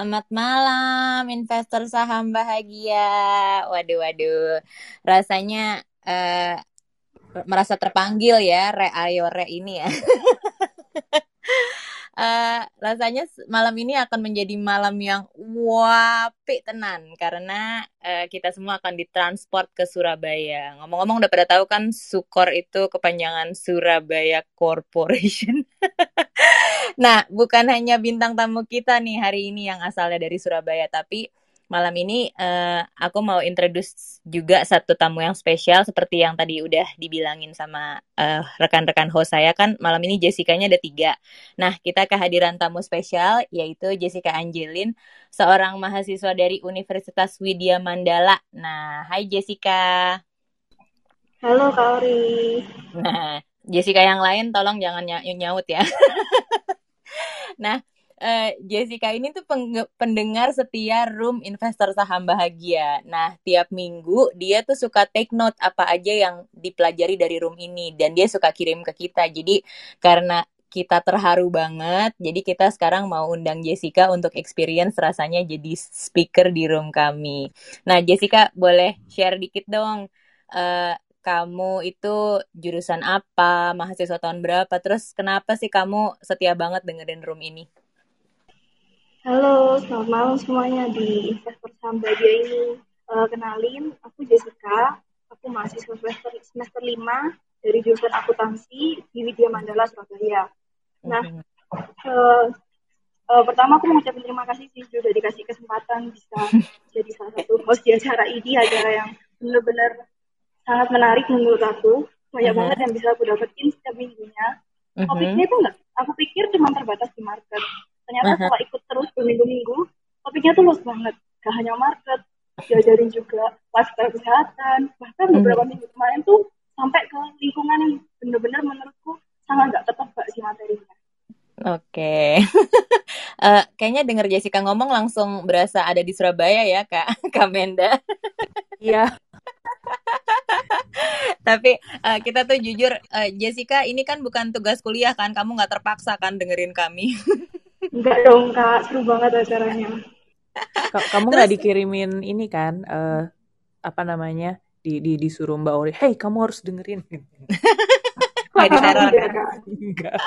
Selamat malam, investor saham bahagia. Waduh, waduh, rasanya uh, merasa terpanggil ya, Re Ayo Re ini ya. uh, rasanya malam ini akan menjadi malam yang wapi tenan karena uh, kita semua akan ditransport ke Surabaya. Ngomong-ngomong udah pada tahu kan Sukor itu kepanjangan Surabaya Corporation. nah, bukan hanya bintang tamu kita nih hari ini yang asalnya dari Surabaya, tapi malam ini uh, aku mau introduce juga satu tamu yang spesial seperti yang tadi udah dibilangin sama uh, rekan-rekan host saya kan malam ini Jessica-nya ada tiga. Nah kita kehadiran tamu spesial yaitu Jessica Angelin, seorang mahasiswa dari Universitas Widya Mandala. Nah, Hai Jessica. Halo Kauri. Nah, Jessica yang lain tolong jangan nyaut ya. nah, uh, Jessica ini tuh pendengar setia Room Investor Saham Bahagia. Nah, tiap minggu dia tuh suka take note apa aja yang dipelajari dari room ini dan dia suka kirim ke kita. Jadi karena kita terharu banget, jadi kita sekarang mau undang Jessica untuk experience rasanya jadi speaker di room kami. Nah, Jessica boleh share dikit dong. Uh, kamu itu jurusan apa, mahasiswa tahun berapa, terus kenapa sih kamu setia banget dengerin room ini? Halo, selamat malam semuanya di Investor Saham Bahagia ini. Uh, kenalin, aku Jessica, aku mahasiswa semester, semester 5 dari jurusan akuntansi di Widya Mandala, Surabaya. Nah, uh, uh, pertama aku mau ucapin terima kasih sih sudah dikasih kesempatan bisa jadi salah satu host di acara ini, acara yang benar-benar sangat menarik menurut aku. Banyak uh -huh. banget yang bisa aku dapetin setiap minggunya. Uh -huh. Topiknya itu enggak, aku pikir cuma terbatas di market ternyata uh -huh. setelah ikut terus berminggu-minggu topiknya tuh luas banget gak hanya market diajarin juga lifestyle kesehatan bahkan beberapa minggu kemarin tuh sampai ke lingkungan yang bener-bener menurutku sangat gak ketebak sih materinya Oke, okay. uh, kayaknya dengar Jessica ngomong langsung berasa ada di Surabaya ya, Kak, Kak Menda. Iya. Tapi uh, kita tuh jujur, uh, Jessica ini kan bukan tugas kuliah kan, kamu nggak terpaksa kan dengerin kami. Enggak dong kak, seru banget acaranya. Kamu nggak dikirimin ini kan, uh, apa namanya, di, di disuruh Mbak Ori, hey kamu harus dengerin. Kayak diteror. Enggak.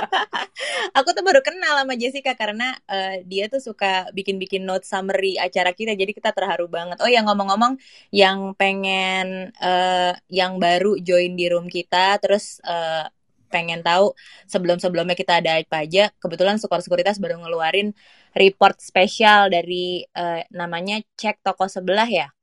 Aku tuh baru kenal sama Jessica karena uh, dia tuh suka bikin-bikin note summary acara kita, jadi kita terharu banget. Oh ya ngomong-ngomong, yang pengen uh, yang baru join di room kita, terus uh, pengen tahu sebelum-sebelumnya kita ada apa aja, kebetulan Sukor Sekuritas baru ngeluarin report spesial dari uh, namanya cek toko sebelah ya.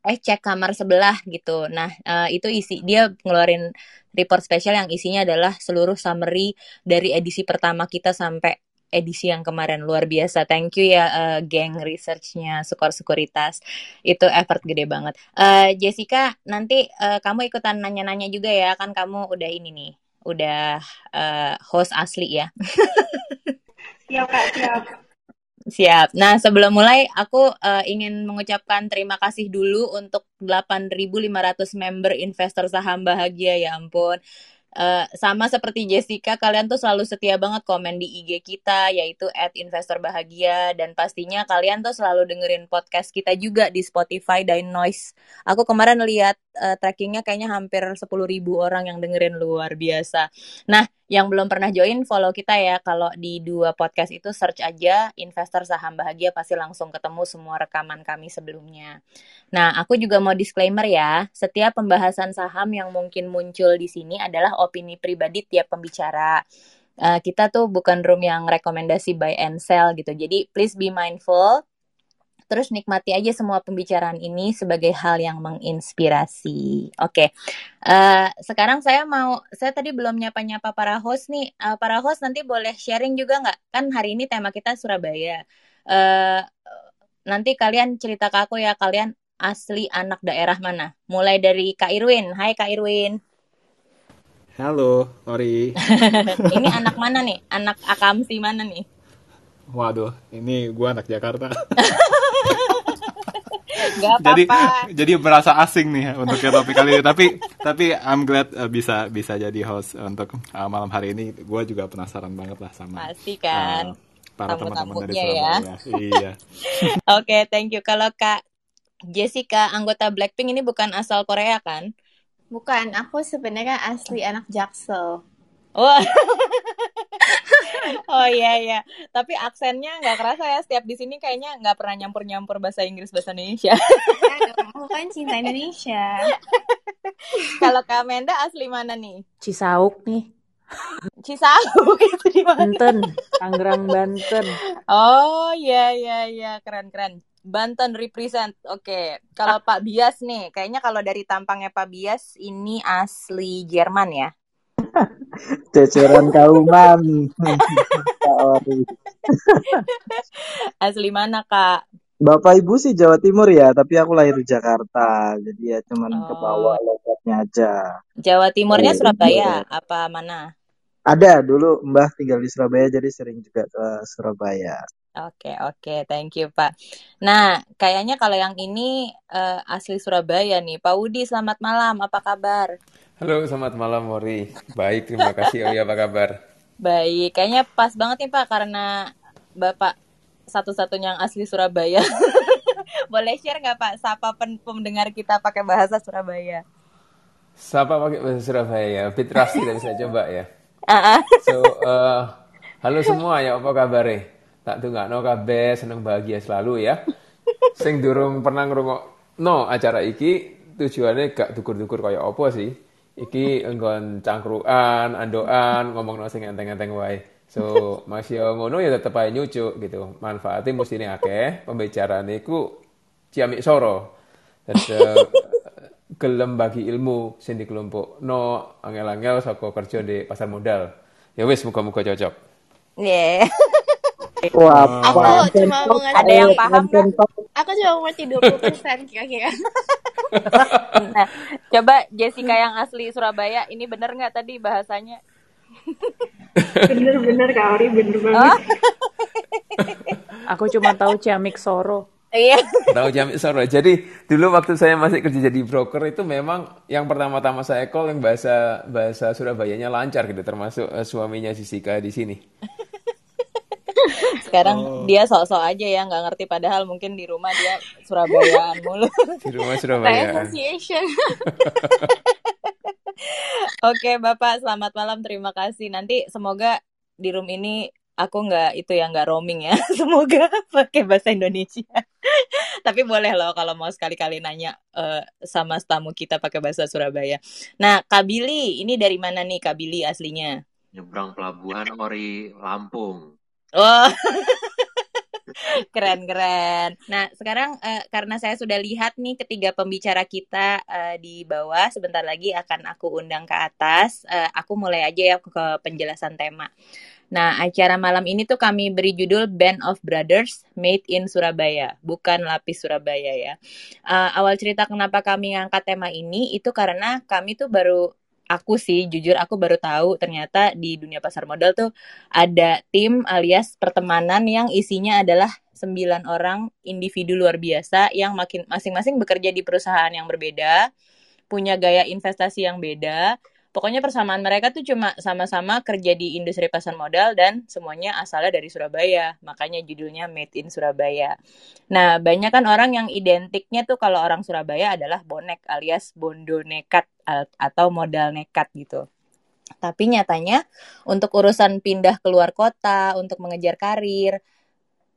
Eh cek kamar sebelah gitu. Nah, uh, itu isi dia ngeluarin report spesial yang isinya adalah seluruh summary dari edisi pertama kita sampai edisi yang kemarin luar biasa. Thank you ya uh, geng researchnya Sukor Sekuritas. Itu effort gede banget. Uh, Jessica, nanti uh, kamu ikutan nanya-nanya juga ya kan kamu udah ini nih udah uh, host asli ya. siap kak, siap. Siap. Nah, sebelum mulai aku uh, ingin mengucapkan terima kasih dulu untuk 8.500 member investor saham bahagia ya ampun. Uh, sama seperti Jessica, kalian tuh selalu setia banget komen di IG kita, yaitu at investor bahagia. Dan pastinya kalian tuh selalu dengerin podcast kita juga di Spotify dan Noise. Aku kemarin lihat uh, trackingnya kayaknya hampir 10 ribu orang yang dengerin luar biasa. Nah, yang belum pernah join follow kita ya kalau di dua podcast itu search aja investor saham bahagia pasti langsung ketemu semua rekaman kami sebelumnya. Nah, aku juga mau disclaimer ya, setiap pembahasan saham yang mungkin muncul di sini adalah opini pribadi tiap pembicara. Uh, kita tuh bukan room yang rekomendasi buy and sell gitu. Jadi please be mindful Terus nikmati aja semua pembicaraan ini sebagai hal yang menginspirasi. Oke, okay. uh, eh, sekarang saya mau, saya tadi belum nyapa-nyapa para host nih. Uh, para host nanti boleh sharing juga nggak? Kan hari ini tema kita Surabaya. Uh, nanti kalian cerita ke aku ya, kalian asli anak daerah mana? Mulai dari Kak Irwin. Hai Kak Irwin. Halo, Ori. ini anak mana nih? Anak Akamsi mana nih? Waduh, ini gue anak Jakarta. Gak apa-apa. Jadi jadi berasa asing nih untuk ya topik kali ini. Tapi tapi I'm glad uh, bisa bisa jadi host untuk uh, malam hari ini. Gue juga penasaran banget lah sama. Pasti kan. Uh, para teman-teman dari ya. Surabaya. Iya. Oke, thank you. Kalau Kak Jessica, anggota Blackpink ini bukan asal Korea kan? Bukan, aku sebenarnya asli anak Jaksel. Oh, oh iya iya. Tapi aksennya nggak kerasa ya. Setiap di sini kayaknya nggak pernah nyampur-nyampur bahasa Inggris bahasa Indonesia. Aku kan cinta Indonesia. Kalau Kak Menda asli mana nih? Cisauk nih, Cisauk itu di mana? Banten, Tangerang Banten. Oh iya iya iya keren keren. Banten represent. Oke. Kalau Pak Bias nih, kayaknya kalau dari tampangnya Pak Bias ini asli Jerman ya. Ceceran kauman. Asli mana Kak? Bapak Ibu sih Jawa Timur ya, tapi aku lahir di Jakarta. Jadi ya cuman ke Oh, bawah lokatnya aja. Jawa Timurnya Eh, Surabaya apa mana? Ada dulu Mbah tinggal di Surabaya jadi sering juga ke Surabaya. Oke, oke, thank you, Pak. Nah, kayaknya kalau yang ini eh, asli Surabaya nih. Pak Wudi, selamat malam. Apa kabar? Halo, selamat malam Mori. Baik, terima kasih. Oh iya, apa kabar? Baik, kayaknya pas banget nih, Pak, karena Bapak satu-satunya yang asli Surabaya. Boleh share nggak, Pak? Sapa pen- pendengar kita pakai bahasa Surabaya. Sapa pakai bahasa Surabaya ya. Rusty tapi saya coba ya. Ah, ah. So, eh, halo semua ya, apa kabar Tak no kabeh, seneng bahagia selalu ya. Sing durung pernah ngrungok no acara iki tujuannya gak dukur-dukur kayak apa sih. Iki enggon cangkruan, andoan, ngomong sing enteng-enteng wae. So, masih ngono ya tetep aja nyucuk gitu. Manfaatnya mesti ini akeh, pembicaraan iku ciamik soro. Eh, gelem bagi ilmu sing dikelompok no angel-angel saka kerja di pasar modal. Ya wis muga-muga cocok. Yeah. Wah, Aku cuma mengerti, Ada yang paham top. aku cuma mengerti 20% kira-kira. Nah, coba Jessica yang asli Surabaya, ini bener nggak tadi bahasanya? Bener-bener Kak Ori, bener Oh, banget. Aku cuma tahu Ciamik Soro. iya. Tahu Jamik Soro. Jadi dulu waktu saya masih kerja jadi broker itu memang yang pertama-tama saya call yang bahasa bahasa Surabayanya lancar gitu termasuk eh, suaminya Sisika di sini. Sekarang dia sok-sok aja ya, nggak ngerti padahal mungkin di rumah dia Surabayaan mulu. Di rumah Surabaya. Association. Oke, Bapak, selamat malam. Terima kasih. Nanti semoga di room ini aku nggak itu ya nggak roaming ya. Semoga pakai bahasa Indonesia. Tapi boleh loh kalau mau sekali-kali nanya eh, sama tamu kita pakai bahasa Surabaya. Nah, Kak Billy, ini dari mana nih Kak Billy aslinya? nyebrang pelabuhan Ori Lampung. Oh, keren keren. Nah, sekarang eh, karena saya sudah lihat nih ketiga pembicara kita eh, di bawah, sebentar lagi akan aku undang ke atas. Eh, aku mulai aja ya ke penjelasan tema. Nah, acara malam ini tuh kami beri judul Band of Brothers Made in Surabaya, bukan Lapis Surabaya ya. Eh, awal cerita kenapa kami ngangkat tema ini itu karena kami tuh baru aku sih jujur aku baru tahu ternyata di dunia pasar modal tuh ada tim alias pertemanan yang isinya adalah sembilan orang individu luar biasa yang makin masing-masing bekerja di perusahaan yang berbeda, punya gaya investasi yang beda. Pokoknya persamaan mereka tuh cuma sama-sama kerja di industri pasar modal dan semuanya asalnya dari Surabaya. Makanya judulnya Made in Surabaya. Nah, banyak kan orang yang identiknya tuh kalau orang Surabaya adalah bonek alias bondo nekat atau modal nekat gitu. Tapi nyatanya untuk urusan pindah keluar kota, untuk mengejar karir,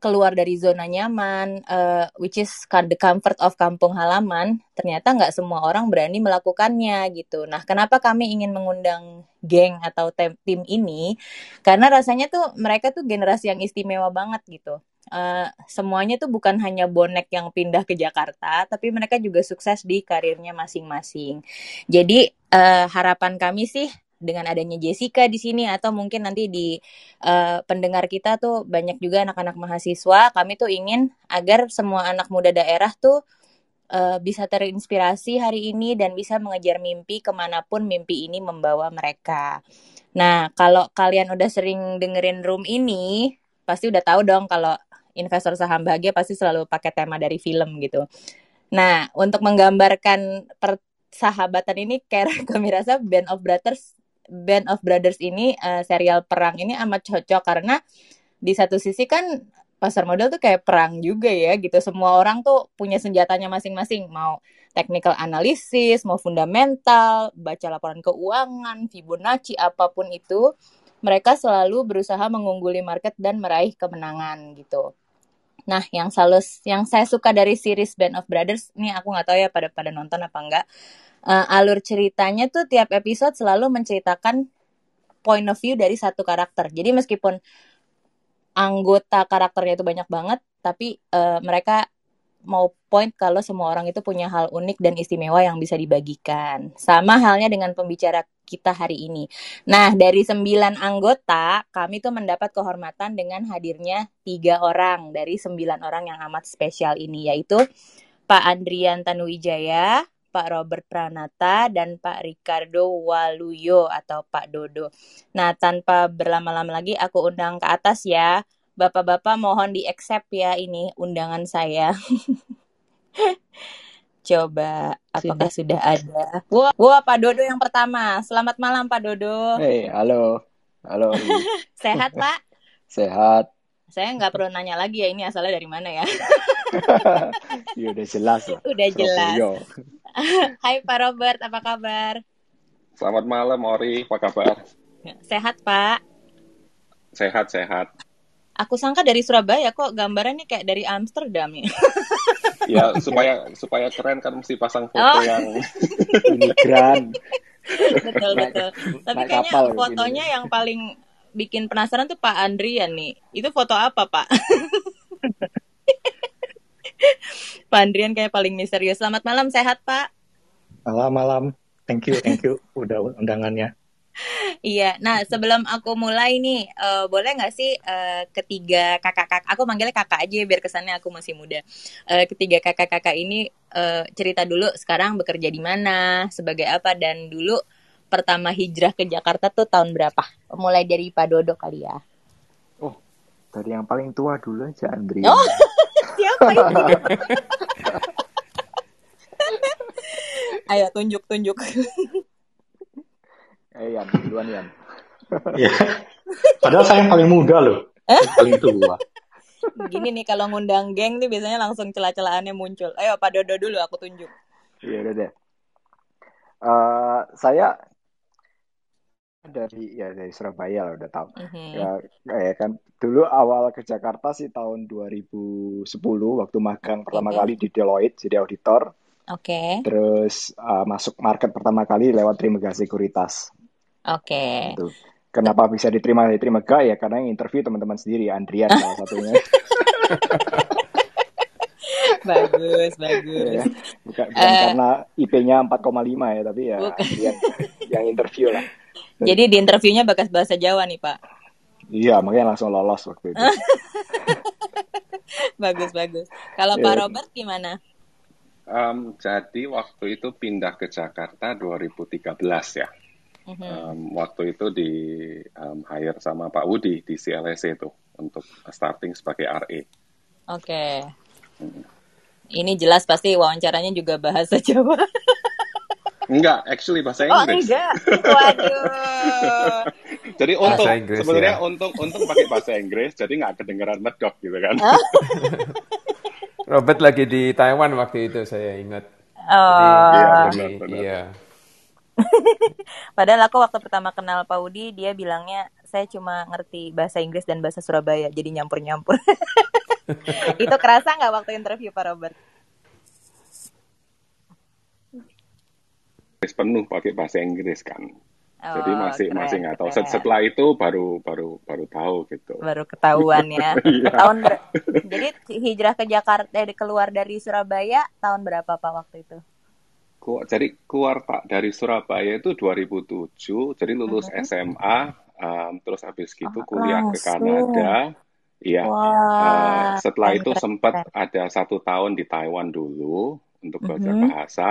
keluar dari zona nyaman, eh, which is the comfort of kampung halaman, ternyata nggak semua orang berani melakukannya gitu. Nah, kenapa kami ingin mengundang geng atau tem- tim ini? Karena rasanya tuh mereka tuh generasi yang istimewa banget gitu. Eh, semuanya tuh bukan hanya bonek yang pindah ke Jakarta, tapi mereka juga sukses di karirnya masing-masing. Jadi eh, harapan kami sih dengan adanya Jessica di sini atau mungkin nanti di eh, pendengar kita tuh banyak juga anak-anak mahasiswa, kami tuh ingin agar semua anak muda daerah tuh eh, bisa terinspirasi hari ini dan bisa mengejar mimpi ke mana pun mimpi ini membawa mereka. Nah, kalau kalian udah sering dengerin room ini, pasti udah tahu dong kalau investor saham bahagia pasti selalu pakai tema dari film gitu. Nah, untuk menggambarkan persahabatan ini, kayak kami rasa Band of Brothers, Band of Brothers ini eh, serial perang ini amat cocok karena di satu sisi kan pasar modal tuh kayak perang juga ya gitu. Semua orang tuh punya senjatanya masing-masing. Mau technical analysis, mau fundamental, baca laporan keuangan, Fibonacci, apa pun itu. Mereka selalu berusaha mengungguli market dan meraih kemenangan gitu. Nah, yang selalu yang saya suka dari series Band of Brothers, ini aku nggak tahu ya pada pada nonton apa enggak. Uh, alur ceritanya tuh tiap episode selalu menceritakan point of view dari satu karakter. Jadi meskipun anggota karakternya itu banyak banget, tapi uh, mereka mau point kalau semua orang itu punya hal unik dan istimewa yang bisa dibagikan. Sama halnya dengan pembicara kita hari ini. Nah, dari sembilan anggota, kami tuh mendapat kehormatan dengan hadirnya tiga orang dari sembilan orang yang amat spesial ini, yaitu Pak Andrian Tanuwijaya, Pak Robert Pranata, dan Pak Ricardo Waluyo atau Pak Dodo. Nah, tanpa berlama-lama lagi, aku undang ke atas ya. Bapak-bapak mohon di accept ya ini undangan saya. Coba, apakah sudah, sudah ada? Wah, wah, Pak Dodo yang pertama. Selamat malam, Pak Dodo. Hei, halo. Halo. Sehat, Pak? Sehat. Saya nggak perlu nanya lagi ya, ini asalnya dari mana ya? ya udah jelas lah. Udah jelas. Hai Pak Robert, apa kabar? Selamat malam Ori, apa kabar? Sehat Pak. Sehat sehat. Aku sangka dari Surabaya kok gambarannya kayak dari Amsterdam ya. ya supaya supaya keren kan mesti pasang foto oh. yang imigran. betul betul. Tapi kayaknya fotonya yang paling bikin penasaran tuh Pak Andrian nih. Itu foto apa Pak? Pak Andrian kayak paling misterius. Selamat malam, sehat Pak? Malam, malam. Thank you, thank you udah undangannya. Iya, nah sebelum aku mulai nih, uh, boleh nggak sih uh, ketiga kakak-kakak, aku manggilnya kakak aja biar kesannya aku masih muda. Uh, ketiga kakak-kakak ini uh, cerita dulu sekarang bekerja di mana, sebagai apa, dan dulu pertama hijrah ke Jakarta tuh tahun berapa? Mulai dari Pak Dodo kali ya. Oh, dari yang paling tua dulu aja, Andri. Oh. Siapa itu? Ayo tunjuk-tunjuk. Eh, Yan, duluan Yan. Iya. Padahal saya yang paling muda loh. Eh? Paling tua. Gini nih kalau ngundang geng nih biasanya langsung celah-celahannya muncul. Ayo Pak Dodo dulu aku tunjuk. Iya udah deh. Uh, saya dari ya dari Surabaya lah udah tahu. Mm-hmm. Ya, ya kan dulu awal ke Jakarta sih tahun 2010 waktu magang pertama kali di Deloitte jadi auditor. Oke. Okay. Terus uh, masuk market pertama kali lewat Trimega Sekuritas. Oke. Okay. Gitu. Kenapa bisa diterima di Trimega ya karena yang interview teman-teman sendiri Andrian salah satunya. bagus, bagus. Ya, bukan, bukan uh, karena IP-nya 4,5 ya, tapi ya bukan. Andrian yang interview lah. Jadi di interviewnya bakas bahasa Jawa nih Pak? Iya, makanya langsung lolos waktu itu. bagus bagus. Kalau Pak iya. Robert gimana? Um, jadi waktu itu pindah ke Jakarta 2013 ya. Mm -hmm. um, waktu itu di um, hire sama Pak Wudi di CLSC itu untuk starting sebagai RE. Oke. Okay. Hmm. Ini jelas pasti wawancaranya juga bahasa Jawa. Enggak, actually bahasa oh, Inggris. Oh enggak, waduh. jadi untuk sebenarnya ya. untung untung pakai bahasa Inggris, jadi nggak kedengeran medok gitu kan. Oh. Robert lagi di Taiwan waktu itu saya ingat. Oh. Jadi, iya, benar, benar. Iya. Padahal aku waktu pertama kenal Pak Udi, dia bilangnya saya cuma ngerti bahasa Inggris dan bahasa Surabaya, jadi nyampur-nyampur. itu kerasa nggak waktu interview Pak Robert? penuh pakai bahasa Inggris kan. Oh, Jadi masih keren, masih nggak tahu. Keren. Setelah itu baru baru baru tahu gitu. Baru ketahuan ya. Iya. tahun ber... Jadi hijrah ke Jakarta eh, keluar dari Surabaya tahun berapa Pak waktu itu? Jadi keluar Pak dari Surabaya itu 2007. Jadi lulus uh -huh. SMA, um, terus habis gitu oh, kuliah ke Kanada. Iya. Uh, setelah itu sempat ada satu tahun di Taiwan dulu untuk belajar uh -huh. bahasa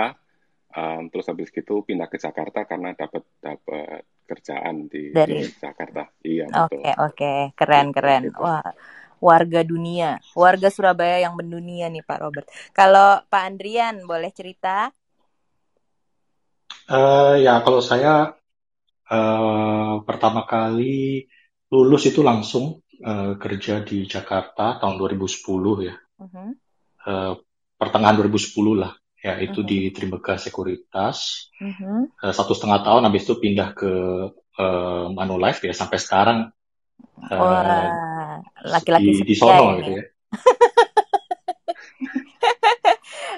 um, terus habis gitu pindah ke Jakarta karena dapat dapat kerjaan di, Dari... di Jakarta. Iya Oke okay, oke okay. keren gitu, keren. Gitu. Wah warga dunia, warga Surabaya yang mendunia nih Pak Robert. Kalau Pak Andrian boleh cerita? Uh, ya kalau saya uh, pertama kali lulus itu langsung uh, kerja di Jakarta tahun 2010 ya. Uh-huh. Uh, pertengahan 2010 lah, ya itu uh-huh. di Trimega Sekuritas. Uh-huh. Uh, satu setengah tahun, habis itu pindah ke uh, Manulife ya sampai sekarang. Uh, laki-laki di, di Sono gitu ya.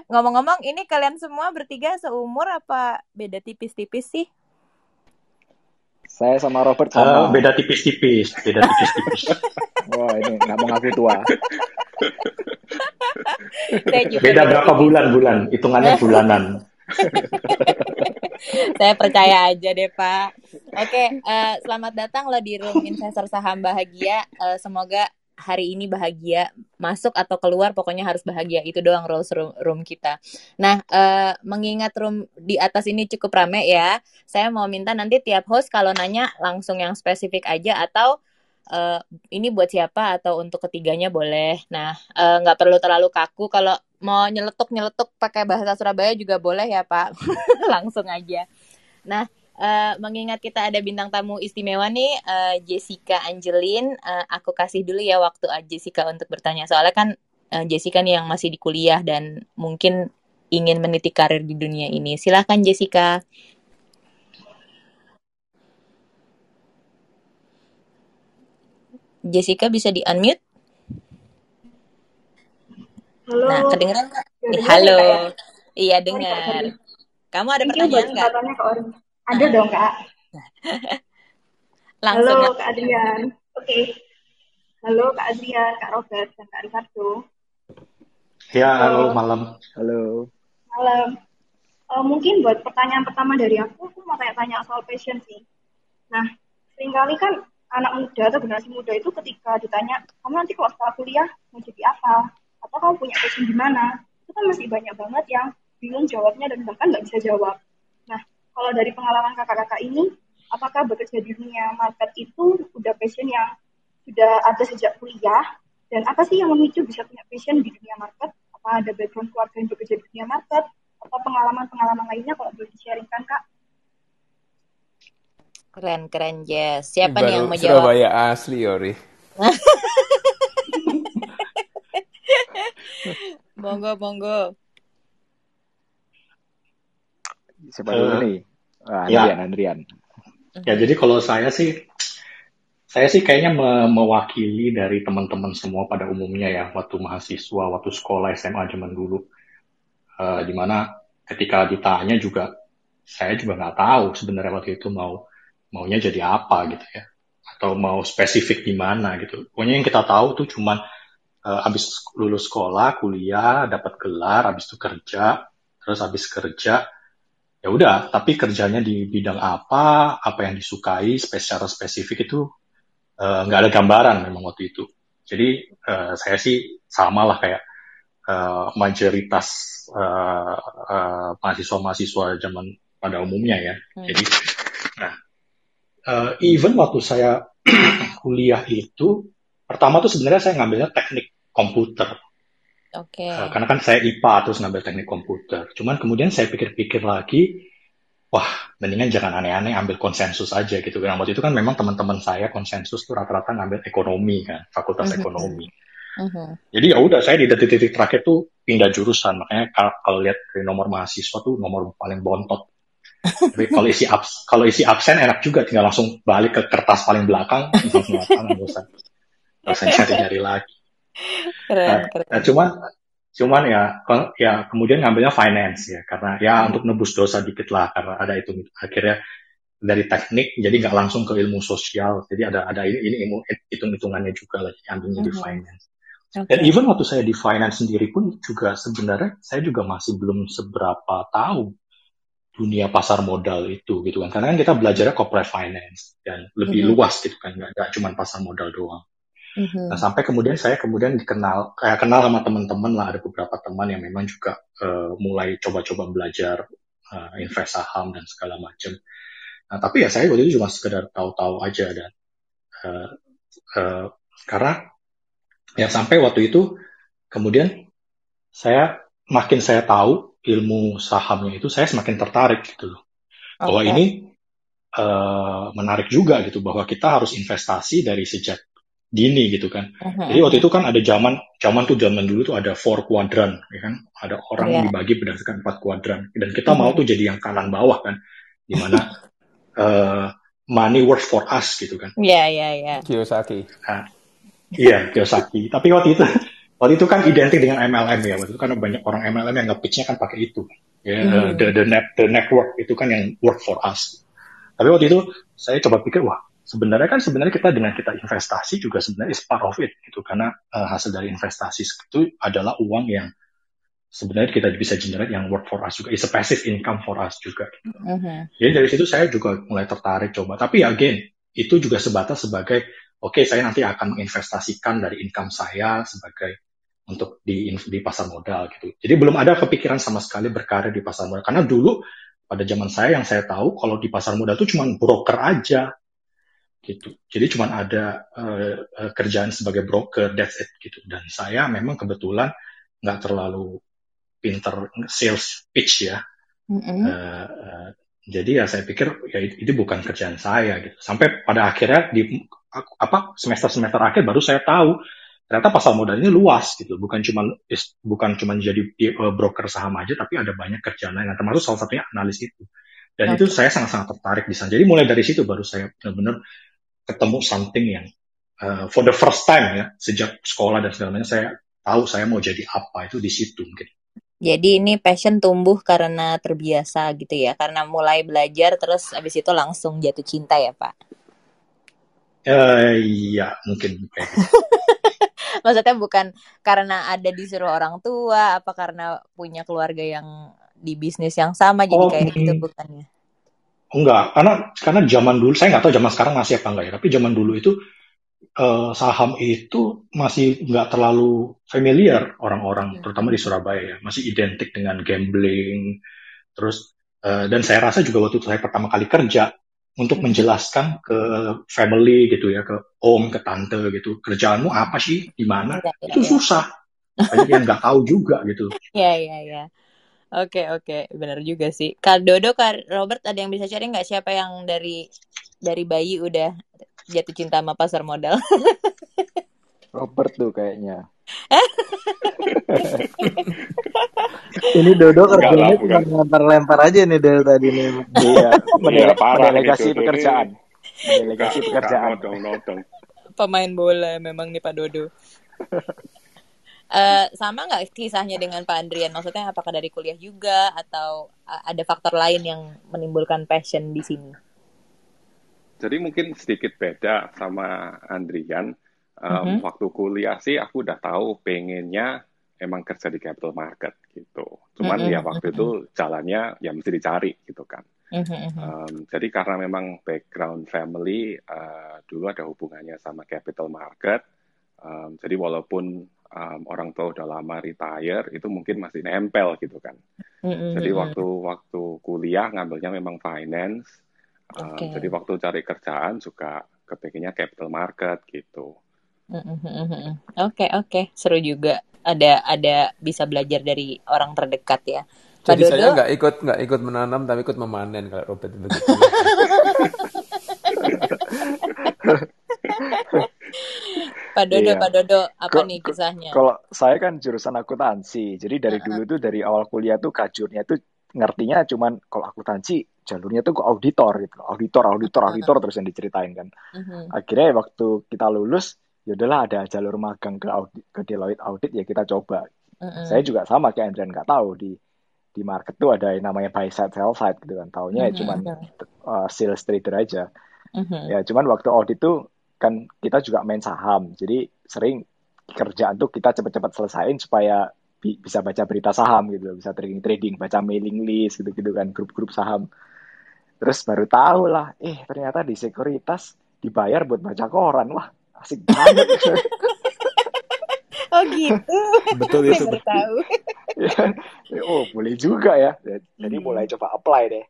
Ngomong-ngomong, ini kalian semua bertiga seumur apa beda tipis-tipis sih? Saya sama Robert sama. Uh, beda tipis-tipis, beda tipis-tipis. Wah ini nggak mau ngaku tua. beda berapa bulan-bulan? Hitungannya bulanan. Saya percaya aja deh Pak. Oke, uh, selamat datang lo di Room Investor Saham Bahagia. Uh, semoga hari ini bahagia masuk atau keluar pokoknya harus bahagia itu doang rules room, room kita. Nah uh, mengingat room di atas ini cukup rame ya, saya mau minta nanti tiap host kalau nanya langsung yang spesifik aja atau uh, ini buat siapa atau untuk ketiganya boleh. Nah nggak uh, perlu terlalu kaku kalau mau nyeletuk nyeletuk pakai bahasa Surabaya juga boleh ya Pak, langsung aja. Nah Uh, mengingat kita ada bintang tamu istimewa nih, uh, Jessica Angelin, uh, aku kasih dulu ya waktu Jessica untuk bertanya. Soalnya kan uh, Jessica nih yang masih di kuliah dan mungkin ingin meniti karir di dunia ini. Silahkan Jessica. Jessica bisa di unmute? Halo. Nah, kedengeran nggak? Halo. Ya? Iya dengar. Kamu ada pertanyaan nggak? Ada dong kak. Langsung. Halo kak Adrian. Oke. Okay. Halo kak Adrian, kak Robert, dan kak Ricardo. Ya, halo, halo malam. Halo. Malam. Uh, mungkin buat pertanyaan pertama dari aku, aku mau tanya-tanya soal passion sih. Nah, sering kali kan anak muda atau generasi muda itu ketika ditanya, kamu nanti kalau setelah kuliah mau jadi apa? Atau kamu punya passion di mana? Itu kan masih banyak banget yang bingung jawabnya dan bahkan nggak bisa jawab. Kalau dari pengalaman kakak-kakak ini, apakah bekerja di dunia market itu udah passion yang sudah ada sejak kuliah? Dan apa sih yang memicu bisa punya passion di dunia market? Apa ada background keluarga yang bekerja di dunia market? Atau pengalaman-pengalaman lainnya kalau boleh di-sharingkan, Kak? Keren, keren, Jess. Siapa Baru nih yang mau jawab? Surabaya asli, Yori. monggo, monggo. Siapa dulu uh, nih? Oh, Andrian, ya. Andrian. Ya, jadi kalau saya sih, saya sih kayaknya me mewakili dari teman-teman semua pada umumnya ya, waktu mahasiswa, waktu sekolah SMA zaman dulu. Uh, di mana ketika ditanya juga, saya juga nggak tahu sebenarnya waktu itu mau maunya jadi apa gitu ya, atau mau spesifik di mana gitu. Pokoknya yang kita tahu tuh cuman uh, habis lulus sekolah, kuliah, dapat gelar, habis itu kerja, terus habis kerja ya udah tapi kerjanya di bidang apa apa yang disukai secara spesifik itu eh, nggak uh, ada gambaran memang waktu itu. Jadi uh, saya sih sama lah kayak uh, mayoritas uh, uh, mahasiswa-mahasiswa zaman pada umumnya ya. Hmm. jadi nah uh, even waktu saya kuliah itu pertama tuh sebenarnya saya ngambilnya teknik komputer Oke. Okay. Uh, karena kan saya IPA terus ngambil teknik komputer. Cuman kemudian saya pikir-pikir lagi, wah mendingan jangan aneh-aneh ambil konsensus aja gitu. Karena waktu itu kan memang teman-teman saya konsensus tuh rata-rata ngambil ekonomi kan, fakultas mm-hmm. ekonomi. Mm-hmm. Jadi ya udah saya di detik-detik terakhir tuh pindah jurusan. Makanya kalau lihat dari nomor mahasiswa tuh nomor paling bontot. Tapi kalau isi abs kalau isi absen enak juga tinggal langsung balik ke kertas paling belakang langsung belakang nggak usah nggak usah nyari-nyari lagi. Keren, nah, keren. Nah, cuman cuman ya ya kemudian ngambilnya finance ya karena ya hmm. untuk nebus dosa dikit lah karena ada itu akhirnya dari teknik jadi nggak langsung ke ilmu sosial jadi ada ada ini ini ilmu hitung hitungannya juga lagi ambilnya hmm. di finance okay. dan even waktu saya di finance sendiri pun juga sebenarnya saya juga masih belum seberapa tahu dunia pasar modal itu gitu kan karena kan kita belajarnya corporate finance dan lebih hmm. luas gitu kan nggak cuma pasar modal doang Mm-hmm. Nah sampai kemudian saya kemudian dikenal kayak kenal sama teman-teman lah ada beberapa teman yang memang juga uh, mulai coba-coba belajar uh, invest saham dan segala macam. Nah tapi ya saya waktu itu cuma sekedar tahu-tahu aja dan uh, uh, karena ya sampai waktu itu kemudian saya makin saya tahu ilmu sahamnya itu saya semakin tertarik gitu loh okay. bahwa ini uh, menarik juga gitu bahwa kita harus investasi dari sejak dini gitu kan. Uh-huh. Jadi waktu itu kan ada zaman zaman tuh zaman dulu tuh ada four quadrant ya kan. Ada orang yeah. dibagi berdasarkan empat kuadran dan kita uh-huh. mau tuh jadi yang kanan bawah kan. Di mana uh, money works for us gitu kan. Iya yeah, iya yeah, iya. Yeah. Kiyosaki. Nah, iya Kiyosaki. Tapi waktu itu waktu itu kan identik dengan MLM ya. Waktu itu kan banyak orang MLM yang nge-pitchnya kan pakai itu. Ya, mm-hmm. the, the, net, the network itu kan yang work for us. Tapi waktu itu saya coba pikir, wah sebenarnya kan sebenarnya kita dengan kita investasi juga sebenarnya is part of it gitu karena uh, hasil dari investasi itu adalah uang yang sebenarnya kita bisa generate yang work for us juga is a passive income for us juga. Uh-huh. Jadi dari situ saya juga mulai tertarik coba. Tapi again itu juga sebatas sebagai oke okay, saya nanti akan menginvestasikan dari income saya sebagai untuk di di pasar modal gitu. Jadi belum ada kepikiran sama sekali berkarir di pasar modal karena dulu pada zaman saya yang saya tahu kalau di pasar modal itu cuma broker aja gitu. Jadi cuma ada uh, kerjaan sebagai broker that's it gitu. Dan saya memang kebetulan nggak terlalu pinter sales pitch ya. Mm -hmm. uh, uh, jadi ya saya pikir ya itu, itu bukan kerjaan saya gitu. Sampai pada akhirnya di apa semester semester akhir baru saya tahu ternyata pasar modal ini luas gitu bukan cuma bukan cuma jadi uh, broker saham aja tapi ada banyak kerjaan lain termasuk salah satunya analis itu dan okay. itu saya sangat-sangat tertarik di sana jadi mulai dari situ baru saya benar-benar ketemu something yang uh, for the first time ya sejak sekolah dan macam saya tahu saya mau jadi apa itu di situ mungkin. Jadi ini passion tumbuh karena terbiasa gitu ya karena mulai belajar terus abis itu langsung jatuh cinta ya pak? Uh, iya mungkin gitu. maksudnya bukan karena ada disuruh orang tua apa karena punya keluarga yang di bisnis yang sama jadi oh, kayak gitu bukannya enggak karena karena zaman dulu saya nggak tahu zaman sekarang masih apa enggak ya tapi zaman dulu itu uh, saham itu masih nggak terlalu familiar orang-orang hmm. terutama di Surabaya ya masih identik dengan gambling terus uh, dan saya rasa juga waktu saya pertama kali kerja untuk menjelaskan ke family gitu ya, ke om, ke tante gitu, kerjaanmu apa sih, di mana, ya, ya, itu ya. susah. Banyak yang nggak tahu juga gitu. Iya, iya, iya. Oke, oke, benar juga sih. Kak Dodo, Kak Robert, ada yang bisa cari nggak siapa yang dari dari bayi udah jatuh cinta sama pasar modal? Robert tuh kayaknya. ini Dodo kerjanya cuma lempar-lempar aja nih Dodo tadi nih. Iya, mendelegasi mendelegasi pekerjaan. Mendelegasi pekerjaan. Nodong, nodong. Pemain bola memang nih Pak Dodo. Uh, sama nggak kisahnya dengan Pak Andrian? Maksudnya apakah dari kuliah juga atau uh, ada faktor lain yang menimbulkan passion di sini? Jadi mungkin sedikit beda sama Andrian. Um, mm -hmm. Waktu kuliah sih aku udah tahu pengennya emang kerja di capital market gitu. Cuman mm -hmm. ya waktu itu jalannya ya mesti dicari gitu kan. Mm -hmm. um, jadi karena memang background family uh, dulu ada hubungannya sama capital market. Um, jadi walaupun um, orang tua udah lama retire itu mungkin masih nempel gitu kan. Jadi waktu waktu kuliah ngambilnya memang finance. Um, okay. Jadi waktu cari kerjaan juga kepikirnya capital market gitu. Oke okay, oke okay. seru juga ada ada bisa belajar dari orang terdekat ya. Pak Jadi Dodo, saya nggak ikut nggak ikut menanam tapi ikut memanen kalau Robert begitu. Pak Dodo, iya. Pak Dodo, apa nih kisahnya? Kalau saya kan jurusan akuntansi, jadi dari dulu tuh dari awal kuliah tuh kajurnya tuh ngertinya cuman kalau akuntansi jalurnya tuh ke auditor gitu, auditor, auditor, auditor terus yang diceritain kan. Uh-huh. Akhirnya waktu kita lulus ya udahlah ada jalur magang ke audit, ke Deloitte audit ya kita coba. Mm-hmm. Saya juga sama kayak Andrian nggak tahu di di market tuh ada yang namanya buy side sell side gitu kan. Taunya mm-hmm. ya cuman uh, sales trader aja. Mm-hmm. Ya cuman waktu audit tuh kan kita juga main saham. Jadi sering kerjaan tuh kita cepat-cepat selesaiin supaya bi- bisa baca berita saham gitu, bisa trading trading, baca mailing list gitu-gitu kan, grup-grup saham. Terus baru tahu lah, eh ternyata di sekuritas dibayar buat baca koran. Wah, asik banget oh gitu betul itu betul tahu ya, oh boleh juga ya jadi hmm. mulai coba apply deh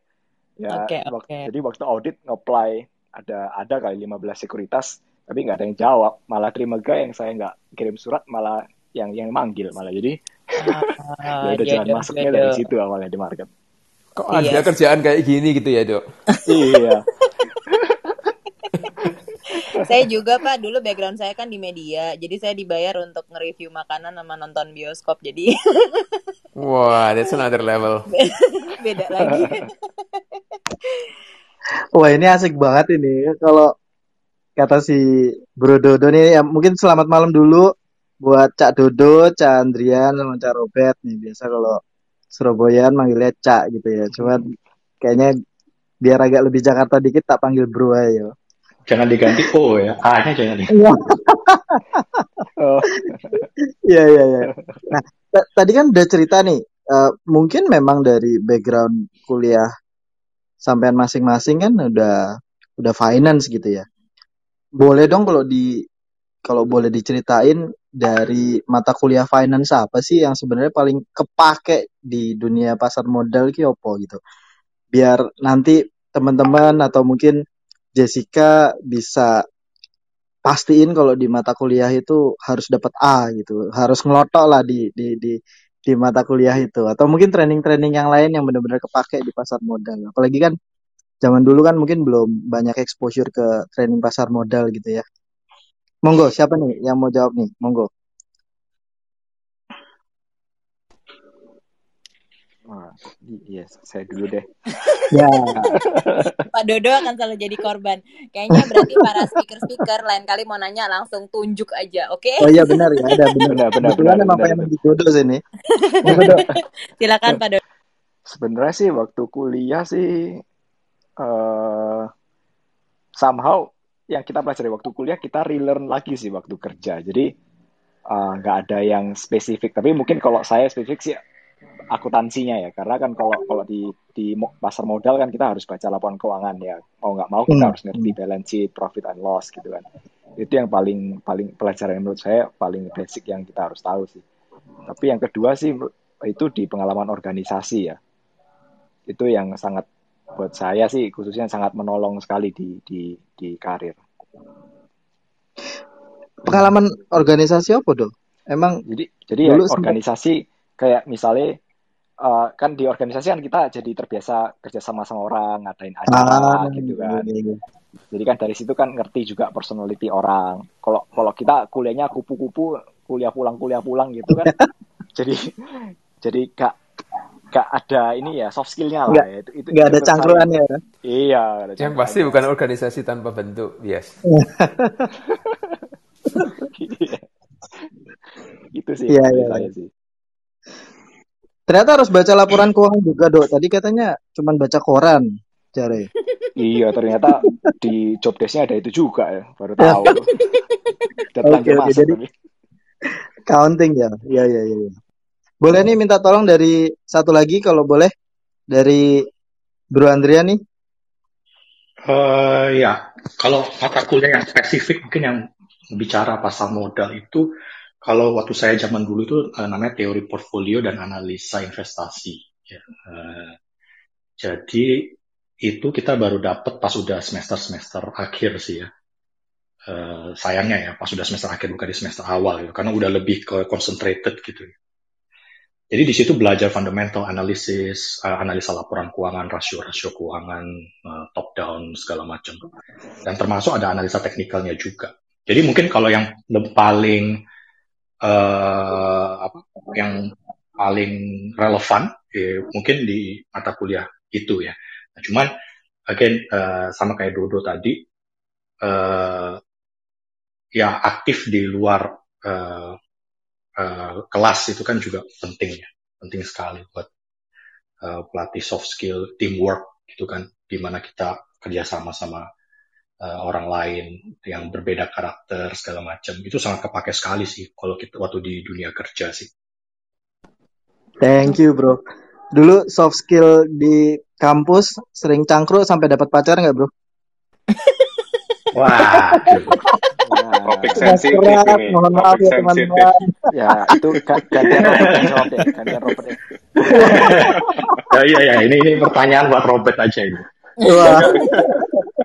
ya okay, okay. jadi waktu audit nge-apply ada ada kali 15 sekuritas tapi nggak ada yang jawab malah terima gak yang saya nggak kirim surat malah yang yang manggil malah jadi uh, ya udah jalan masuknya dari situ awalnya di market kok ada yes. kerjaan kayak gini gitu ya dok iya saya juga Pak, dulu background saya kan di media. Jadi saya dibayar untuk nge-review makanan sama nonton bioskop. Jadi Wah, that's another level. beda lagi. Wah ini asik banget ini. Kalau kata si Bro Dodo nih, ya mungkin selamat malam dulu buat Cak Dodo, Cak Andrian, sama Cak Robert nih. Biasa kalau Surabayaan manggilnya Cak gitu ya. Cuman kayaknya biar agak lebih Jakarta dikit tak panggil Bro ayo. Jangan diganti O ya, A-nya jangan diganti. oh. Iya iya iya. Nah, tadi kan udah cerita nih, uh, mungkin memang dari background kuliah sampean masing-masing kan udah udah finance gitu ya. Boleh dong kalau di kalau boleh diceritain dari mata kuliah finance apa sih yang sebenarnya paling kepake di dunia pasar modal ki opo gitu. Biar nanti teman-teman atau mungkin Jessica bisa pastiin kalau di mata kuliah itu harus dapat A gitu, harus ngelotok lah di di di di mata kuliah itu atau mungkin training-training yang lain yang benar-benar kepake di pasar modal. Apalagi kan zaman dulu kan mungkin belum banyak exposure ke training pasar modal gitu ya. Monggo, siapa nih yang mau jawab nih? Monggo. Wah, iya, saya dulu deh. ya. Pak Dodo akan selalu jadi korban. Kayaknya berarti para speaker-speaker lain kali mau nanya langsung tunjuk aja, oke? Okay? Oh iya benar ya, ada benar. benar, benar. Kebetulan emang pengen menjadi Dodo sini. Silakan Pak Dodo. Sebenarnya sih waktu kuliah sih uh, somehow yang kita pelajari waktu kuliah kita relearn lagi sih waktu kerja. Jadi nggak uh, ada yang spesifik. Tapi mungkin kalau saya spesifik sih akuntansinya ya. Karena kan kalau kalau di di pasar modal kan kita harus baca laporan keuangan ya. Mau nggak mau kita hmm. harus ngerti balance sheet profit and loss gitu kan. Itu yang paling paling pelajaran menurut saya paling basic yang kita harus tahu sih. Tapi yang kedua sih itu di pengalaman organisasi ya. Itu yang sangat buat saya sih khususnya sangat menolong sekali di di di karir. Pengalaman organisasi apa dong emang jadi jadi ya organisasi kayak misalnya uh, kan di organisasi kan kita jadi terbiasa kerja sama sama orang ngadain acara ah, gitu kan. iya, iya. jadi kan dari situ kan ngerti juga personality orang. Kalau kalau kita kuliahnya kupu-kupu kuliah pulang kuliah pulang gitu kan. Jadi jadi gak gak ada ini ya soft skillnya lah ya. itu itu gak ada cangkruannya ya? Iya ada yang pasti bukan organisasi tanpa bentuk bias iya. itu sih iya, iya. saya sih Ternyata harus baca laporan keuangan juga, Dok. Tadi katanya cuma baca koran, Jare. iya, ternyata di job desk-nya ada itu juga ya. Baru tahu. Oke, oke. Jadi counting ya. Iya, iya, iya. Boleh nih minta tolong dari satu lagi kalau boleh dari Bro Andrea nih. Uh, ya, kalau mata kuliah yang spesifik mungkin yang bicara pasar modal itu kalau waktu saya zaman dulu itu uh, namanya teori portfolio dan analisa investasi. Ya. Uh, jadi itu kita baru dapat pas udah semester semester akhir sih ya. Uh, sayangnya ya pas udah semester akhir bukan di semester awal gitu karena udah lebih ke concentrated gitu. Jadi di situ belajar fundamental analysis, uh, analisa laporan keuangan, rasio-rasio keuangan, uh, top down segala macam. Dan termasuk ada analisa teknikalnya juga. Jadi mungkin kalau yang paling uh, apa yang paling relevan ya, mungkin di mata kuliah itu ya. Nah, cuman again uh, sama kayak Dodo tadi uh, ya aktif di luar uh, uh, kelas itu kan juga penting ya, penting sekali buat uh, pelatih soft skill, teamwork gitu kan, di mana kita kerjasama sama uh, orang lain yang berbeda karakter segala macam itu sangat kepake sekali sih kalau kita waktu di dunia kerja sih. Thank you bro. Dulu soft skill di kampus sering cangkruk sampai dapat pacar nggak bro? Wah, topik sensitif ini. Mohon maaf ya teman-teman. Ya itu gantian Robert jawab deh, gantian Robert deh. ya iya ya, ini ini pertanyaan buat Robert aja ini. Wah.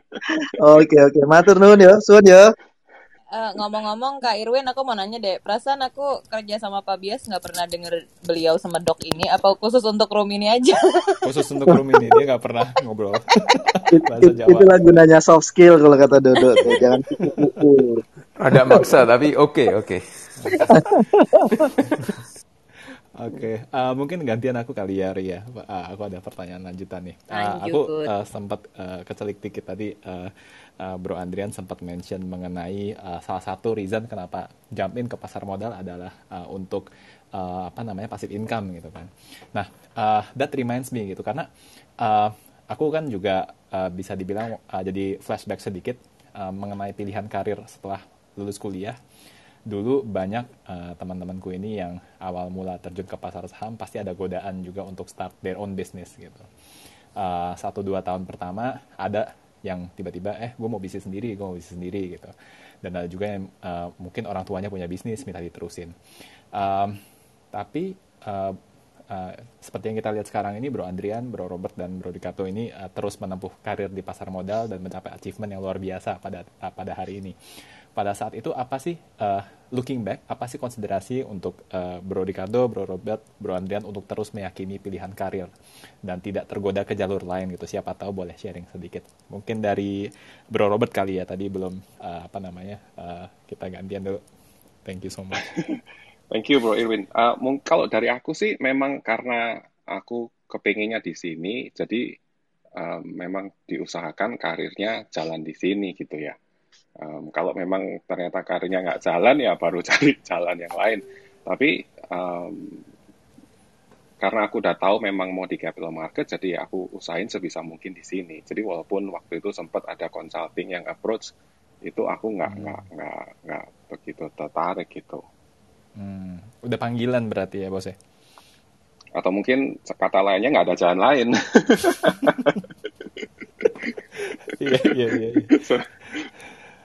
Oke oke, matur nuwun ya, suwun ya. uh, ngomong-ngomong Kak Irwin, aku mau nanya deh. Perasaan aku kerja sama Pak Bias nggak pernah denger beliau sama dok ini. Apa khusus untuk room ini aja? khusus untuk room ini dia nggak pernah ngobrol. Bahasa Jawa. Itulah gunanya soft skill kalau kata Dodo. Jangan pukul. Ada maksa tapi oke okay, oke. Okay. Oke, okay. uh, mungkin gantian aku kali ya Ria. Uh, aku ada pertanyaan lanjutan nih. Uh, aku uh, sempat uh, kecelik dikit tadi uh, uh, Bro Andrian sempat mention mengenai uh, salah satu reason kenapa jump in ke pasar modal adalah uh, untuk uh, apa namanya passive income gitu kan. Nah, uh, that reminds me gitu karena uh, aku kan juga uh, bisa dibilang uh, jadi flashback sedikit uh, mengenai pilihan karir setelah lulus kuliah dulu banyak uh, teman-temanku ini yang awal mula terjun ke pasar saham pasti ada godaan juga untuk start their own business gitu. Uh, satu dua tahun pertama ada yang tiba-tiba eh gue mau bisnis sendiri, gue mau bisnis sendiri gitu. Dan ada juga yang uh, mungkin orang tuanya punya bisnis minta diterusin. Um, tapi uh, uh, seperti yang kita lihat sekarang ini Bro Andrian, Bro Robert dan Bro Dikato ini uh, terus menempuh karir di pasar modal dan mencapai achievement yang luar biasa pada uh, pada hari ini pada saat itu apa sih uh, looking back apa sih konsiderasi untuk uh, Bro Ricardo, Bro Robert, Bro Andrian untuk terus meyakini pilihan karir dan tidak tergoda ke jalur lain gitu? Siapa tahu boleh sharing sedikit. Mungkin dari Bro Robert kali ya tadi belum uh, apa namanya uh, kita gantian dulu. Thank you so much. Thank you Bro Irwin. Uh, kalau dari aku sih memang karena aku kepinginnya di sini jadi uh, memang diusahakan karirnya jalan di sini gitu ya Um, kalau memang ternyata karirnya nggak jalan ya baru cari jalan yang lain. Tapi um, karena aku udah tahu memang mau di capital market, jadi aku usahain sebisa mungkin di sini. Jadi walaupun waktu itu sempat ada consulting yang approach, itu aku nggak hmm. nggak nggak nggak begitu tertarik gitu. Hmm. Udah panggilan berarti ya bos ya? Atau mungkin kata lainnya nggak ada jalan lain. Iya iya iya.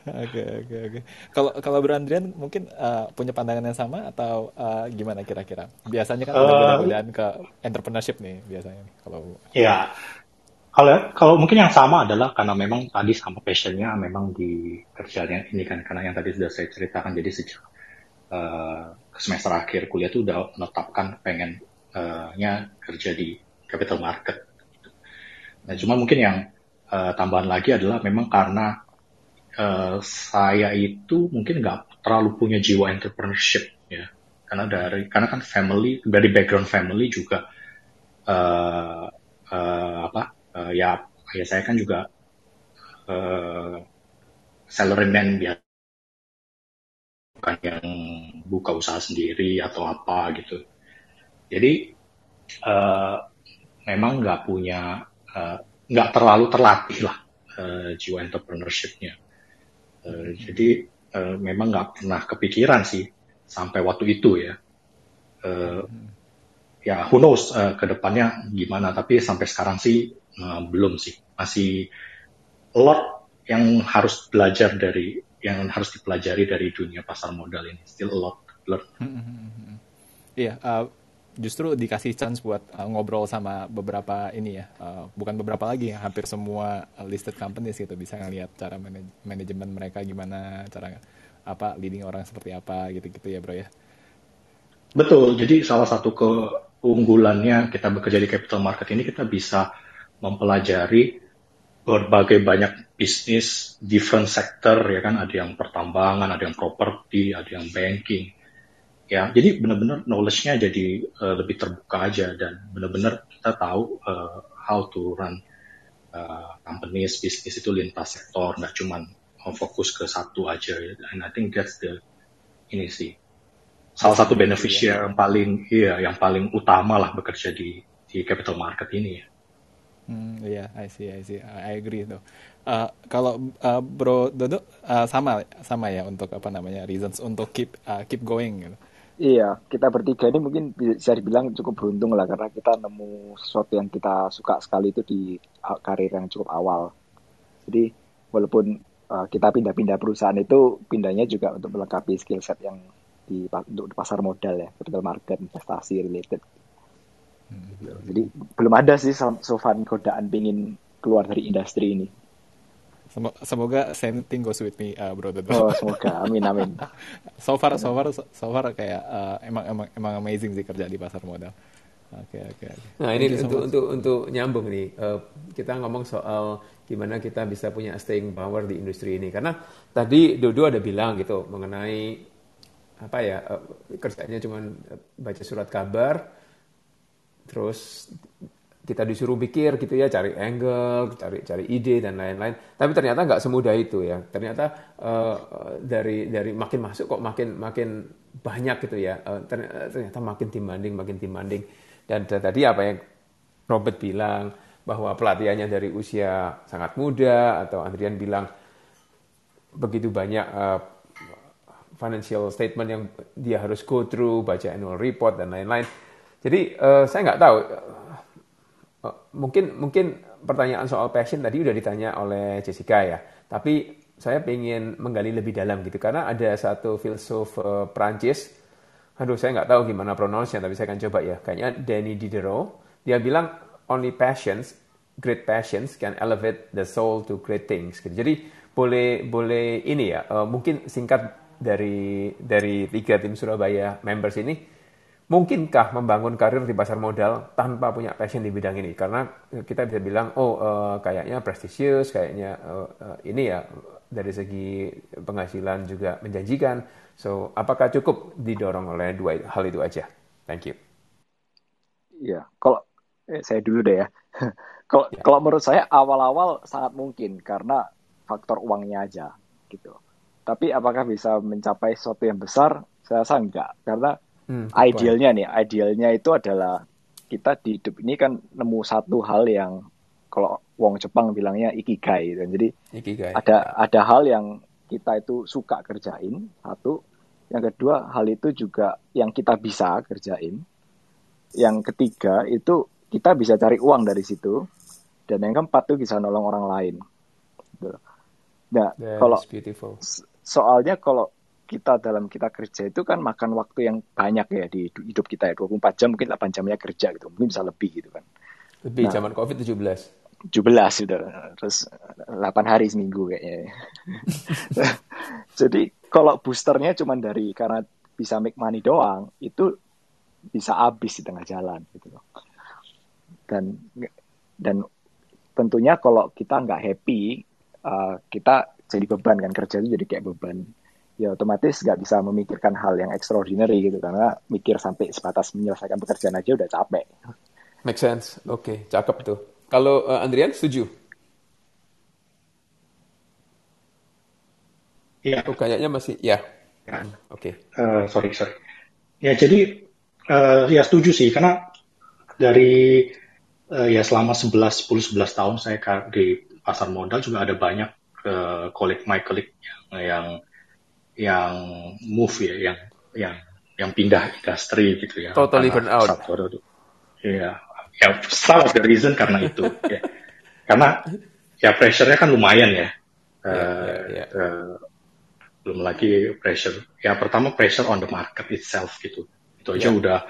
Oke oke oke. Kalau kalau Andrian mungkin uh, punya pandangan yang sama atau uh, gimana kira-kira? Biasanya kan uh, ada godaan ke entrepreneurship nih biasanya kalau. Iya. Kalau kalau mungkin yang sama adalah karena memang tadi sama passionnya memang di kerjanya ini kan karena yang tadi sudah saya ceritakan jadi sejak uh, semester akhir kuliah itu udah menetapkan pengennya uh, kerja di capital market. Nah cuma mungkin yang uh, tambahan lagi adalah memang karena uh, saya itu mungkin nggak terlalu punya jiwa entrepreneurship ya. Karena dari karena kan family dari background family juga uh, uh, apa uh, ya ya saya kan juga uh, salaryman biasa. Bukan yang buka usaha sendiri atau apa gitu. Jadi uh, memang nggak punya nggak uh, terlalu terlatih lah uh, jiwa entrepreneurshipnya Uh, jadi uh, memang nggak pernah kepikiran sih sampai waktu itu ya. Uh, ya who knows uh, ke depannya gimana tapi sampai sekarang sih uh, belum sih masih a lot yang harus belajar dari yang harus dipelajari dari dunia pasar modal ini still a lot learn. Iya, uh, justru dikasih chance buat uh, ngobrol sama beberapa ini ya uh, bukan beberapa lagi hampir semua listed companies gitu bisa ngelihat cara manaj manajemen mereka gimana cara apa leading orang seperti apa gitu-gitu ya bro ya. Betul. Jadi salah satu keunggulannya kita bekerja di capital market ini kita bisa mempelajari berbagai banyak bisnis different sector ya kan? Ada yang pertambangan ada yang properti ada yang banking ya jadi benar-benar knowledge-nya jadi uh, lebih terbuka aja dan benar-benar kita tahu uh, how to run uh, companies bisnis itu lintas sektor nggak cuma fokus ke satu aja ya. and I think that's the ini sih salah satu beneficiary yang paling iya yang paling utama lah bekerja di di capital market ini ya. Hmm, iya, yeah, I see, I see, I agree tuh. Uh, kalau uh, Bro Dodo uh, sama sama ya untuk apa namanya reasons untuk keep uh, keep going gitu. Iya, kita bertiga ini mungkin bisa dibilang cukup beruntung lah karena kita nemu sesuatu yang kita suka sekali itu di karir yang cukup awal. Jadi walaupun uh, kita pindah-pindah perusahaan itu pindahnya juga untuk melengkapi skill set yang di untuk pasar modal ya, capital market, investasi related. Hmm. Jadi belum ada sih sofan godaan pingin keluar dari industri ini. Semoga same thing goes with me, uh, bro. Oh, semoga. Amin, amin. so far, so far, so far kayak uh, emang emang emang amazing sih kerja di pasar modal. Oke, okay, oke. Okay, okay. Nah, ini untuk untuk untuk nyambung nih. Uh, kita ngomong soal gimana kita bisa punya staying power di industri ini. Karena tadi Dodo ada bilang gitu mengenai apa ya uh, kerjanya cuma baca surat kabar, terus kita disuruh pikir gitu ya cari angle cari cari ide dan lain-lain. Tapi ternyata nggak semudah itu ya. Ternyata uh, dari dari makin masuk kok makin makin banyak gitu ya. Uh, ternyata makin demanding makin demanding dan tadi apa yang Robert bilang bahwa pelatihannya dari usia sangat muda atau Andrian bilang begitu banyak uh, financial statement yang dia harus go through baca annual report dan lain-lain. Jadi uh, saya nggak tahu Oh, mungkin mungkin pertanyaan soal passion tadi udah ditanya oleh Jessica ya. Tapi saya ingin menggali lebih dalam gitu karena ada satu filsuf uh, Prancis, aduh saya nggak tahu gimana pronounce tapi saya akan coba ya. Kayaknya Danny Diderot, dia bilang only passions, great passions can elevate the soul to great things. Gitu. Jadi boleh boleh ini ya, uh, mungkin singkat dari dari tiga tim Surabaya members ini Mungkinkah membangun karir di pasar modal tanpa punya passion di bidang ini? Karena kita bisa bilang, oh uh, kayaknya prestisius, kayaknya uh, uh, ini ya dari segi penghasilan juga menjanjikan. So, apakah cukup didorong oleh dua hal itu aja? Thank you. Ya, kalau eh, saya dulu deh ya. kalau ya. kalau menurut saya awal-awal sangat mungkin karena faktor uangnya aja gitu. Tapi apakah bisa mencapai sesuatu yang besar? Saya rasa enggak karena Hmm, idealnya nih, idealnya itu adalah kita di hidup ini kan nemu satu hal yang kalau wong Jepang bilangnya ikigai dan jadi ikigai. ada ada hal yang kita itu suka kerjain satu, yang kedua hal itu juga yang kita bisa kerjain, yang ketiga itu kita bisa cari uang dari situ dan yang keempat tuh bisa nolong orang lain. Gitu. Nah, That kalau soalnya kalau kita dalam kita kerja itu kan makan waktu yang banyak ya di hidup kita ya. 24 jam mungkin 8 jamnya kerja gitu. Mungkin bisa lebih gitu kan. Lebih nah, zaman covid 17 17 gitu terus 8 hari seminggu kayaknya jadi kalau boosternya cuma dari karena bisa make money doang itu bisa habis di tengah jalan gitu loh. Dan dan tentunya kalau kita nggak happy uh, kita jadi beban kan kerja itu jadi kayak beban ya otomatis nggak bisa memikirkan hal yang extraordinary gitu karena mikir sampai sebatas menyelesaikan pekerjaan aja udah capek. Make sense. Oke, okay, cakep tuh. Kalau uh, Andrian setuju? Iya. Oh, kayaknya masih ya. ya. Oke. Okay. Uh, eh, sorry sorry. Ya jadi uh, ya setuju sih karena dari uh, ya selama 11 10 11 tahun saya di pasar modal juga ada banyak uh, colleague my colleague yang, yang yang move ya, yang yang yang pindah industri gitu ya. Totally burn out. Iya, ya salah the reason karena itu. ya. Karena ya pressure-nya kan lumayan ya. Uh, yeah, yeah. Uh, belum lagi pressure. Ya pertama pressure on the market itself gitu. Itu aja yeah. udah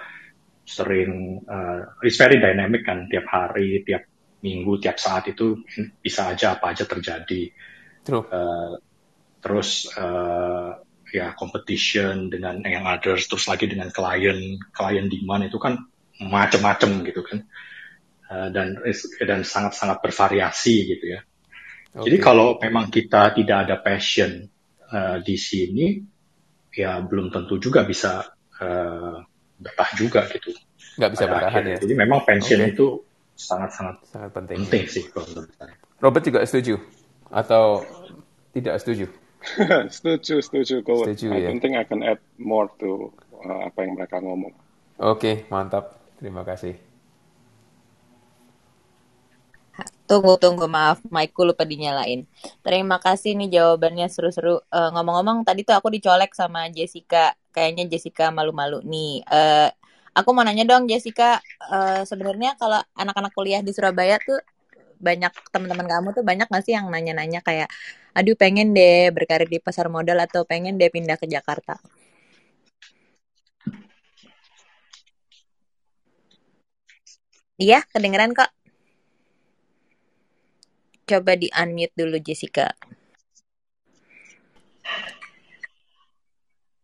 sering. Uh, it's very dynamic kan tiap hari, tiap minggu, tiap saat itu bisa aja apa aja terjadi. True. Uh, terus uh, ya competition dengan yang others terus lagi dengan klien klien demand itu kan macam-macam gitu kan. Uh, dan dan sangat-sangat bervariasi gitu ya. Okay. jadi kalau memang kita tidak ada passion uh, di sini ya belum tentu juga bisa uh, betah juga gitu. Nggak bisa bertahan ya. Jadi memang passion okay. itu sangat-sangat sangat penting. penting sih kalau menurut saya. Robert juga setuju? Atau tidak setuju setuju, setuju. Kau, setuju I ya. penting akan add more to uh, apa yang mereka ngomong. Oke, okay, mantap. Terima kasih. Tunggu, tunggu. Maaf, mic lupa dinyalain. Terima kasih nih jawabannya seru-seru. Uh, ngomong-ngomong, tadi tuh aku dicolek sama Jessica. Kayaknya Jessica malu-malu nih. Uh, aku mau nanya dong, Jessica. Uh, Sebenarnya kalau anak-anak kuliah di Surabaya tuh banyak teman-teman kamu tuh banyak gak sih yang nanya-nanya kayak aduh pengen deh berkarir di pasar modal atau pengen deh pindah ke Jakarta Iya, kedengeran kok. coba di unmute dulu Jessica.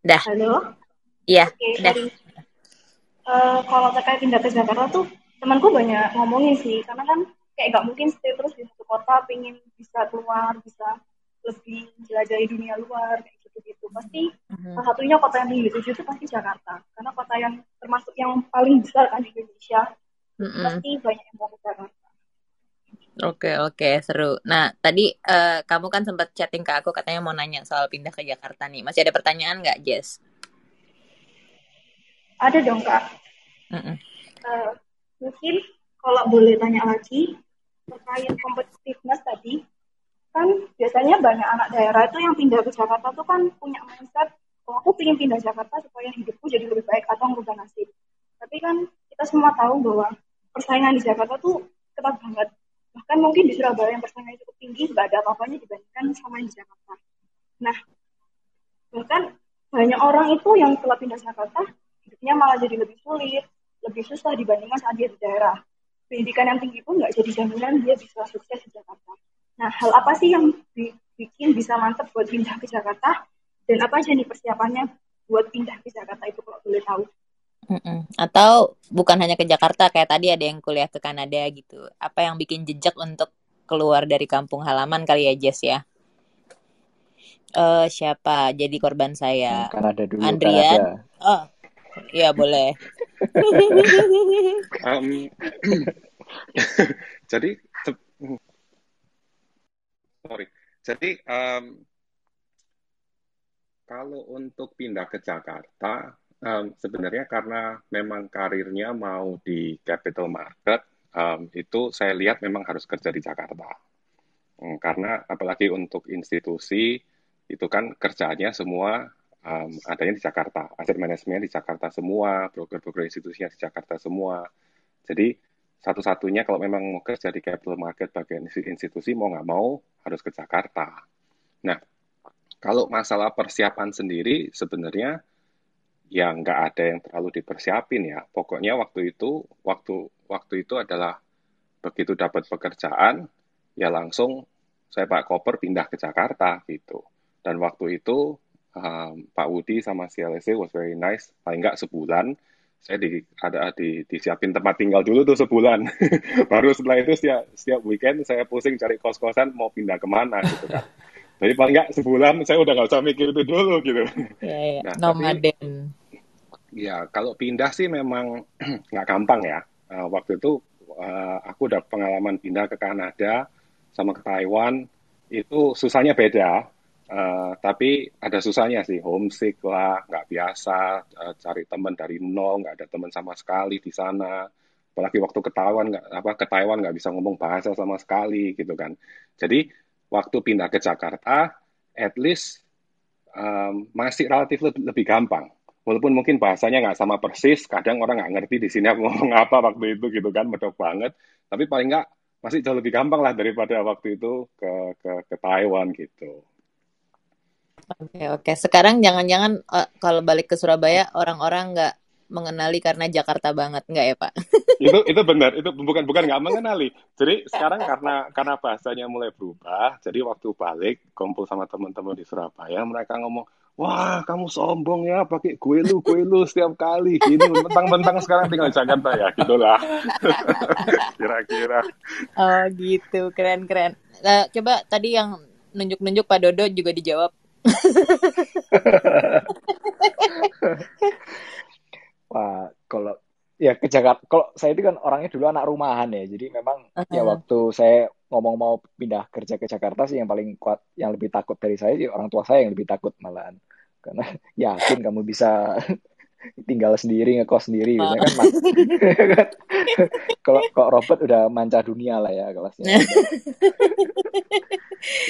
Dah. Halo. Iya. Oke, dah. Uh, kalau terkait pindah ke Jakarta tuh temanku banyak ngomongin sih, karena kan kayak nggak mungkin stay terus di satu kota, pengen bisa keluar, bisa lebih menjelajahi dunia luar kayak gitu-gitu. Pasti uh-huh. salah satunya kota yang tinggi dituju itu pasti Jakarta, karena kota yang termasuk yang paling besar kan di Indonesia. Uh-huh. Pasti banyak yang mau ke Jakarta. Oke oke seru. Nah tadi uh, kamu kan sempat chatting ke aku katanya mau nanya soal pindah ke Jakarta nih. Masih ada pertanyaan nggak Jess? Ada dong kak. Uh, mungkin kalau boleh tanya lagi terkait competitiveness tadi, kan biasanya banyak anak daerah itu yang pindah ke Jakarta tuh kan punya mindset, oh aku ingin pindah Jakarta supaya hidupku jadi lebih baik atau merubah nasib. Tapi kan kita semua tahu bahwa persaingan di Jakarta tuh ketat banget bahkan mungkin di Surabaya yang persaingannya cukup tinggi nggak ada apa-apanya dibandingkan sama di Jakarta. Nah, bahkan banyak orang itu yang setelah pindah Jakarta hidupnya malah jadi lebih sulit, lebih susah dibandingkan saat dia di daerah. Pendidikan yang tinggi pun nggak jadi jaminan dia bisa sukses di Jakarta. Nah, hal apa sih yang bikin bisa mantep buat pindah ke Jakarta? Dan apa aja nih persiapannya buat pindah ke Jakarta itu kalau boleh tahu? Mm-mm. Atau bukan hanya ke Jakarta, kayak tadi ada yang kuliah ke Kanada gitu. Apa yang bikin jejak untuk keluar dari kampung halaman kali ya Jess ya? Uh, siapa jadi korban saya? Kanada dulu. Andrian. Kanada. Oh, iya boleh. um, jadi, sorry. Jadi um, kalau untuk pindah ke Jakarta, um, sebenarnya karena memang karirnya mau di capital market, um, itu saya lihat memang harus kerja di Jakarta. Um, karena apalagi untuk institusi, itu kan kerjaannya semua um, adanya di Jakarta. Aset manajemennya di Jakarta semua, broker-broker institusinya di Jakarta semua. Jadi satu-satunya kalau memang mau kerja di capital market bagian institusi mau nggak mau harus ke Jakarta. Nah, kalau masalah persiapan sendiri sebenarnya yang nggak ada yang terlalu dipersiapin ya. Pokoknya waktu itu, waktu waktu itu adalah begitu dapat pekerjaan, ya langsung saya Pak Koper pindah ke Jakarta gitu. Dan waktu itu um, Pak Wudi sama CLSC was very nice, paling nggak sebulan. Saya di ada di disiapin tempat tinggal dulu tuh sebulan. Baru setelah itu setiap setiap weekend saya pusing cari kos kosan mau pindah ke mana gitu kan. Jadi paling nggak sebulan saya udah nggak usah mikir itu dulu gitu. Ya, ya. Nah, nomaden. Ya, kalau pindah sih memang nggak gampang ya. Uh, waktu itu uh, aku udah pengalaman pindah ke Kanada sama ke Taiwan, itu susahnya beda. Uh, tapi ada susahnya sih, homesick lah, nggak biasa, uh, cari teman dari nol, nggak ada teman sama sekali di sana. Apalagi waktu ke Taiwan, nggak apa ke Taiwan nggak bisa ngomong bahasa sama sekali gitu kan. Jadi waktu pindah ke Jakarta, at least um, masih relatif lebih, gampang walaupun mungkin bahasanya nggak sama persis, kadang orang nggak ngerti di sini aku ngomong apa waktu itu gitu kan, medok banget. Tapi paling nggak masih jauh lebih gampang lah daripada waktu itu ke ke, ke Taiwan gitu. Oke oke. Sekarang jangan-jangan uh, kalau balik ke Surabaya orang-orang nggak mengenali karena Jakarta banget nggak ya Pak? itu itu benar itu bukan bukan nggak mengenali. Jadi sekarang karena karena bahasanya mulai berubah. Jadi waktu balik kumpul sama teman-teman di Surabaya mereka ngomong wah kamu sombong ya pakai gue lu gue lu setiap kali gini mentang-mentang sekarang tinggal di Jakarta ya gitulah kira-kira oh gitu keren keren uh, coba tadi yang nunjuk-nunjuk Pak Dodo juga dijawab wah kalau ya ke Jakarta kalau saya itu kan orangnya dulu anak rumahan ya jadi memang uh -huh. ya waktu saya ngomong mau pindah kerja ke Jakarta sih yang paling kuat, yang lebih takut dari saya sih orang tua saya yang lebih takut malahan. Karena yakin kamu bisa tinggal sendiri ngekos sendiri gitu kan kalau kok Robert udah manca dunia lah ya kelasnya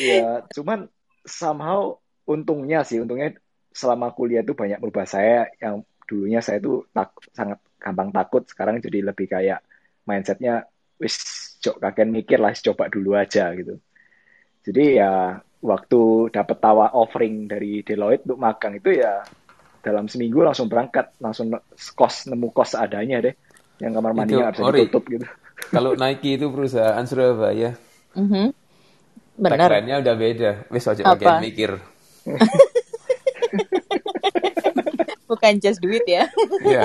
ya cuman somehow untungnya sih untungnya selama kuliah tuh banyak berubah saya yang dulunya saya tuh tak, sangat gampang takut sekarang jadi lebih kayak mindsetnya wis cok kakek mikir lah coba dulu aja gitu jadi ya waktu dapat tawa offering dari Deloitte untuk magang itu ya dalam seminggu langsung berangkat langsung kos nemu kos adanya deh yang kamar mandinya harus ditutup gitu kalau Nike itu perusahaan Surabaya mm -hmm. Benar. Tagline-nya udah beda. Wis aja pakai mikir. Bukan just duit ya. Iya.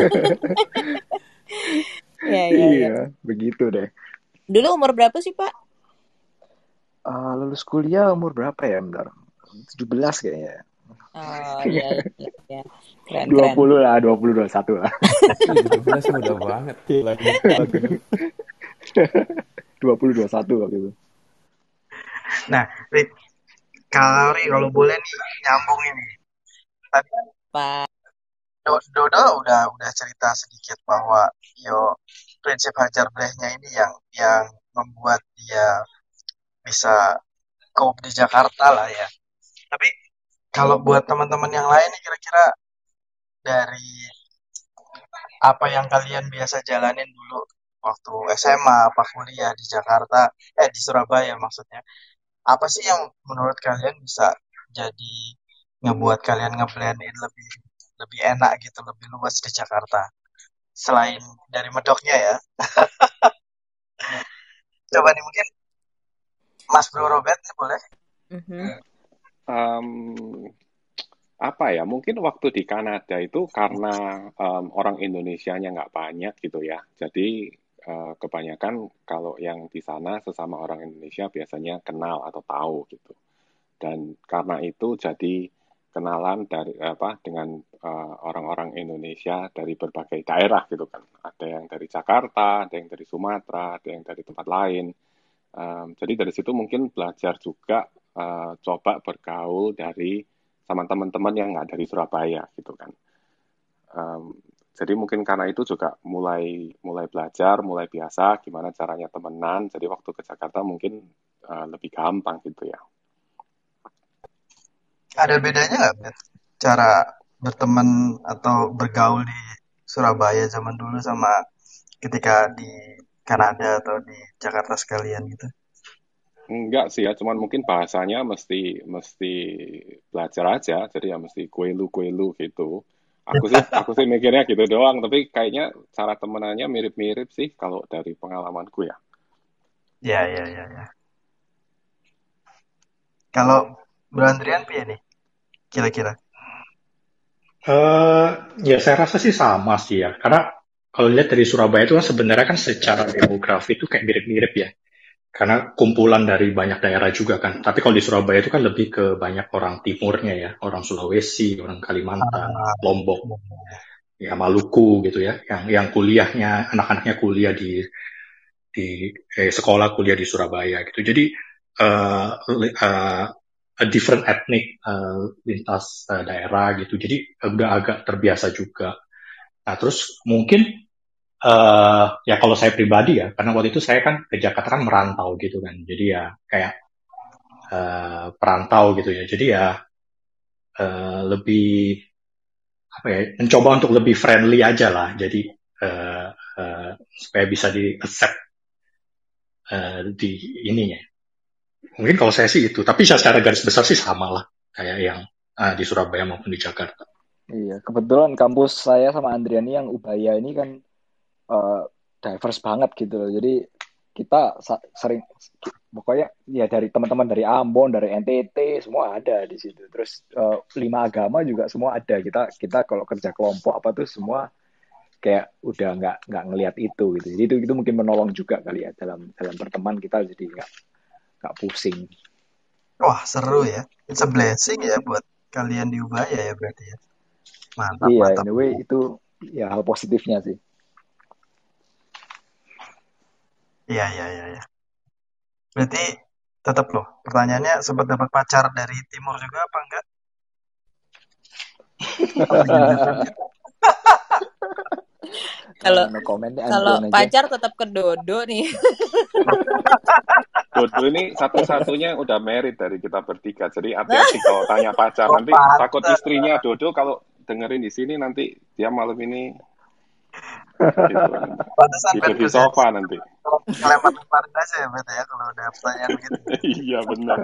ya, ya, iya, ya. begitu deh. Dulu umur berapa sih, Pak? Uh, lulus kuliah umur berapa ya, bentar? 17 kayaknya. Oh iya iya iya. Keren, 20 keren. lah, 20 21 lah. 17 udah banget. lagi. 20 21 waktu itu. Nah, Rit, kalau kalau boleh nih nyambung ini. Tadi Pak Dodo udah udah cerita sedikit bahwa yo prinsip hajar blehnya ini yang yang membuat dia bisa cope di Jakarta lah ya. Tapi kalau buat teman-teman yang lain kira-kira dari apa yang kalian biasa jalanin dulu waktu SMA apa kuliah di Jakarta eh di Surabaya maksudnya apa sih yang menurut kalian bisa jadi ngebuat kalian ngeblendin lebih lebih enak gitu lebih luas di Jakarta? Selain dari medoknya ya. Coba nih mungkin Mas Bro Robert boleh? Mm -hmm um, apa ya mungkin waktu di Kanada itu karena um, orang Indonesia-nya nggak banyak gitu ya. Jadi uh, kebanyakan kalau yang di sana sesama orang Indonesia biasanya kenal atau tahu gitu. Dan karena itu jadi kenalan dari apa dengan uh, orang-orang Indonesia dari berbagai daerah gitu kan. Ada yang dari Jakarta ada yang dari Sumatera ada yang dari tempat lain. Um, jadi dari situ mungkin belajar juga uh, coba bergaul dari sama teman-teman yang nggak dari Surabaya gitu kan. Um, jadi mungkin karena itu juga mulai mulai belajar, mulai biasa gimana caranya temenan. Jadi waktu ke Jakarta mungkin uh, lebih gampang gitu ya. Ada bedanya nggak cara berteman atau bergaul di Surabaya zaman dulu sama ketika di Kanada atau di Jakarta sekalian gitu? Enggak sih ya, cuman mungkin bahasanya mesti mesti belajar aja, jadi ya mesti kue lu kue lu gitu. Aku sih aku sih mikirnya gitu doang, tapi kayaknya cara temenannya mirip-mirip sih kalau dari pengalamanku ya. Ya ya ya ya. Kalau Brandrian piye nih? Kira-kira? Uh, ya saya rasa sih sama sih ya, karena kalau lihat dari Surabaya itu kan sebenarnya kan secara demografi itu kayak mirip-mirip ya karena kumpulan dari banyak daerah juga kan. Tapi kalau di Surabaya itu kan lebih ke banyak orang timurnya ya, orang Sulawesi, orang Kalimantan, ah. Lombok, ya Maluku gitu ya, yang yang kuliahnya anak-anaknya kuliah di di eh, sekolah kuliah di Surabaya gitu. Jadi uh, uh, a different ethnic uh, lintas uh, daerah gitu. Jadi udah agak terbiasa juga. Nah terus mungkin Uh, ya kalau saya pribadi ya, karena waktu itu saya kan ke Jakarta kan merantau gitu kan, jadi ya kayak uh, perantau gitu ya, jadi ya uh, lebih apa ya, mencoba untuk lebih friendly aja lah, jadi uh, uh, supaya bisa di accept uh, di ininya. Mungkin kalau saya sih itu, tapi secara garis besar sih sama lah kayak yang uh, di Surabaya maupun di Jakarta. Iya, kebetulan kampus saya sama Andriani yang Ubaya ini kan uh, diverse banget gitu loh. Jadi kita sering pokoknya ya dari teman-teman dari Ambon, dari NTT semua ada di situ. Terus uh, lima agama juga semua ada. Kita kita kalau kerja kelompok apa tuh semua kayak udah nggak nggak ngelihat itu gitu. Jadi itu itu mungkin menolong juga kali ya dalam dalam pertemuan kita jadi nggak nggak pusing. Wah seru ya. It's a blessing ya buat kalian di Ubaya ya berarti ya. Mantap. Iya, mantap. anyway itu ya hal positifnya sih. Iya, iya, iya. Ya. Berarti tetap loh, pertanyaannya sempat dapat pacar dari timur juga apa enggak? Kalau kalau pacar tetap ke Dodo nih. Dodo ini satu-satunya udah merit dari kita bertiga. Jadi hati-hati kalau tanya pacar nanti takut istrinya Dodo kalau dengerin di sini nanti dia malam ini gitu. di sofa nanti. Lempar-lemparin aja ya berarti ya kalau udah pertanyaan gitu. iya benar.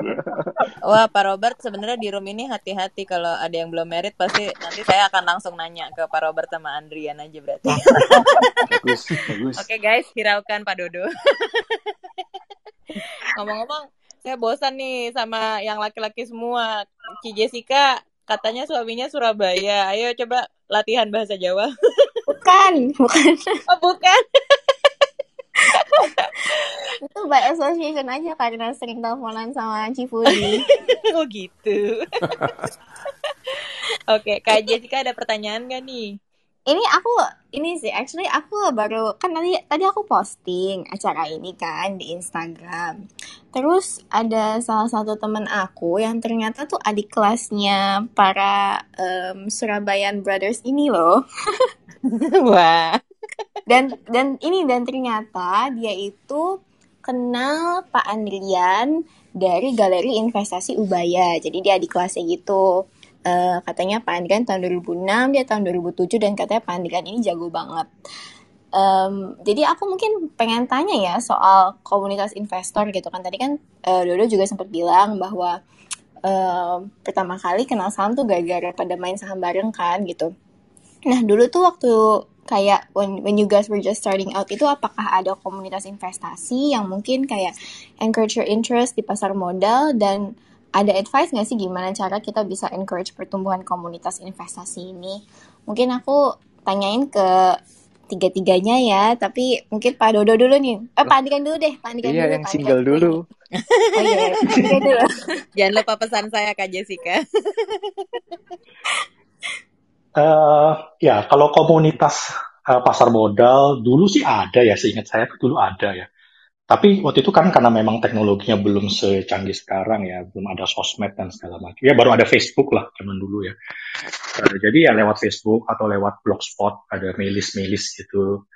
Wah Pak Robert sebenarnya di room ini hati-hati kalau ada yang belum merit pasti nanti saya akan langsung nanya ke Pak Robert sama Andrian aja berarti. bagus, bagus. Oke guys, hiraukan Pak Dodo. Ngomong-ngomong, saya bosan nih sama yang laki-laki semua. Ci Jessica katanya suaminya Surabaya. Ayo coba latihan bahasa Jawa. Bukan, bukan. Oh, bukan. itu by association aja karena sering teleponan sama Cifudi. oh gitu. Oke, Kak Jessica ada pertanyaan gak nih? Ini aku ini sih actually aku baru kan tadi tadi aku posting acara ini kan di Instagram. Terus ada salah satu teman aku yang ternyata tuh adik kelasnya para um, Surabayan Brothers ini loh. Wah. Dan dan ini dan ternyata dia itu kenal Pak Andrian dari Galeri Investasi Ubaya. Jadi dia adik kelasnya gitu uh, katanya Pak Andrian tahun 2006 dia tahun 2007 dan katanya Pak Andrian ini jago banget. Um, jadi aku mungkin pengen tanya ya soal komunitas investor gitu kan. Tadi kan uh, Dodo juga sempat bilang bahwa uh, pertama kali kenal saham tuh gara-gara pada main saham bareng kan gitu. Nah dulu tuh waktu kayak when when you guys were just starting out itu apakah ada komunitas investasi yang mungkin kayak encourage your interest di pasar modal dan ada advice nggak sih gimana cara kita bisa encourage pertumbuhan komunitas investasi ini? Mungkin aku tanyain ke tiga-tiganya ya, tapi mungkin Pak Dodo dulu nih. Eh, Pak Andika dulu deh, Pak Andika iya, dulu. yang single dulu. oh iya, Pak dulu. Jangan lupa pesan saya Kak Jessica. uh, ya, kalau komunitas uh, pasar modal dulu sih ada ya, seingat saya dulu ada ya. Tapi waktu itu kan karena memang teknologinya belum secanggih sekarang ya, belum ada sosmed dan segala macam. Ya baru ada Facebook lah zaman dulu ya. Uh, jadi ya lewat Facebook atau lewat blogspot ada mailis-mailis gitu.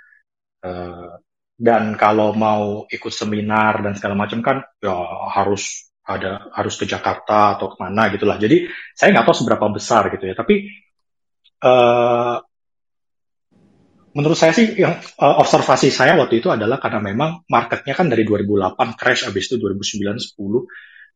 Uh, dan kalau mau ikut seminar dan segala macam kan ya harus ada harus ke Jakarta atau ke mana gitulah. Jadi saya nggak tahu seberapa besar gitu ya. Tapi uh, menurut saya sih yang uh, observasi saya waktu itu adalah karena memang marketnya kan dari 2008 crash abis itu 2009 10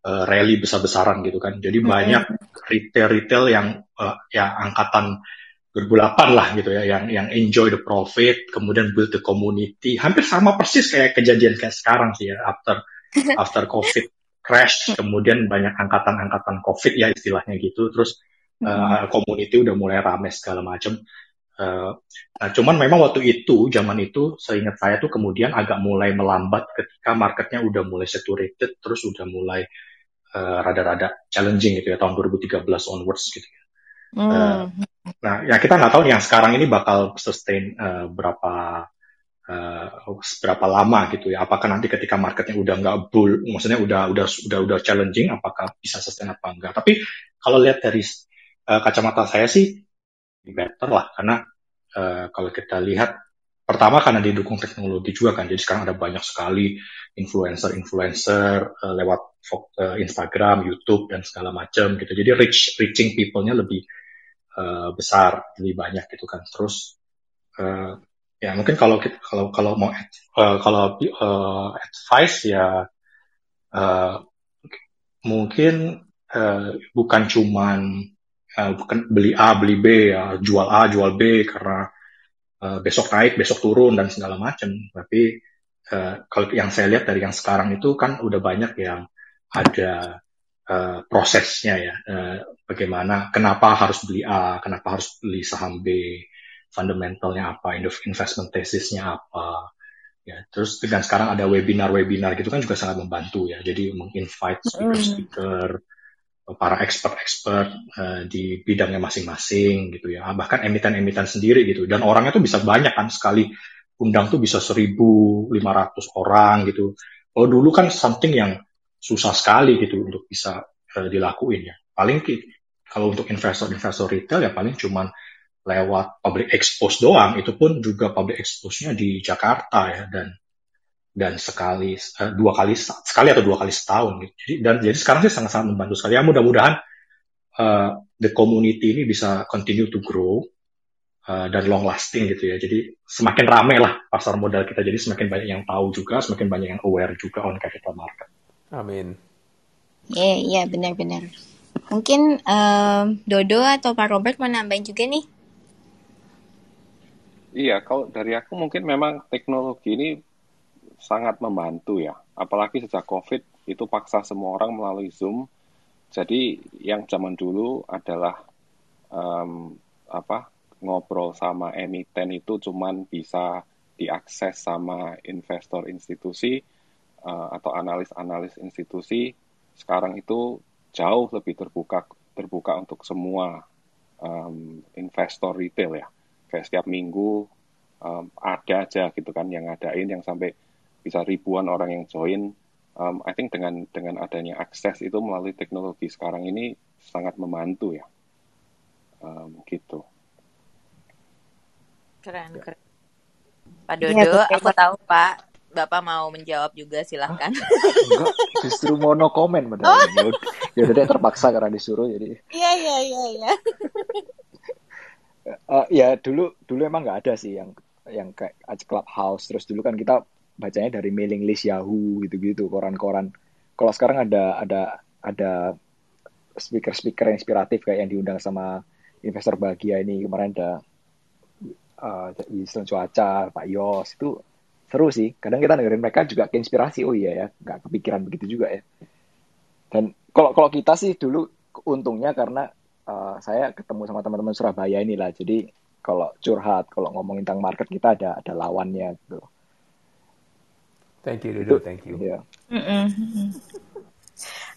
uh, rally besar-besaran gitu kan. Jadi mm -hmm. banyak retail-retail yang uh, ya angkatan 2008 lah gitu ya yang yang enjoy the profit kemudian build the community hampir sama persis kayak kejadian kayak sekarang sih ya after after covid crash kemudian banyak angkatan-angkatan covid ya istilahnya gitu terus uh, community udah mulai rame segala macam Uh, nah, cuman memang waktu itu, zaman itu, seingat saya tuh kemudian agak mulai melambat ketika marketnya udah mulai saturated, terus udah mulai uh, rada-rada challenging gitu ya, tahun 2013 onwards gitu ya. Mm. Uh, nah, ya kita nggak tahu nih yang sekarang ini bakal sustain uh, berapa uh, berapa lama gitu ya. Apakah nanti ketika marketnya udah nggak bull, maksudnya udah udah udah udah challenging, apakah bisa sustain apa enggak? Tapi kalau lihat dari uh, kacamata saya sih better lah karena uh, kalau kita lihat pertama karena didukung teknologi juga kan jadi sekarang ada banyak sekali influencer-influencer uh, lewat uh, Instagram, YouTube dan segala macam gitu. Jadi reach reaching people-nya lebih uh, besar lebih banyak gitu kan. Terus uh, ya mungkin kalau kita, kalau kalau mau uh, kalau uh, advice ya uh, mungkin uh, bukan cuman uh, beli A beli B ya. Jual A jual B karena uh, besok naik besok turun dan segala macam tapi uh, kalau yang saya lihat dari yang sekarang itu kan udah banyak yang ada uh, prosesnya ya. Uh, bagaimana kenapa harus beli A kenapa harus beli saham B fundamentalnya apa investment tesisnya apa ya. Terus dengan sekarang ada webinar-webinar gitu kan juga sangat membantu ya. Jadi menginvite speaker-speaker para expert-expert uh, di bidangnya masing-masing gitu ya. Bahkan emiten-emiten sendiri gitu. Dan orangnya tuh bisa banyak kan sekali undang tuh bisa 1.500 orang gitu. Kalau dulu kan something yang susah sekali gitu untuk bisa uh, dilakuin ya. Paling kalau untuk investor-investor retail ya paling cuman lewat public expose doang. Itu pun juga public expose-nya di Jakarta ya. Dan dan sekali uh, dua kali sekali atau dua kali setahun gitu. Jadi dan jadi sekarang sih sangat-sangat membantu sekali. Ya mudah-mudahan uh, the community ini bisa continue to grow uh, dan long lasting gitu ya. Jadi semakin ramai lah pasar modal kita. Jadi semakin banyak yang tahu juga, semakin banyak yang aware juga on capital market. Amin. Iya, yeah, iya yeah, benar-benar. Mungkin um, Dodo atau Pak Robert mau nambahin juga nih? Iya, kalau dari aku mungkin memang teknologi ini sangat membantu ya. Apalagi sejak COVID itu paksa semua orang melalui Zoom. Jadi yang zaman dulu adalah um, apa ngobrol sama emiten itu cuman bisa diakses sama investor institusi uh, atau analis-analis institusi. Sekarang itu jauh lebih terbuka terbuka untuk semua um, investor retail ya. Kayak setiap minggu um, ada aja gitu kan yang ngadain yang sampai bisa ribuan orang yang join. Um, I think dengan dengan adanya akses itu melalui teknologi sekarang ini sangat membantu ya, um, gitu. Keren, keren. Pak iya, Dodo, ya, aku tahu Pak, Bapak mau menjawab juga silahkan. Enggak, justru mau no comment benar. Oh. Ya udah deh terpaksa karena disuruh jadi. Iya iya iya iya. uh, ya dulu dulu emang nggak ada sih yang yang kayak clubhouse terus dulu kan kita bacanya dari mailing list Yahoo gitu-gitu koran-koran. Kalau sekarang ada ada ada speaker-speaker inspiratif kayak yang diundang sama investor bahagia ini. Kemarin ada uh, Cuaca Pak Yos. Itu seru sih. Kadang kita dengerin mereka juga keinspirasi. Oh iya ya nggak kepikiran begitu juga ya. Dan kalau kalau kita sih dulu untungnya karena uh, saya ketemu sama teman-teman Surabaya inilah. Jadi kalau curhat, kalau ngomongin tentang market kita ada ada lawannya gitu. Thank you, Dodo. Thank you. Yeah.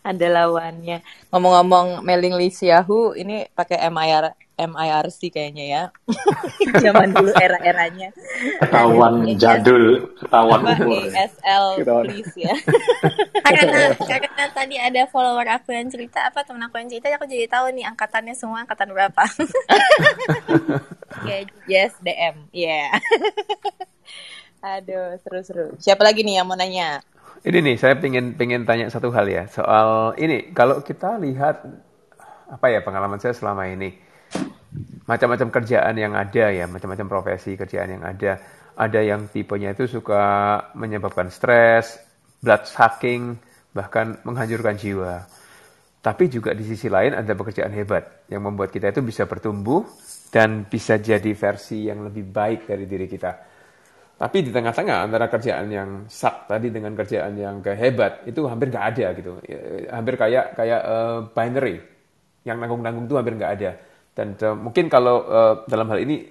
ada lawannya. Ngomong-ngomong mailing list Yahoo, ini pakai MIR MIRC kayaknya ya. Zaman dulu era-eranya. Ketahuan jadul, ketahuan umur. ASL please ya. karena karena tadi ada follower aku yang cerita apa temen aku yang cerita aku jadi tahu nih angkatannya semua angkatan berapa. yes DM. Yeah. Aduh, seru-seru. Siapa lagi nih yang mau nanya? Ini nih, saya pengen pengen tanya satu hal ya soal ini. Kalau kita lihat apa ya pengalaman saya selama ini, macam-macam kerjaan yang ada ya, macam-macam profesi kerjaan yang ada. Ada yang tipenya itu suka menyebabkan stres, blood sucking, bahkan menghancurkan jiwa. Tapi juga di sisi lain ada pekerjaan hebat yang membuat kita itu bisa bertumbuh dan bisa jadi versi yang lebih baik dari diri kita. Tapi di tengah-tengah antara kerjaan yang sak tadi dengan kerjaan yang kehebat itu hampir nggak ada gitu, ya, hampir kayak kayak uh, binary yang nanggung-nanggung itu hampir nggak ada. Dan uh, mungkin kalau uh, dalam hal ini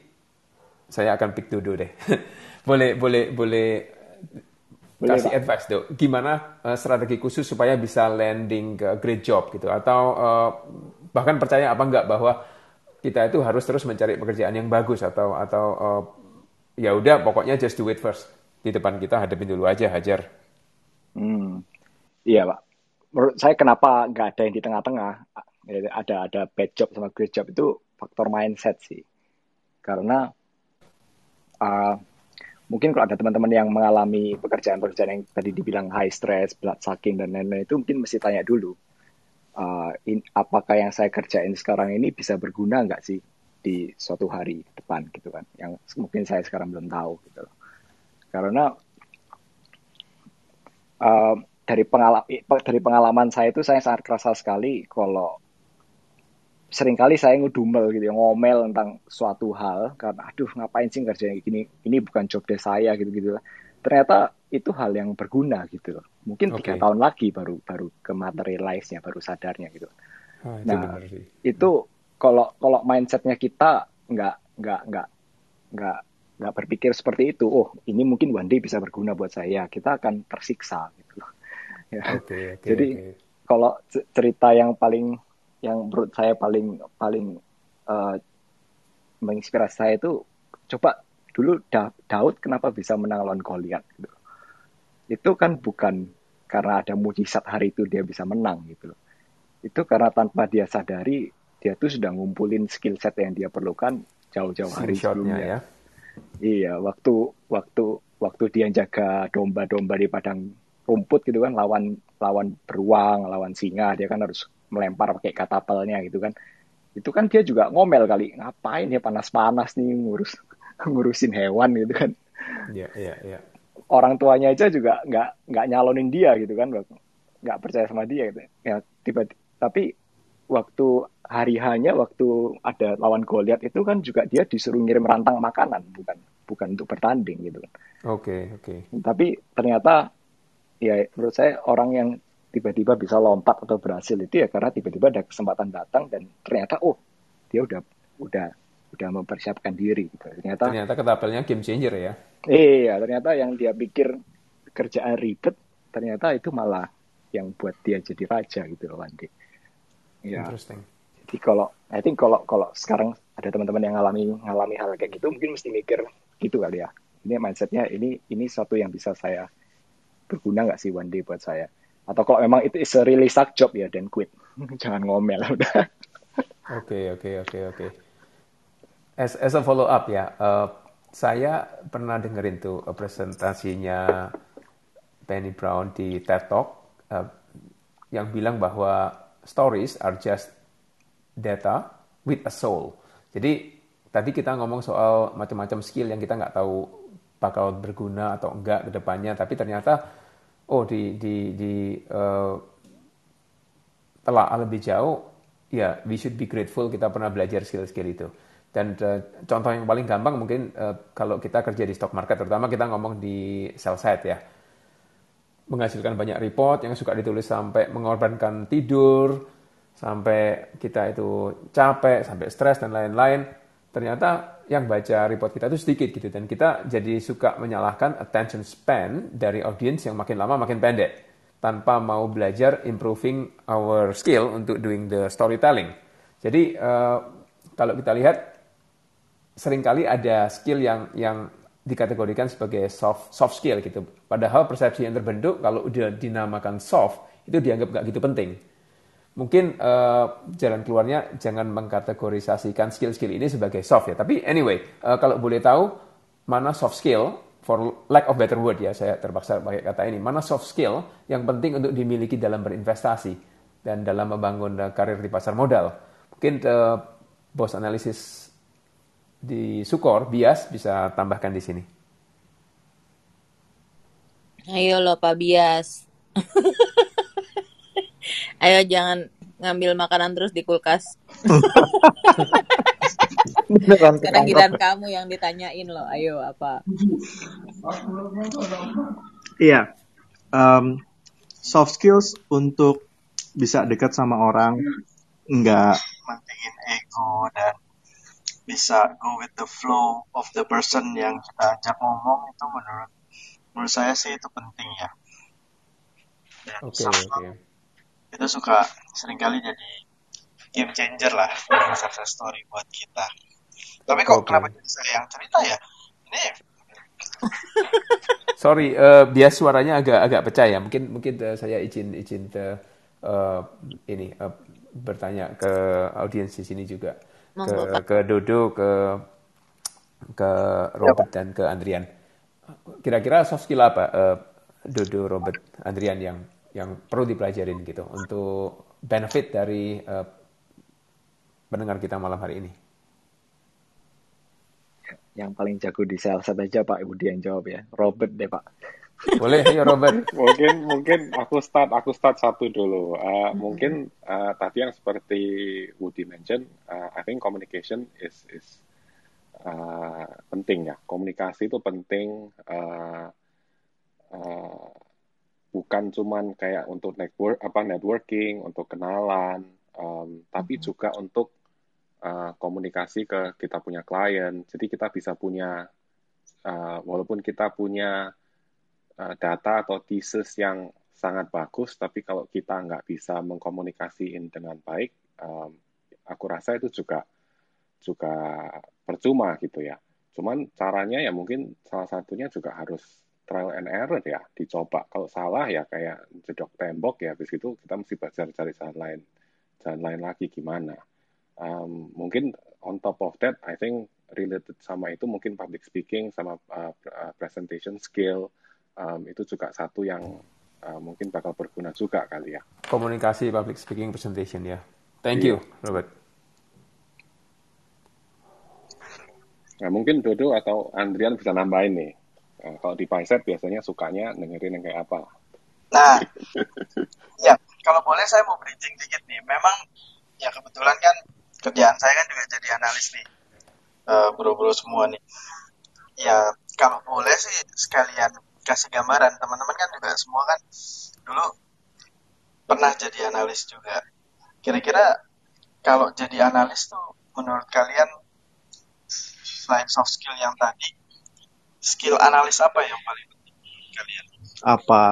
saya akan pick Dodo deh. boleh boleh boleh boleh, kasih Pak. advice dok, gimana uh, strategi khusus supaya bisa landing ke great job gitu atau uh, bahkan percaya apa enggak bahwa kita itu harus terus mencari pekerjaan yang bagus atau atau uh, ya udah pokoknya just do it first di depan kita hadapin dulu aja hajar. Hmm, iya pak. Menurut saya kenapa nggak ada yang di tengah-tengah? Ada ada bad job sama great job itu faktor mindset sih. Karena uh, mungkin kalau ada teman-teman yang mengalami pekerjaan-pekerjaan yang tadi dibilang high stress, blood sucking dan lain-lain itu mungkin mesti tanya dulu uh, in, apakah yang saya kerjain sekarang ini bisa berguna nggak sih di suatu hari depan gitu kan. Yang mungkin saya sekarang belum tahu gitu loh. Karena uh, dari pengalaman dari pengalaman saya itu saya sangat kerasa sekali kalau sering kali saya ngudumel gitu ya ngomel tentang suatu hal karena aduh ngapain sih kerjanya gini? Ini bukan job desk saya gitu gitu ternyata itu hal yang berguna gitu loh. Mungkin tiga okay. tahun lagi baru baru ke materialize-nya baru sadarnya gitu. Itu nah itu kalau kalau mindsetnya kita nggak nggak nggak nggak nggak berpikir seperti itu oh ini mungkin one day bisa berguna buat saya kita akan tersiksa gitu loh ya. okay, okay, jadi okay. kalau cerita yang paling yang menurut saya paling paling uh, menginspirasi saya itu coba dulu Daud kenapa bisa menang lawan Goliat gitu itu kan bukan karena ada mujizat hari itu dia bisa menang gitu loh. Itu karena tanpa dia sadari dia tuh sudah ngumpulin skill set yang dia perlukan jauh-jauh hari sebelumnya. Ya. Iya, waktu waktu waktu dia jaga domba-domba di padang rumput gitu kan lawan lawan beruang, lawan singa, dia kan harus melempar pakai katapelnya gitu kan. Itu kan dia juga ngomel kali, ngapain ya panas-panas nih ngurus ngurusin hewan gitu kan. Iya, iya, iya orang tuanya aja juga nggak nggak nyalonin dia gitu kan nggak percaya sama dia gitu ya tiba tapi waktu hari hanya waktu ada lawan Goliat itu kan juga dia disuruh ngirim rantang makanan bukan bukan untuk bertanding gitu kan oke okay, oke okay. tapi ternyata ya menurut saya orang yang tiba-tiba bisa lompat atau berhasil itu ya karena tiba-tiba ada kesempatan datang dan ternyata oh dia udah udah udah mempersiapkan diri gitu. Ternyata ternyata ketapelnya game changer ya. Iya, ternyata yang dia pikir kerjaan ribet ternyata itu malah yang buat dia jadi raja gitu loh Wandi. Ya. Interesting. Jadi kalau I think kalau kalau sekarang ada teman-teman yang ngalami ngalami hal kayak gitu mungkin mesti mikir gitu kali ya. Ini mindsetnya ini ini suatu yang bisa saya berguna nggak sih one day buat saya atau kalau memang itu is a really suck job ya dan quit jangan ngomel udah oke oke oke oke as as a follow up ya uh, saya pernah dengerin tuh presentasinya Penny Brown di TED Talk uh, yang bilang bahwa stories are just data with a soul. Jadi tadi kita ngomong soal macam-macam skill yang kita nggak tahu bakal berguna atau enggak ke depannya, tapi ternyata oh di di di uh, telah lebih jauh ya we should be grateful kita pernah belajar skill-skill itu dan uh, contoh yang paling gampang mungkin uh, kalau kita kerja di stock market terutama kita ngomong di sell side ya menghasilkan banyak report yang suka ditulis sampai mengorbankan tidur sampai kita itu capek sampai stres dan lain-lain ternyata yang baca report kita itu sedikit gitu dan kita jadi suka menyalahkan attention span dari audience yang makin lama makin pendek tanpa mau belajar improving our skill untuk doing the storytelling. Jadi uh, kalau kita lihat sering kali ada skill yang yang dikategorikan sebagai soft soft skill gitu. Padahal persepsi yang terbentuk kalau udah dinamakan soft itu dianggap nggak gitu penting mungkin uh, jalan keluarnya jangan mengkategorisasikan skill-skill ini sebagai soft ya. Tapi anyway, uh, kalau boleh tahu mana soft skill, for lack of better word ya, saya terpaksa pakai kata ini, mana soft skill yang penting untuk dimiliki dalam berinvestasi dan dalam membangun uh, karir di pasar modal. Mungkin uh, bos analisis di Sukor, Bias bisa tambahkan di sini. Ayo loh Pak Bias. Ayo jangan ngambil makanan terus di kulkas. Sekarang giliran kamu yang ditanyain loh. Ayo apa? Iya. Um, soft skills untuk bisa dekat sama orang, nggak mentingin ego dan bisa go with the flow of the person yang kita ajak ngomong itu menurut menurut saya sih itu penting ya. Oke oke. Okay, okay itu suka sering kali jadi game changer lah dalam success story buat kita. Tapi kok okay. kenapa jadi saya yang cerita ya? Ini Sorry, uh, bias suaranya agak agak pecah ya. Mungkin mungkin uh, saya izin izin uh, uh, ini uh, bertanya ke audiens di sini juga ke ke Dodo ke ke Robert ya, dan ke Andrian. Kira-kira soft skill apa uh, Dodo, Robert, Andrian yang yang perlu dipelajarin gitu untuk benefit dari uh, pendengar kita malam hari ini? Yang paling jago di sales aja Pak Ibu yang jawab ya. Robert deh Pak. Boleh ya Robert. mungkin mungkin aku start aku start satu dulu. Uh, mungkin uh, tadi yang seperti Woody mention, uh, I think communication is is uh, penting ya. Komunikasi itu penting. Uh, uh, bukan cuman kayak untuk network apa networking untuk kenalan um, tapi mm-hmm. juga untuk uh, komunikasi ke kita punya klien jadi kita bisa punya uh, walaupun kita punya uh, data atau thesis yang sangat bagus tapi kalau kita nggak bisa mengkomunikasiin dengan baik um, aku rasa itu juga juga percuma gitu ya. Cuman caranya ya mungkin salah satunya juga harus trial and error ya dicoba. Kalau salah ya kayak jedok tembok ya habis itu kita mesti belajar cari jalan lain jalan lain lagi gimana. Um, mungkin on top of that I think related sama itu mungkin public speaking sama uh, presentation skill um, itu juga satu yang uh, mungkin bakal berguna juga kali ya komunikasi public speaking presentation ya thank yeah. you Robert Nah, mungkin Dodo atau Andrian bisa nambahin nih. Nah, kalau di Pfizer biasanya sukanya dengerin yang kayak apa? Nah, ya kalau boleh saya mau bridging dikit nih. Memang ya kebetulan kan kerjaan saya kan juga jadi analis nih, uh, bro-bro semua nih. Ya kalau boleh sih sekalian kasih gambaran teman-teman kan juga semua kan dulu pernah jadi analis juga. Kira-kira kalau jadi analis tuh menurut kalian selain soft skill yang tadi, skill analis apa yang paling penting kalian? Apa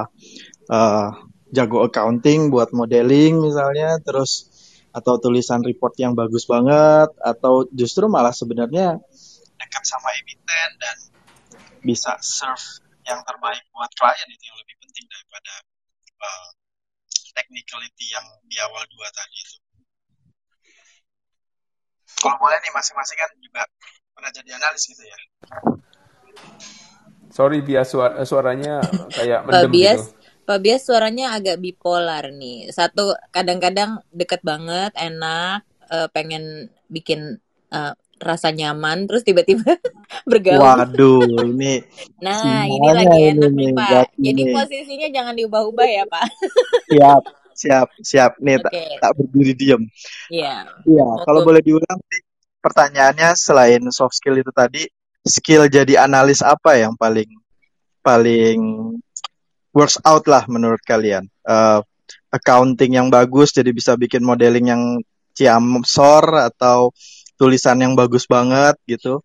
uh, jago accounting buat modeling misalnya, terus atau tulisan report yang bagus banget, atau justru malah sebenarnya dekat sama emiten dan bisa serve yang terbaik buat klien itu yang lebih penting daripada uh, technicality yang di awal dua tadi itu. Kalau boleh nih masing-masing kan juga pernah jadi analis gitu ya. Sorry bias suara, suaranya kayak mendem Bias, gitu. Pak Bias suaranya agak bipolar nih. Satu kadang-kadang deket banget, enak, uh, pengen bikin uh, rasa nyaman terus tiba-tiba bergaul. Waduh, ini Nah, ini lagi enak nih, Pak. Jadi posisinya jangan diubah-ubah ya, Pak. Siap, siap, siap. Nih okay. tak, tak berdiri diam. Iya. Iya, kalau boleh diulang pertanyaannya selain soft skill itu tadi, skill jadi analis apa yang paling paling works out lah menurut kalian? Uh, accounting yang bagus jadi bisa bikin modeling yang ciamsor atau tulisan yang bagus banget gitu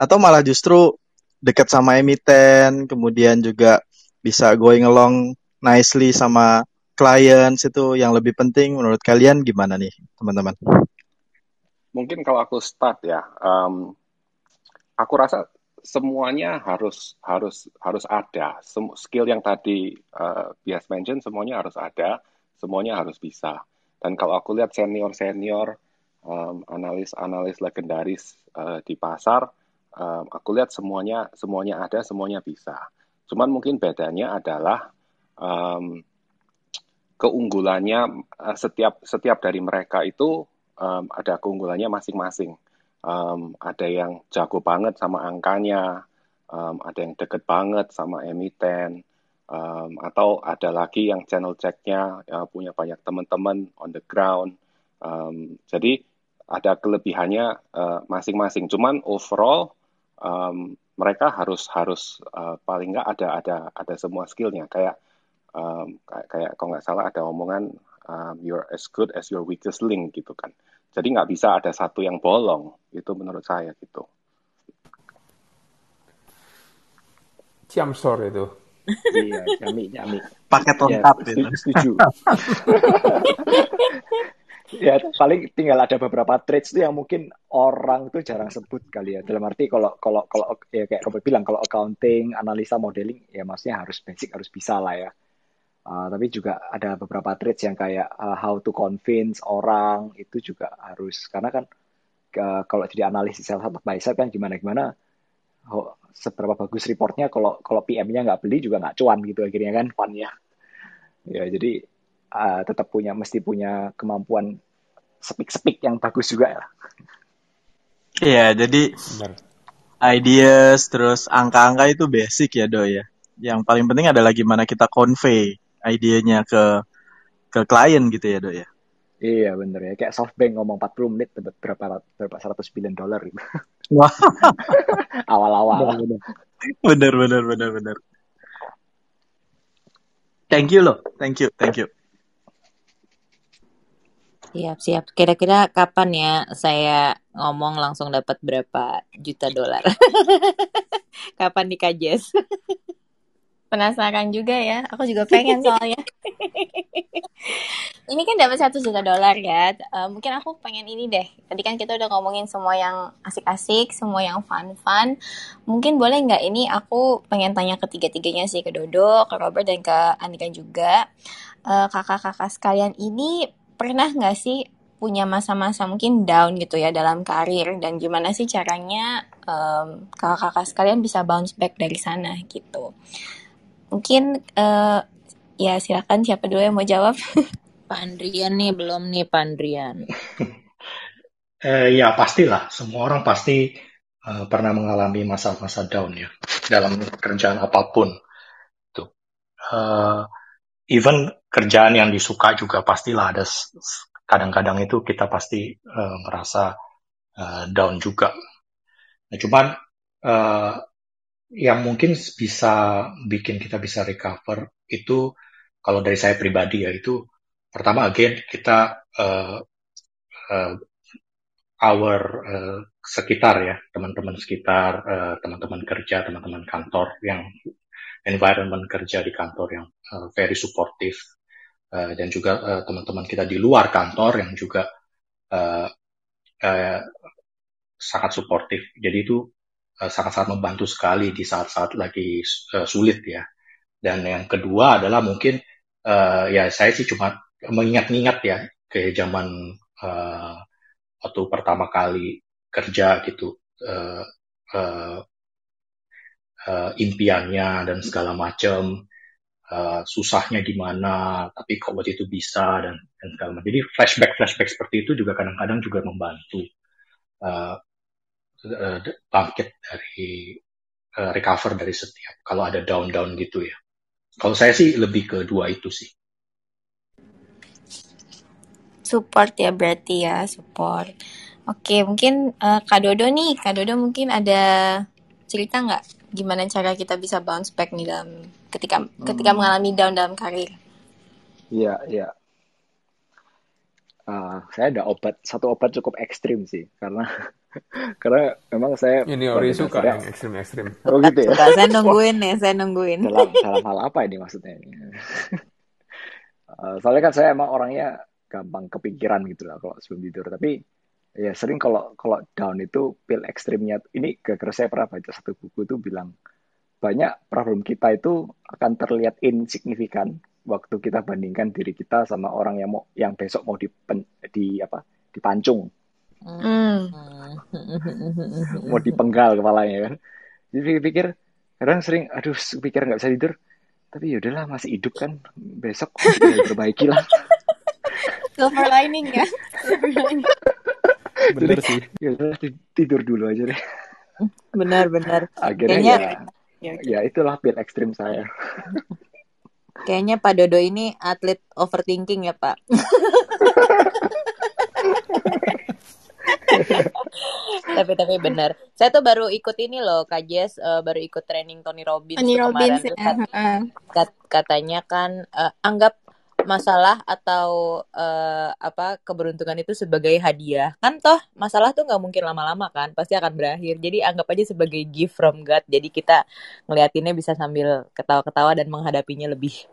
atau malah justru dekat sama emiten kemudian juga bisa going along nicely sama clients itu yang lebih penting menurut kalian gimana nih teman-teman? Mungkin kalau aku start ya, um, aku rasa semuanya harus harus harus ada Sem skill yang tadi uh, bias mention semuanya harus ada, semuanya harus bisa. Dan kalau aku lihat senior senior um, analis-analis legendaris uh, di pasar, um, aku lihat semuanya semuanya ada, semuanya bisa. Cuman mungkin bedanya adalah um, keunggulannya uh, setiap setiap dari mereka itu um, ada keunggulannya masing-masing. Um, ada yang jago banget sama angkanya, um, ada yang deket banget sama emiten, um, atau ada lagi yang channel checknya uh, punya banyak teman-teman on the ground. Um, jadi ada kelebihannya uh, masing-masing. Cuman overall um, mereka harus harus uh, paling nggak ada ada ada semua skillnya. Kayak um, kayak, kayak kalau nggak salah ada omongan um, you're as good as your weakest link gitu kan. Jadi nggak bisa ada satu yang bolong. Itu menurut saya gitu. Ciamsor itu. iya, kami kami. Paket lengkap ya, itu. Setuju. ya paling tinggal ada beberapa traits tuh yang mungkin orang tuh jarang sebut kali ya. Dalam arti kalau kalau kalau ya kayak Robert bilang kalau accounting analisa modeling ya maksudnya harus basic harus bisa lah ya. Uh, tapi juga ada beberapa traits yang kayak uh, how to convince orang itu juga harus. Karena kan uh, kalau jadi analisis sales satu by side kan gimana gimana oh, seberapa bagus reportnya kalau kalau PM-nya nggak beli juga nggak cuan gitu akhirnya kan fun ya ya jadi uh, tetap punya mesti punya kemampuan speak-speak yang bagus juga ya. Iya, jadi Benar. ideas terus angka-angka itu basic ya do ya. Yang paling penting adalah gimana kita convey idenya ke ke klien gitu ya do ya. Iya bener ya, kayak SoftBank ngomong 40 menit berapa berapa 100 billion dolar gitu. Wah. Awal-awal. Bener bener bener bener. Thank you loh, thank you, thank you. Siap, siap. Kira-kira kapan ya saya ngomong langsung dapat berapa juta dolar? kapan dikajes? Penasaran juga ya. Aku juga pengen soalnya. ini kan dapat satu juta dolar ya. Uh, mungkin aku pengen ini deh. Tadi kan kita udah ngomongin semua yang asik-asik, semua yang fun-fun. Mungkin boleh nggak ini aku pengen tanya ketiga-tiganya sih ke Dodo, ke Robert dan ke Andika juga. Uh, kakak-kakak sekalian ini pernah nggak sih punya masa-masa mungkin down gitu ya dalam karir? Dan gimana sih caranya um, kakak-kakak sekalian bisa bounce back dari sana gitu? Mungkin uh, ya silakan siapa dulu yang mau jawab? Pak Andrian nih belum nih Pak Andrian eh, ya pastilah semua orang pasti uh, pernah mengalami masa-masa down ya dalam kerjaan apa pun. Tuh uh, even kerjaan yang disuka juga pastilah ada kadang-kadang itu kita pasti uh, merasa uh, down juga. Nah, cuman uh, yang mungkin bisa bikin kita bisa recover itu kalau dari saya pribadi ya itu pertama again kita uh, uh, our uh, sekitar ya teman-teman sekitar uh, teman-teman kerja teman-teman kantor yang environment kerja di kantor yang uh, very supportive. Uh, dan juga uh, teman-teman kita di luar kantor yang juga uh, uh, sangat supportive. Jadi itu uh, sangat-sangat membantu sekali di saat-saat lagi uh, sulit ya. Dan yang kedua adalah mungkin uh, ya saya sih cuma mengingat-ingat ya ke zaman uh, waktu pertama kali kerja gitu uh, uh, uh, impiannya dan segala macam uh, susahnya gimana tapi kok waktu itu bisa dan dan segala macam. Jadi flashback flashback seperti itu juga kadang-kadang juga membantu uh, uh, bangkit dari uh, recover dari setiap kalau ada down down gitu ya. Kalau saya sih lebih ke dua itu sih. Support ya berarti ya, support. Oke, mungkin uh, Kak Dodo nih, Kak Dodo mungkin ada cerita nggak gimana cara kita bisa bounce back nih dalam ketika hmm. ketika mengalami down dalam karir? Iya, iya. Uh, saya ada obat satu obat cukup ekstrim sih karena karena memang saya ini Ori suka yang ekstrim ekstrim. Oh gitu ya. Suka, saya nungguin nih, saya nungguin. Dalam dalam hal apa ini maksudnya ini? uh, soalnya kan saya emang orangnya gampang kepikiran gitu lah kalau sebelum tidur. Tapi ya sering kalau kalau down itu pil ekstrimnya ini gara-gara saya pernah baca satu buku itu bilang banyak problem kita itu akan terlihat insignifikan waktu kita bandingkan diri kita sama orang yang mau yang besok mau dipen, di apa dipancung. Mm. mau dipenggal kepalanya kan? Jadi pikir kadang sering aduh pikir nggak bisa tidur. Tapi yaudahlah masih hidup kan. Besok perbaiki lah. Silver lining ya. Silver lining bener sih ya tidur dulu aja deh benar benar akhirnya Kayaknya, ya, ya itulah pil ekstrim saya Kayaknya Pak Dodo ini atlet overthinking ya Pak. tapi tapi benar. Saya tuh baru ikut ini loh, Kak Jess uh, baru ikut training Tony Robbins Tony Robbins ya. Kat, katanya kan uh, anggap masalah atau uh, apa keberuntungan itu sebagai hadiah kan toh masalah tuh nggak mungkin lama-lama kan pasti akan berakhir jadi anggap aja sebagai gift from God jadi kita ngeliatinnya bisa sambil ketawa-ketawa dan menghadapinya lebih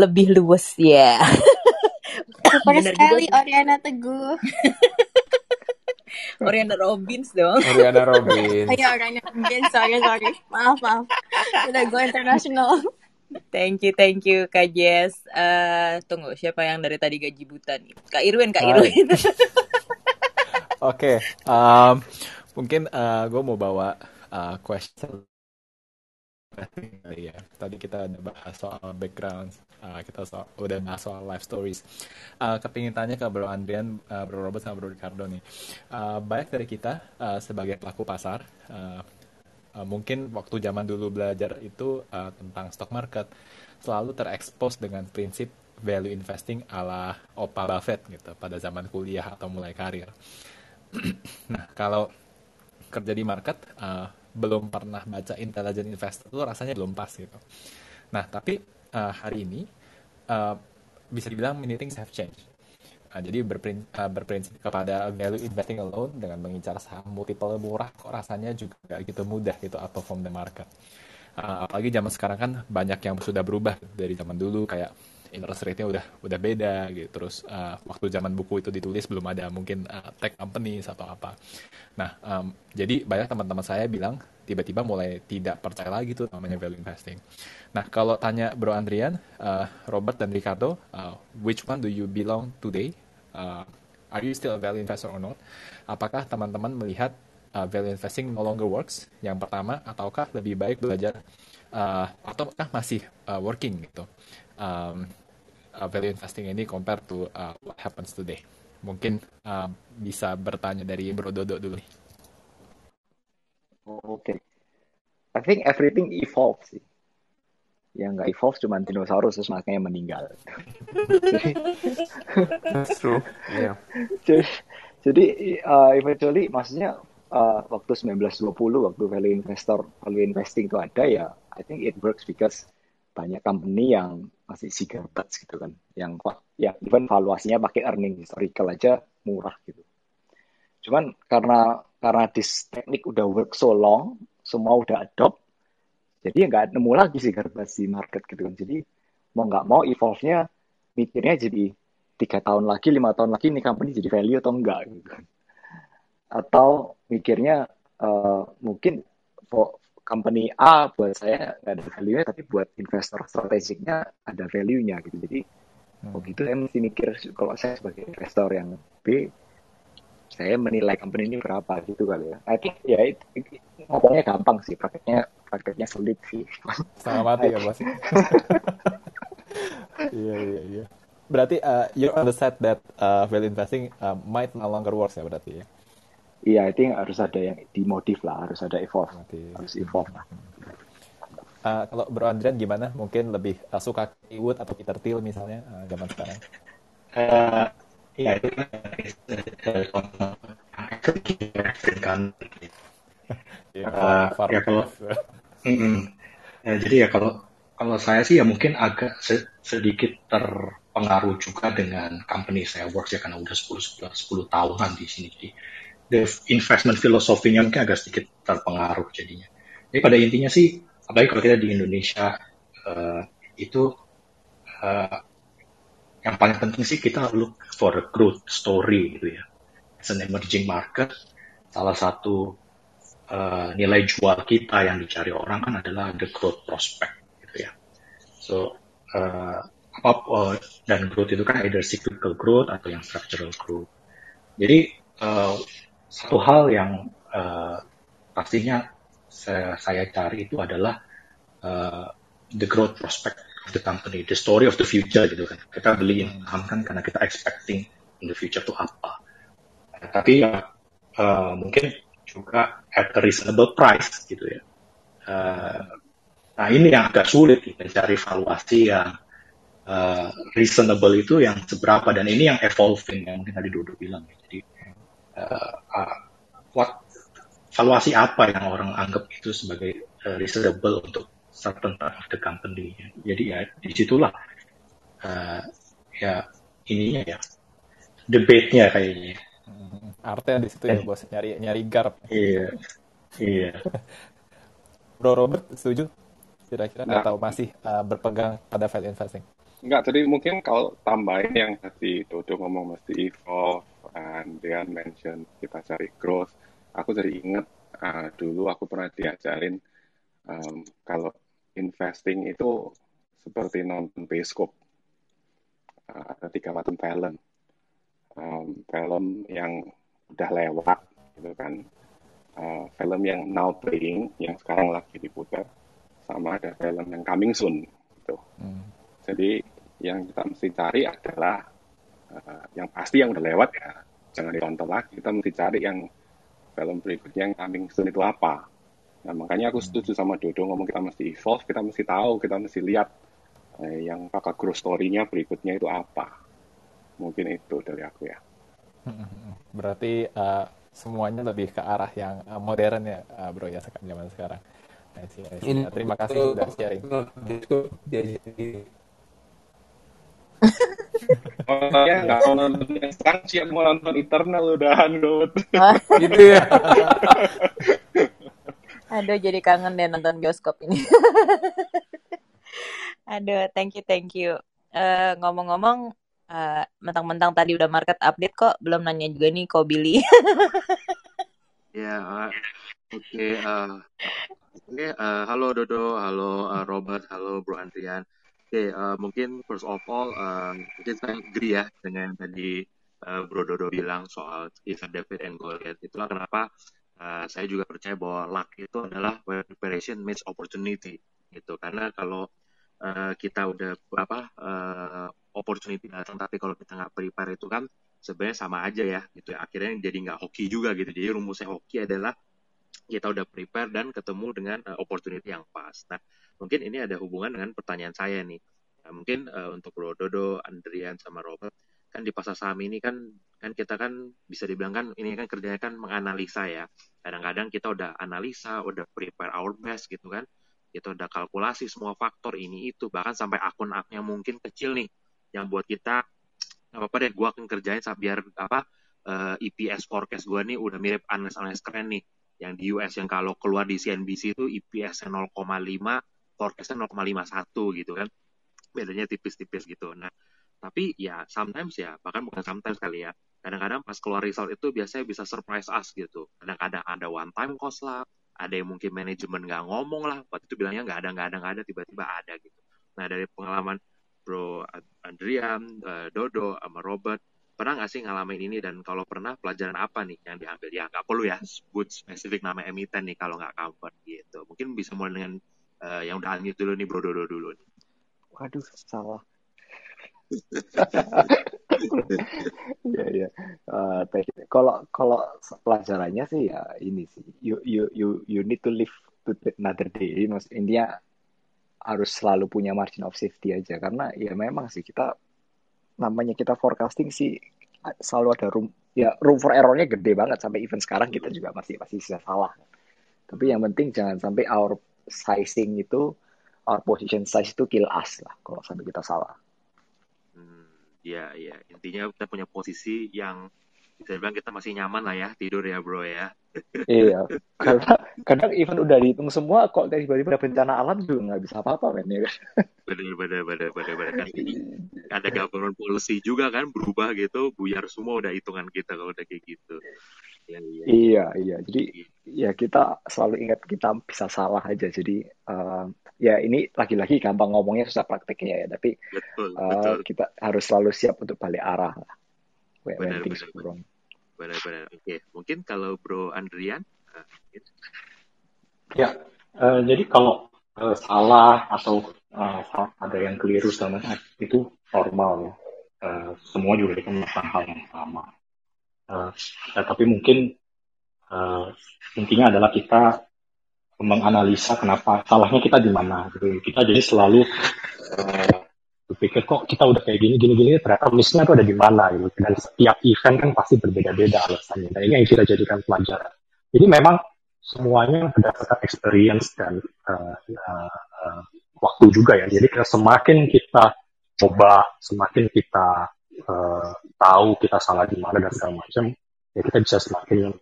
lebih luwes ya yeah. super sekali Oriana Teguh Oriana Robbins dong. Oriana Robbins. Ayo Oriana Robbins, sorry sorry. Maaf maaf. Udah go international. Thank you, thank you Kak Jess. Uh, tunggu, siapa yang dari tadi gaji buta nih? Kak Irwin, Kak Irwin. Oke, okay, um, mungkin uh, gue mau bawa uh, question ya. Tadi kita udah bahas soal background, uh, kita soal, udah bahas soal life stories. Uh, kepingin tanya ke Bro Andrian, uh, Bro Robert sama Bro Ricardo nih. Uh, banyak dari kita uh, sebagai pelaku pasar, uh, uh, mungkin waktu zaman dulu belajar itu uh, tentang stock market selalu terekspos dengan prinsip value investing ala Opa Buffett gitu pada zaman kuliah atau mulai karir. nah kalau kerja di market uh, belum pernah baca intelligent investor itu rasanya belum pas gitu. Nah tapi uh, hari ini uh, bisa dibilang many things have changed Nah, jadi berprin, uh, berprinsip kepada value investing alone dengan mengincar saham multiple murah kok rasanya juga gitu mudah gitu atau from the market. Uh, apalagi zaman sekarang kan banyak yang sudah berubah dari zaman dulu kayak interest rate-nya udah udah beda gitu. Terus uh, waktu zaman buku itu ditulis belum ada mungkin uh, tech company atau apa. Nah, um, jadi banyak teman-teman saya bilang tiba-tiba mulai tidak percaya lagi tuh namanya value investing. Nah, kalau tanya Bro Andrian, uh, Robert dan Ricardo, uh, which one do you belong today? Uh, are you still a value investor or not? Apakah teman-teman melihat uh, value investing no longer works? Yang pertama, ataukah lebih baik belajar uh, ataukah masih uh, working gitu? Um, uh, value investing ini compare to uh, what happens today. Mungkin uh, bisa bertanya dari Bro Dodo dulu. Oke. Okay. I think everything evolves sih. Yang nggak evolve cuma dinosaurus terus makanya meninggal. That's true. Yeah. jadi, jadi uh, eventually maksudnya uh, waktu 1920 waktu value investor value investing itu ada ya I think it works because banyak company yang masih si garbage gitu kan. Yang ya even valuasinya pakai earning historical aja murah gitu. Cuman karena karena this teknik udah work so long semua udah adopt jadi nggak nemu lagi sih garbage di market gitu kan. Jadi mau nggak mau evolve-nya mikirnya jadi tiga tahun lagi lima tahun lagi ini company jadi value atau enggak gitu kan. Atau mikirnya uh, mungkin company A buat saya nggak ada value-nya tapi buat investor strategiknya ada value-nya gitu. Jadi hmm. oh gitu saya mesti mikir kalau saya sebagai investor yang B saya menilai company ini berapa gitu kali ya. I think ya itu ngomongnya gampang sih prakteknya prakteknya sulit sih. Setengah mati ya bos? Iya iya iya. Berarti uh, you're on the set that uh, value investing uh, might no longer works ya berarti ya Iya, itu harus ada yang dimodif lah, harus ada evolve, Motif. harus evolve lah. Uh, kalau Bro Andrian gimana? Mungkin lebih uh, suka keyword atau Peter Thiel misalnya uh, zaman sekarang? Uh, ya itu kan uh, ya kalau mm, ya, jadi ya kalau kalau saya sih ya mungkin agak sedikit terpengaruh juga dengan company saya works ya karena udah 10 10, 10 tahunan di sini jadi investment filosofinya mungkin agak sedikit terpengaruh jadinya. Jadi pada intinya sih, apalagi kalau kita di Indonesia uh, itu uh, yang paling penting sih kita look for a growth story gitu ya. As an emerging market, salah satu uh, nilai jual kita yang dicari orang kan adalah the growth prospect gitu ya. So uh, apa uh, dan growth itu kan either cyclical growth atau yang structural growth. Jadi uh, satu hal yang uh, pastinya saya, saya cari itu adalah uh, the growth prospect of the company, the story of the future gitu kan. Kita beli saham kan karena kita expecting in the future itu apa. Uh, tapi uh, mungkin juga at a reasonable price gitu ya. Uh, nah ini yang agak sulit mencari valuasi yang uh, reasonable itu yang seberapa dan ini yang evolving yang mungkin tadi Dodo bilang ya. Jadi uh, uh, what valuasi apa yang orang anggap itu sebagai uh, reasonable untuk certain part of the company. Jadi ya di situlah uh, ya ininya ya debate-nya kayaknya. Hmm, artinya di situ ya bos nyari nyari garp. Iya, iya. Bro Robert setuju? Kira-kira nah, atau masih uh, berpegang pada value investing? Enggak, jadi mungkin kalau tambahin yang tadi Dodo ngomong mesti evolve, and Dean mention kita cari growth. Aku jadi ingat uh, dulu aku pernah diajarin um, kalau investing itu seperti nonton bioskop. Uh, ada tiga macam film. Um, film yang udah lewat, gitu kan. Uh, film yang now playing, yang sekarang lagi diputar, sama ada film yang coming soon. Gitu. Hmm. Jadi yang kita mesti cari adalah uh, yang pasti yang udah lewat ya jangan ditonton lagi kita mesti cari yang film berikutnya yang coming soon itu apa. Nah makanya aku setuju sama Dodo ngomong kita mesti evolve kita mesti tahu kita mesti lihat eh, yang kakak growth story-nya berikutnya itu apa. Mungkin itu dari aku ya. Berarti uh, semuanya lebih ke arah yang uh, modern ya uh, bro ya sekarang zaman sekarang. Ini, terima kasih sudah sharing Pokoknya nggak mau nonton yang sekarang sih mau nonton Eternal udahan gue. gitu ya. Aduh jadi kangen deh nonton bioskop ini. Aduh, thank you, thank you. Uh, ngomong-ngomong, uh, mentang-mentang tadi udah market update kok, belum nanya juga nih kok Billy. ya, oke. Okay, uh, oke, okay, uh, halo Dodo, halo uh, Robert, halo Bro Andrian. Oke, okay, uh, mungkin first of all, uh, mungkin saya agree ya dengan tadi uh, Bro Dodo bilang soal event David and Goliath. Itulah kenapa uh, saya juga percaya bahwa luck itu adalah where preparation meets opportunity. Gitu. Karena kalau uh, kita udah apa uh, opportunity datang, tapi kalau kita nggak prepare itu kan sebenarnya sama aja ya. Gitu. Akhirnya jadi nggak hoki juga gitu. Jadi rumusnya hoki adalah kita udah prepare dan ketemu dengan uh, opportunity yang pas. Nah, mungkin ini ada hubungan dengan pertanyaan saya nih. Nah, mungkin uh, untuk Bro Dodo, Andrian, sama Robert, kan di pasar saham ini kan kan kita kan bisa dibilang kan ini kan kerjanya kan menganalisa ya. Kadang-kadang kita udah analisa, udah prepare our best gitu kan. itu ada kalkulasi semua faktor ini itu bahkan sampai akun-akun yang mungkin kecil nih yang buat kita apa apa deh gue akan kerjain biar apa uh, eh, EPS forecast gue nih udah mirip analis analis keren nih yang di US yang kalau keluar di CNBC itu EPS 0,5 forecastnya 0,51 gitu kan. Bedanya tipis-tipis gitu. Nah tapi ya sometimes ya bahkan bukan sometimes kali ya kadang-kadang pas keluar result itu biasanya bisa surprise us gitu. Kadang-kadang ada one time cost lah ada yang mungkin manajemen nggak ngomong lah waktu itu bilangnya nggak ada nggak ada nggak ada tiba-tiba ada gitu. Nah dari pengalaman bro Adrian uh, Dodo sama Robert pernah nggak sih ngalamin ini? Dan kalau pernah pelajaran apa nih yang diambil? Ya nggak perlu ya sebut spesifik nama emiten nih kalau nggak comfort gitu. Mungkin bisa mulai dengan uh, yang udah unmute dulu nih bro Dodo dulu nih. waduh salah. Ya ya uh, kalau kalau pelajarannya sih ya ini sih. You you you you need to live to another day. Mas India harus selalu punya margin of safety aja. Karena ya memang sih kita namanya kita forecasting sih selalu ada room ya room for errornya gede banget. Sampai even sekarang kita juga masih masih bisa salah. Tapi yang penting jangan sampai our sizing itu our position size itu kill us lah kalau sampai kita salah. Ya ya intinya kita punya posisi yang bisa bilang kita masih nyaman lah ya tidur ya bro ya. Iya. Karena kadang even udah dihitung semua kok tiba-tiba ada bencana alam juga nggak bisa apa-apa kan ya bener bener bener bener bener. Kan ada government policy juga kan berubah gitu buyar semua udah hitungan kita kalau udah kayak gitu. Ya, iya, iya. Iya jadi ya kita selalu ingat kita bisa salah aja. Jadi uh, ya ini lagi-lagi gampang ngomongnya susah prakteknya ya. Tapi betul, uh, betul. kita harus selalu siap untuk balik arah lah. Benar, benar, benar. benar benar. Oke mungkin kalau Bro Andrian uh, ya uh, jadi kalau uh, salah atau uh, ada yang keliru sama itu normal ya. Uh, semua juga melakukan hal yang sama. Uh, ya, tapi mungkin uh, intinya adalah kita menganalisa kenapa salahnya kita di mana gitu. Kita jadi selalu uh, berpikir kok kita udah kayak gini gini gini ternyata missnya tuh ada di mana gitu. Dan setiap event kan pasti berbeda-beda alasannya. Dan ini yang kita jadikan pelajaran. Jadi memang semuanya berdasarkan experience dan uh, uh, uh, waktu juga ya. Jadi semakin kita coba, semakin kita uh, tahu kita salah di mana dan segala macam, ya kita bisa semakin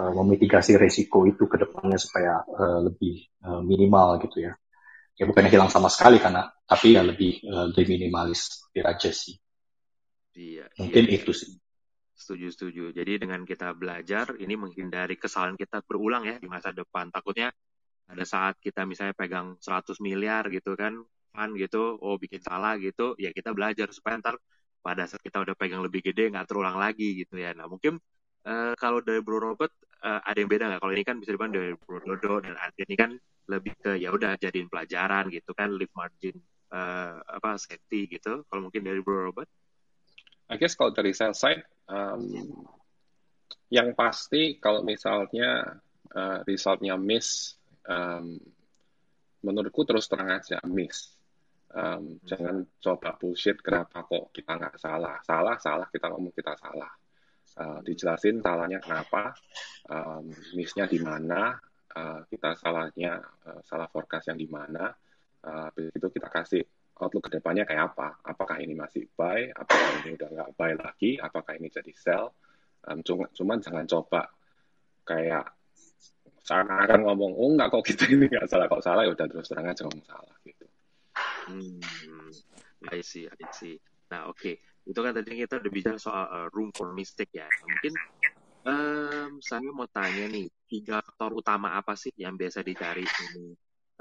uh, memitigasi resiko itu ke depannya supaya uh, lebih uh, minimal gitu ya. Ya bukan hilang sama sekali karena tapi ya lebih uh, lebih minimalis lebih aja sih. Iya. Mungkin iya. itu sih. Setuju setuju. Jadi dengan kita belajar ini menghindari kesalahan kita berulang ya di masa depan. Takutnya ada saat kita misalnya pegang 100 miliar gitu kan, kan gitu, oh bikin salah gitu, ya kita belajar supaya ntar pada saat kita udah pegang lebih gede nggak terulang lagi gitu ya. Nah mungkin uh, kalau dari Bro Robert uh, ada yang beda nggak? Kalau ini kan bisa dibilang dari Bro Dodo dan Adrian ini kan lebih ke ya udah jadiin pelajaran gitu kan, live margin uh, apa safety gitu. Kalau mungkin dari Bro Robert? I guess kalau dari sell side, um, yang pasti kalau misalnya uh, resultnya miss, um, menurutku terus terang aja miss. Um, hmm. Jangan coba bullshit kenapa kok kita nggak salah. Salah, salah, kita ngomong kita salah uh, dijelasin salahnya kenapa, um, missnya di mana, uh, kita salahnya uh, salah forecast yang di mana, uh, itu kita kasih outlook ke depannya kayak apa, apakah ini masih buy, apakah ini udah nggak buy lagi, apakah ini jadi sell, um, cuma, cuman jangan coba kayak seakan-akan ngomong, oh nggak kok kita ini nggak salah, kok salah ya udah terus terang aja ngomong salah gitu. Hmm, I see, I see. Nah, oke. Okay itu kan tadi kita udah bicara soal uh, room for mistake ya. Mungkin um, saya mau tanya nih, tiga faktor utama apa sih yang biasa dicari ini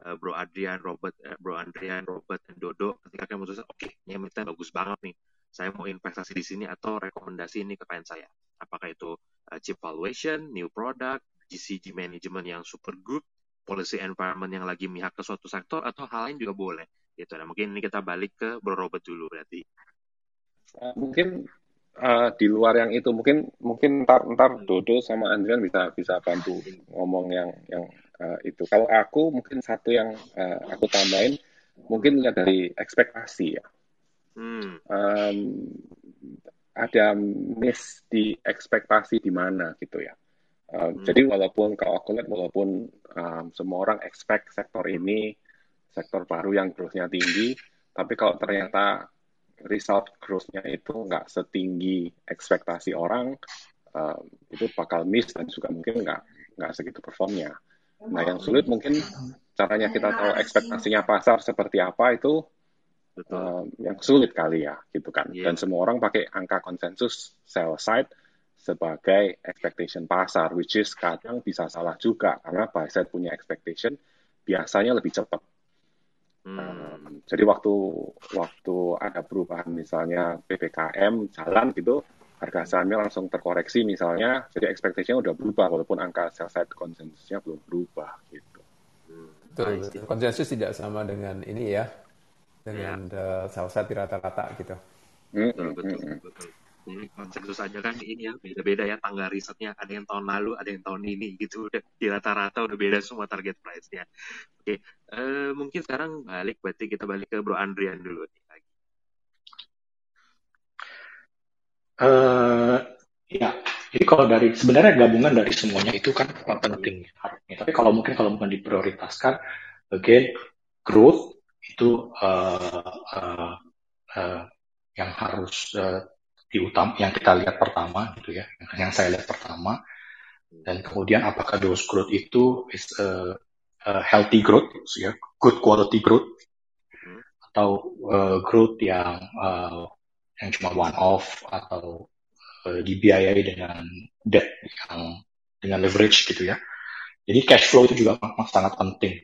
uh, Bro Adrian, Robert, uh, Bro Adrian, Robert, dan Dodo ketika kalian memutuskan, oke, okay, ini emiten bagus banget nih. Saya mau investasi di sini atau rekomendasi ini ke klien saya. Apakah itu uh, chip valuation, new product, GCG management yang super good, policy environment yang lagi mihak ke suatu sektor, atau hal lain juga boleh. Gitu. Nah, mungkin ini kita balik ke Bro Robert dulu berarti. Uh, mungkin uh, di luar yang itu mungkin mungkin ntar ntar Dodo sama Andrian bisa bisa bantu ngomong yang yang uh, itu. Kalau aku mungkin satu yang uh, aku tambahin mungkin lihat dari ekspektasi ya. Hmm. Um, ada miss di ekspektasi di mana gitu ya. Uh, hmm. Jadi walaupun kalau aku lihat walaupun um, semua orang expect sektor ini sektor baru yang growth-nya tinggi, tapi kalau ternyata result growth-nya itu nggak setinggi ekspektasi orang, um, itu bakal miss dan juga mungkin nggak nggak segitu performnya. Nah yang sulit mungkin caranya kita tahu ekspektasinya pasar seperti apa itu um, yang sulit kali ya gitu kan. Yeah. Dan semua orang pakai angka konsensus sell side sebagai expectation pasar, which is kadang bisa salah juga karena buy side punya expectation biasanya lebih cepat. Hmm. Jadi waktu waktu ada perubahan misalnya ppkm jalan gitu, harga sahamnya langsung terkoreksi misalnya, jadi expectation udah berubah walaupun angka sell side konsensusnya belum berubah gitu. Hmm. Betul, betul. Konsensus tidak sama dengan ini ya, dengan yeah. Ya. sell side rata-rata gitu. Hmm, betul, betul, betul ini konsensus aja kan ini ya beda-beda ya tanggal risetnya ada yang tahun lalu ada yang tahun ini gitu. Udah di rata-rata udah beda semua target price-nya. Oke uh, mungkin sekarang balik berarti kita balik ke Bro Andrian dulu nih lagi. Uh, ya jadi kalau dari sebenarnya gabungan dari semuanya itu kan penting. Harusnya tapi kalau mungkin kalau bukan diprioritaskan again growth itu uh, uh, uh, yang harus uh, di utam yang kita lihat pertama gitu ya yang saya lihat pertama. Dan kemudian apakah those growth itu is a, a healthy growth ya good quality growth? Atau uh, growth yang uh, yang cuma one off atau uh, dibiayai dengan debt yang dengan leverage gitu ya. Jadi cash flow itu juga sangat penting.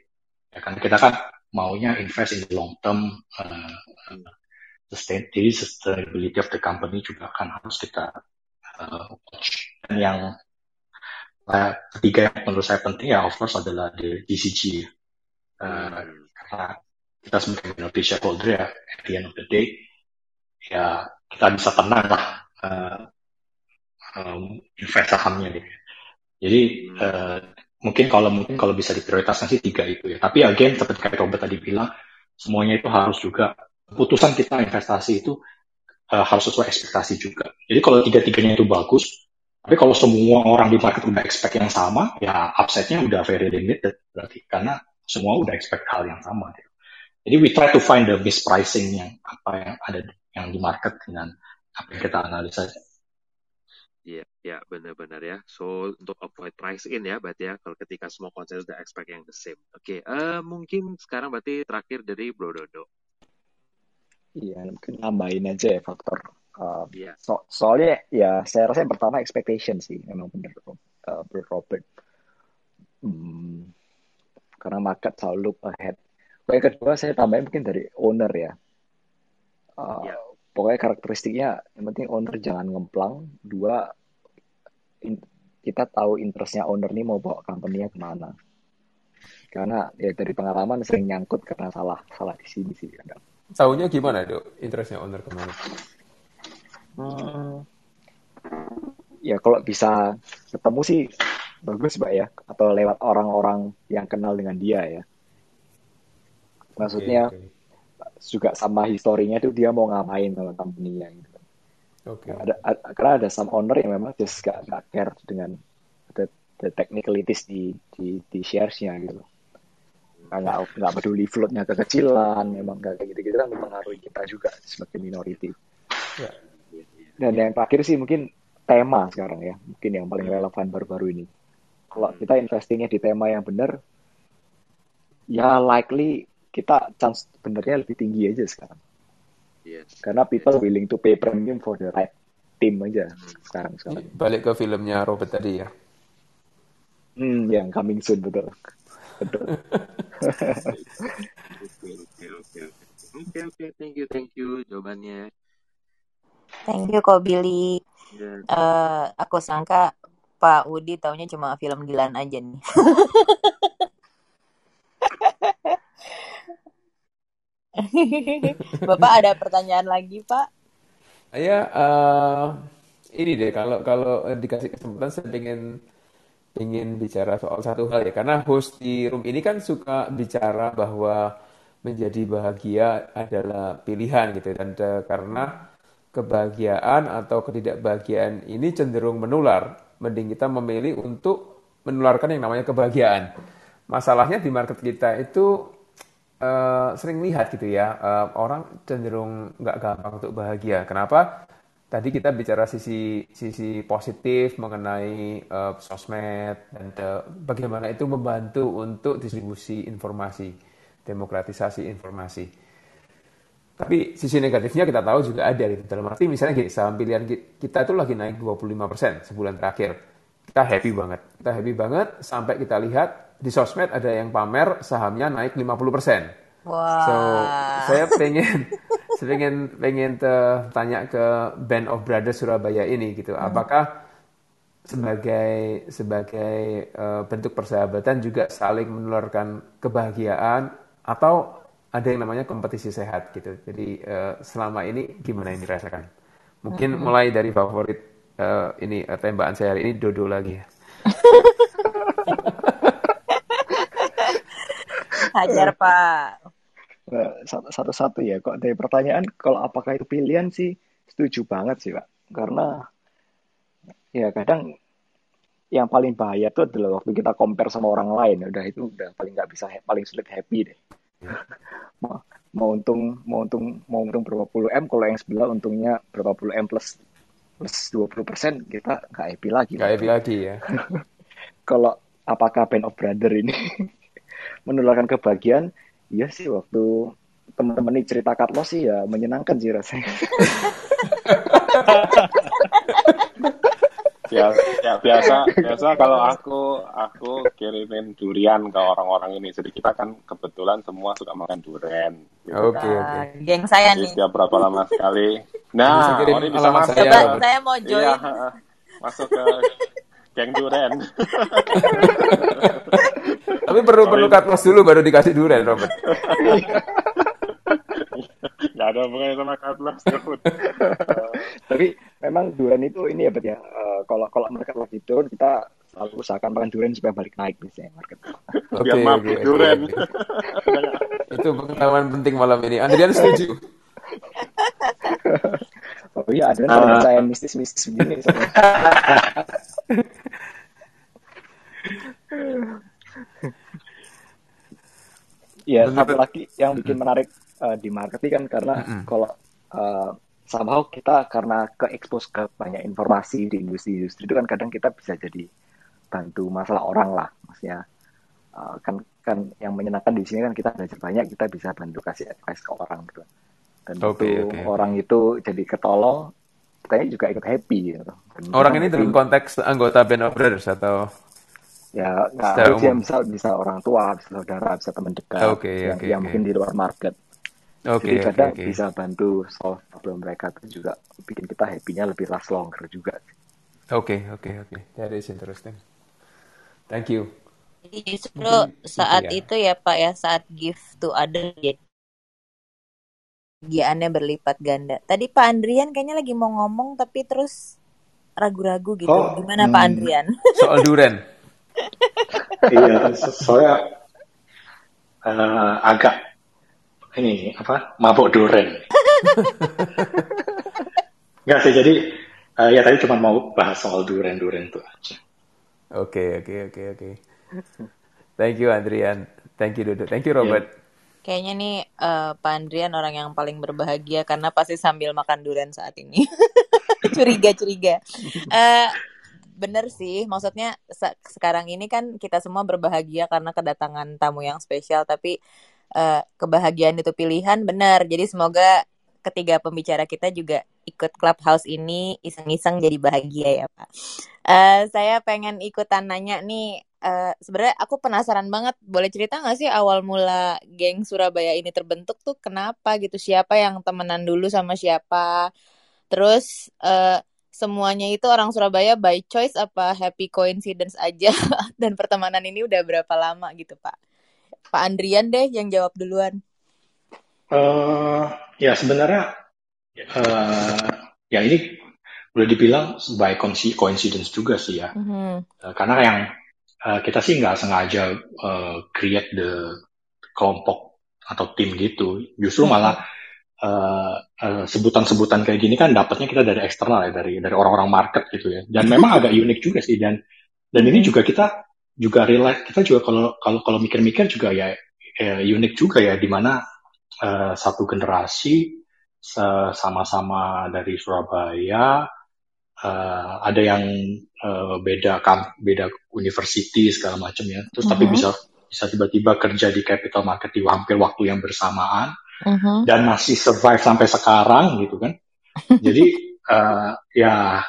Ya kan kita kan maunya invest in the long term uh, sustain, jadi sustainability of the company juga kan harus kita uh, watch. Dan yang uh, ketiga yang menurut saya penting ya of course adalah the DCG. Uh, karena kita sebagai minority shareholder ya at the end of the day ya kita bisa tenang lah uh, um, invest sahamnya deh. Jadi uh, mungkin kalau mungkin kalau bisa diprioritaskan sih tiga itu ya. Tapi again seperti kayak Robert tadi bilang semuanya itu harus juga keputusan kita investasi itu uh, harus sesuai ekspektasi juga. Jadi kalau tiga-tiganya itu bagus, tapi kalau semua orang di market udah expect yang sama, ya upside-nya udah very limited berarti karena semua udah expect hal yang sama. Gitu. Jadi we try to find the mispricing yang apa yang ada yang di market dengan apa yang kita analisa. Iya, ya benar-benar ya. So untuk avoid price in ya, berarti ya kalau ketika semua konsen udah expect yang the same. Oke, okay. uh, eh, mungkin sekarang berarti terakhir dari Bro Dodo. Iya, mungkin nambahin aja ya faktor. Uh, yeah. so, soalnya ya saya rasa yang pertama expectation sih, memang benar uh, Bro Robert. Hmm, karena market selalu look ahead. Yang kedua saya tambahin mungkin dari owner ya. Uh, yeah. Pokoknya karakteristiknya yang penting owner jangan ngemplang. Dua, in, kita tahu interestnya owner nih mau bawa company-nya ke mana. Karena ya dari pengalaman sering nyangkut karena salah salah di sini sih kadang. Tahunya gimana dok? Interestnya owner ke mana? Hmm, ya kalau bisa ketemu sih bagus mbak ya. Atau lewat orang-orang yang kenal dengan dia ya. Maksudnya okay, okay. juga sama historinya itu dia mau ngapain sama company-nya gitu. Okay. Ada, ada, karena ada some owner yang memang just gak, gak care dengan the, the technicalities di di, di shares-nya gitu nggak nggak peduli floatnya kekecilan memang nggak kayak gitu-gitu kan mempengaruhi kita juga sebagai minority. Ya. dan yang terakhir sih mungkin tema sekarang ya mungkin yang paling relevan baru-baru ini. Kalau kita investingnya di tema yang benar ya likely kita chance benernya lebih tinggi aja sekarang. Yes. karena people willing to pay premium for the right team aja sekarang sekarang balik ke filmnya Robert tadi ya. Hmm yang coming soon betul oke oke oke thank you thank you jawabannya thank you kok Billy yeah. Ya. uh, aku sangka Pak Udi taunya cuma film Dilan aja nih Bapak ada pertanyaan lagi Pak ya uh, ini deh kalau kalau dikasih kesempatan saya ingin ingin bicara soal satu hal ya, karena host di room ini kan suka bicara bahwa menjadi bahagia adalah pilihan gitu dan karena kebahagiaan atau ketidakbahagiaan ini cenderung menular mending kita memilih untuk menularkan yang namanya kebahagiaan. Masalahnya di market kita itu uh, sering lihat gitu ya, uh, orang cenderung nggak gampang untuk bahagia. Kenapa? Tadi kita bicara sisi sisi positif mengenai uh, sosmed dan uh, bagaimana itu membantu untuk distribusi informasi, demokratisasi informasi. Tapi sisi negatifnya kita tahu juga ada gitu. Dalam arti misalnya gini, saham pilihan kita itu lagi naik 25% sebulan terakhir. Kita happy banget. Kita happy banget sampai kita lihat di sosmed ada yang pamer sahamnya naik 50%. Wow. So, saya pengen saya pengen pengen tanya ke Band of Brothers Surabaya ini gitu. Hmm. Apakah sebagai sebagai uh, bentuk persahabatan juga saling menularkan kebahagiaan atau ada yang namanya kompetisi sehat gitu. Jadi uh, selama ini gimana yang dirasakan? Mungkin mm -hmm. mulai dari favorit uh, ini uh, tembakan saya hari ini Dodo lagi ya. Hajar Pak. Satu-satu ya, kok dari pertanyaan kalau apakah itu pilihan sih setuju banget sih Pak. Karena ya kadang yang paling bahaya itu adalah waktu kita compare sama orang lain. Udah itu udah paling nggak bisa paling sulit happy deh. Mau, mau untung mau untung mau untung berapa puluh m kalau yang sebelah untungnya berapa puluh m plus plus dua puluh persen kita nggak happy lagi. Nggak happy lagi ya. Kalau apakah band of brother ini menularkan kebahagiaan iya sih waktu teman-teman ini cerita cut loss sih ya menyenangkan sih rasanya. Ya, ya biasa biasa kalau aku aku kirimin durian ke orang-orang ini. Jadi kita kan kebetulan semua suka makan durian gitu. oke okay, oke. Okay. geng saya jadi nih. setiap berapa lama sekali. Nah Ori bisa masuk saya. Coba, saya mau join. Iya, masuk ke geng durian tapi perlu perlu cut dulu baru dikasih durian Robert. Nggak ada hubungannya sama Katlas tapi memang durian itu ini ya bet ya. Uh, kalau kalau mereka lagi turun kita selalu usahakan makan durian supaya balik naik biasanya market. Oke okay, okay, durian. okay. itu pengetahuan penting malam ini. Andrian setuju? Oh iya ada uh, percaya mistis-mistis begini Ya, satu lagi yang bikin menarik uh, di marketing kan karena mm -hmm. kalau uh, somehow kita karena ke expose ke banyak informasi di industri-industri itu kan kadang kita bisa jadi bantu masalah orang lah maksudnya uh, kan kan yang menyenangkan di sini kan kita belajar banyak kita bisa bantu kasih advice ke orang gitu dan okay, itu okay. orang itu jadi ketolong kayaknya juga ikut happy gitu. orang ini dalam konteks anggota band of brothers atau ya nggak harus ya misal bisa orang tua bisa saudara bisa teman dekat okay, yang, okay, yang okay. mungkin di luar market Okay, Jadi kadang okay, okay. bisa bantu solve problem mereka itu juga bikin kita happy-nya lebih last longer juga. Oke, okay, oke, okay, oke. Okay. That is interesting. Thank you. Jadi justru saat ya. itu ya Pak ya, saat gift to other ya kebahagiaannya berlipat ganda. Tadi Pak Andrian kayaknya lagi mau ngomong tapi terus ragu-ragu gitu. Oh, Gimana hmm, Pak Andrian? Soal duren. iya, soalnya uh, agak ini apa mabuk duren. Enggak sih, jadi uh, ya tadi cuma mau bahas soal duren-duren itu aja. Oke, okay, oke, okay, oke, okay, oke. Thank you Andrian. Thank you Dodo. Thank you Robert. Yeah. Kayaknya nih uh, Pak Andrian orang yang paling berbahagia karena pasti sambil makan durian saat ini. Curiga-curiga. uh, bener sih, maksudnya se sekarang ini kan kita semua berbahagia karena kedatangan tamu yang spesial, tapi uh, kebahagiaan itu pilihan benar jadi semoga ketiga pembicara kita juga ikut clubhouse ini iseng-iseng jadi bahagia ya pak. Uh, saya pengen ikutan nanya nih uh, sebenarnya aku penasaran banget boleh cerita nggak sih awal mula geng Surabaya ini terbentuk tuh kenapa gitu? Siapa yang temenan dulu sama siapa? Terus uh, semuanya itu orang Surabaya by choice apa happy coincidence aja dan pertemanan ini udah berapa lama gitu pak Pak Andrian deh yang jawab duluan. Uh, ya sebenarnya uh, ya ini boleh dibilang by coincidence juga sih ya. Mm-hmm. Uh, karena yang uh, kita sih nggak sengaja uh, create the kelompok atau tim gitu. Justru mm-hmm. malah uh, uh, sebutan-sebutan kayak gini kan dapatnya kita dari eksternal ya dari dari orang-orang market gitu ya dan memang agak unik juga sih dan dan ini juga kita juga relate kita juga kalau kalau kalau mikir-mikir juga ya, ya unik juga ya di mana uh, satu generasi sama-sama dari Surabaya uh, ada yang uh, beda kan beda university segala macam ya terus uh -huh. tapi mm-hmm. bisa bisa tiba-tiba kerja di capital market di hampir waktu yang bersamaan -huh. dan masih survive sampai sekarang gitu kan jadi uh, ya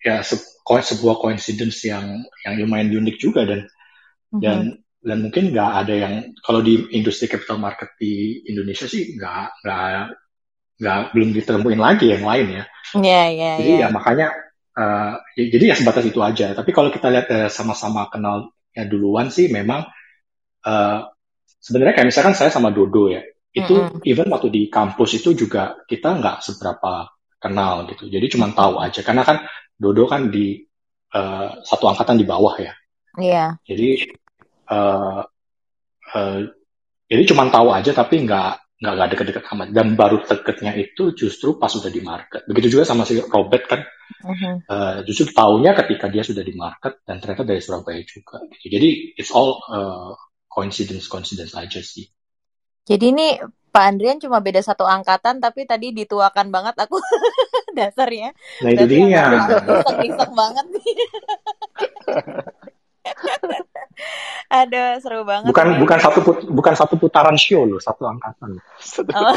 ya se sebuah coincidence yang yang lumayan unik juga dan uh -huh. dan dan mungkin nggak ada yang kalau di industri capital market di Indonesia sih nggak nggak nggak belum ditemuin lagi yang lain ya. Iya yeah, iya. Yeah, jadi yeah. ya makanya uh, ya, jadi ya sebatas itu aja. Tapi kalau kita lihat uh, sama-sama kenalnya duluan sih memang uh, sebenarnya kayak misalkan saya sama Dodo ya, itu mm -hmm. even waktu di kampus itu juga kita nggak seberapa kenal gitu. Jadi cuma tahu aja karena kan Dodo kan di uh, satu angkatan di bawah ya. Iya. Yeah. Jadi uh, uh, jadi cuma tahu aja tapi nggak nggak nggak deket-deket amat dan baru deketnya itu justru pas sudah di market begitu juga sama si Robert kan uh-huh. uh, justru tahunya ketika dia sudah di market dan ternyata dari Surabaya juga gitu. jadi it's all uh, coincidence coincidence aja sih jadi ini Pak Andrian cuma beda satu angkatan tapi tadi dituakan banget aku dasarnya nah itu dia iseng-iseng banget nih Aduh, seru banget. Bukan ya. bukan satu put, bukan satu putaran show loh, satu angkatan. Satu oh.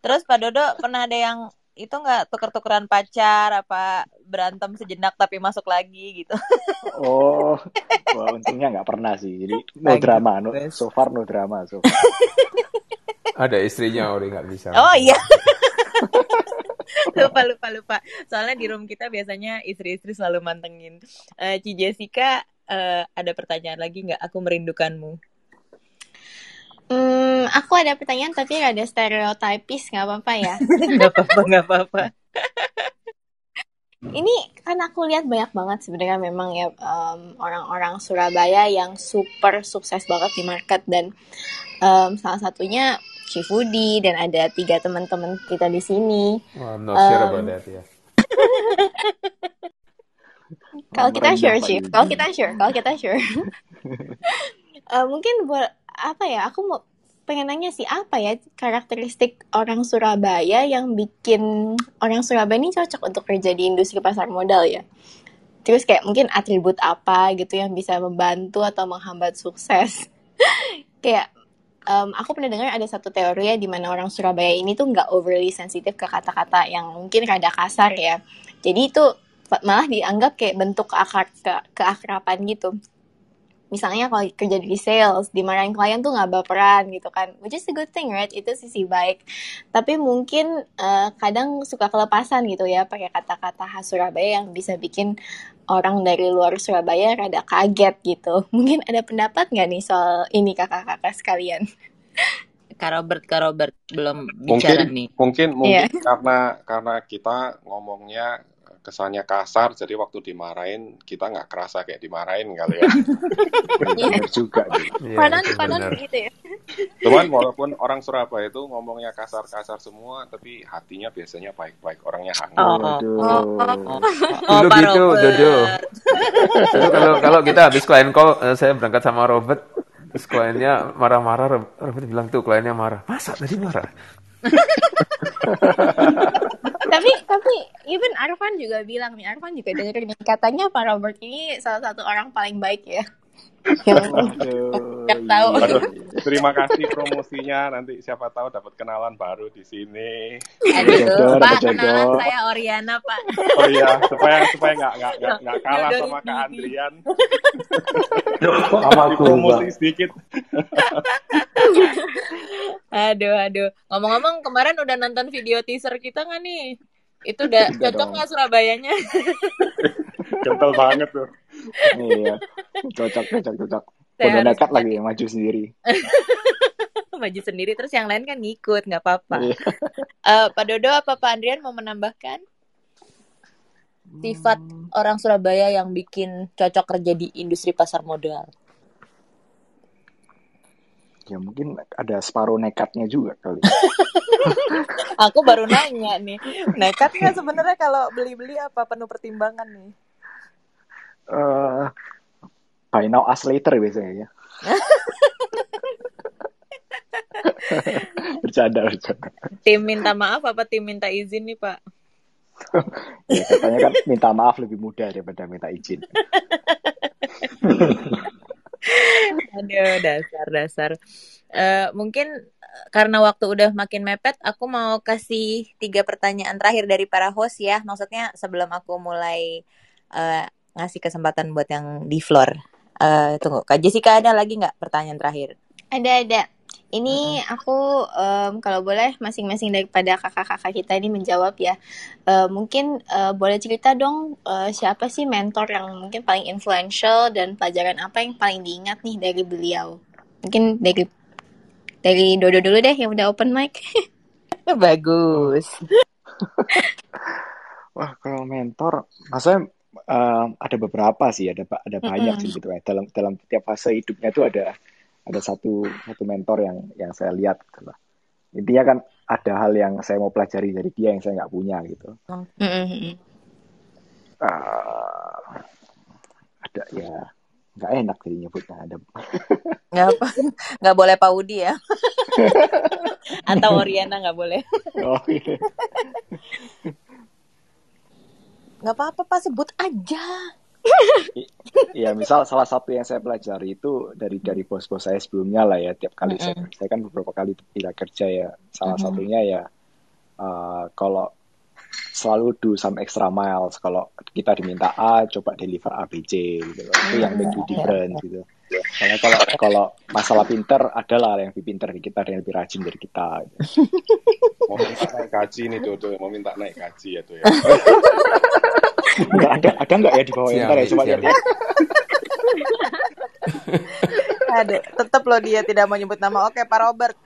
Terus Pak Dodo pernah ada yang itu nggak tuker-tukeran pacar apa berantem sejenak tapi masuk lagi gitu? oh, wah untungnya nggak pernah sih. Jadi no drama, no, so far no drama. So far. ada istrinya Ori nggak bisa. Oh iya. lupa lupa lupa soalnya di room kita biasanya istri-istri selalu mantengin uh, Ci Jessica uh, ada pertanyaan lagi nggak aku merindukanmu Hmm, aku ada pertanyaan tapi ada stereotipis nggak apa-apa ya? nggak apa-apa nggak apa-apa. Ini kan aku lihat banyak banget sebenarnya memang ya um, orang-orang Surabaya yang super sukses banget di market dan um, salah satunya Cifudi dan ada tiga teman-teman kita di sini. Oh, I'm not sure um, about that ya. kalau kita sure Chief, kalau kita sure, kalau kita sure. uh, mungkin buat apa ya? Aku mau pengen nanya sih apa ya karakteristik orang Surabaya yang bikin orang Surabaya ini cocok untuk kerja di industri pasar modal ya? Terus kayak mungkin atribut apa gitu yang bisa membantu atau menghambat sukses? kayak um, aku pernah dengar ada satu teori ya di mana orang Surabaya ini tuh nggak overly sensitif ke kata-kata yang mungkin rada kasar ya. Jadi itu malah dianggap kayak bentuk akar ke keakraban gitu misalnya kalau kerja di sales dimarahin klien tuh nggak baperan gitu kan. Which is a good thing right? Itu sisi baik. Tapi mungkin uh, kadang suka kelepasan gitu ya pakai kata-kata khas Surabaya yang bisa bikin orang dari luar Surabaya rada kaget gitu. Mungkin ada pendapat nggak nih soal ini kakak-kakak sekalian? Kak Robert, Kak Robert belum bicara mungkin, nih. Mungkin mungkin yeah. karena karena kita ngomongnya kesannya kasar jadi waktu dimarahin kita nggak kerasa kayak dimarahin kali ya. Benar juga ya, padahal padahal gitu ya. Cuman walaupun orang Surabaya itu ngomongnya kasar-kasar semua tapi hatinya biasanya baik-baik orangnya hangat. Oh, oh, oh, oh, oh, gitu Dodo kalau kalau kita habis klien call eh, saya berangkat sama Robert terus kliennya marah-marah Robert bilang tuh kliennya marah. Masa tadi marah tapi tapi even Arfan juga bilang nih Arfan juga dengerin katanya Pak Robert ini salah satu orang paling baik ya. Yang Aduh, tahu. Aduh, terima kasih promosinya. Nanti siapa tahu dapat kenalan baru di sini. Aduh, Pak, kenalan saya Oriana, Pak. Oh iya, supaya supaya nggak nggak nggak kalah sama Kak Andrian. sama aku promosi sedikit. aduh, aduh. Ngomong-ngomong, kemarin udah nonton video teaser kita nggak nih? Itu udah cocok nggak Surabayanya? Kental banget tuh. iya, cocok, cocok, cocok. Udah dekat lagi maju sendiri. maju sendiri terus yang lain kan ngikut nggak apa-apa. Iya. uh, Pak Dodo apa Pak Andrian mau menambahkan sifat hmm. orang Surabaya yang bikin cocok kerja di industri pasar modal? ya mungkin ada separuh nekatnya juga kali. Aku baru nanya nih, nekat nggak sebenarnya kalau beli-beli apa penuh pertimbangan nih? Uh, buy now ask later biasanya ya. bercanda, bercanda. Tim minta maaf apa tim minta izin nih Pak? ya katanya kan minta maaf lebih mudah daripada minta izin. Aduh, dasar-dasar. Uh, mungkin karena waktu udah makin mepet, aku mau kasih tiga pertanyaan terakhir dari para host ya. Maksudnya sebelum aku mulai uh, ngasih kesempatan buat yang di floor. Uh, tunggu, Kak Jessica ada lagi nggak pertanyaan terakhir? Ada, ada. Ini aku um, kalau boleh masing-masing daripada kakak-kakak kita ini menjawab ya. Uh, mungkin uh, boleh cerita dong uh, siapa sih mentor yang mungkin paling influential dan pelajaran apa yang paling diingat nih dari beliau? Mungkin dari dari Dodo dulu deh yang udah open mic. Bagus. Wah kalau mentor, maksudnya uh, ada beberapa sih, ada ada banyak mm -hmm. sih gitu ya. Dalam dalam tiap fase hidupnya itu ada ada satu satu mentor yang yang saya lihat gitu lah. Intinya kan ada hal yang saya mau pelajari dari dia yang saya nggak punya gitu. Uh, ada ya nggak enak jadi nyebutnya ada. Nggak apa, nggak boleh Paudi ya. Atau Oriana nggak boleh. oh, iya. Nggak apa-apa Pak, sebut aja. Iya, misal salah satu yang saya pelajari itu dari dari bos-bos saya sebelumnya lah ya. Tiap kali mm -hmm. saya, saya kan beberapa kali tidak kerja ya. Salah mm -hmm. satunya ya uh, kalau selalu do some extra miles. Kalau kita diminta A, coba deliver A, B, C gitu. Itu yang make you different gitu. Karena kalau kalau masalah pinter adalah yang lebih pinter di kita dan yang lebih rajin dari kita. Gitu. Mau minta naik gaji nih Dodo, mau minta naik gaji ya tuh ya. Enggak ada ada enggak ya di bawah ntar ya coba ya. ada tetap loh dia tidak mau nyebut nama. Oke, Pak Robert.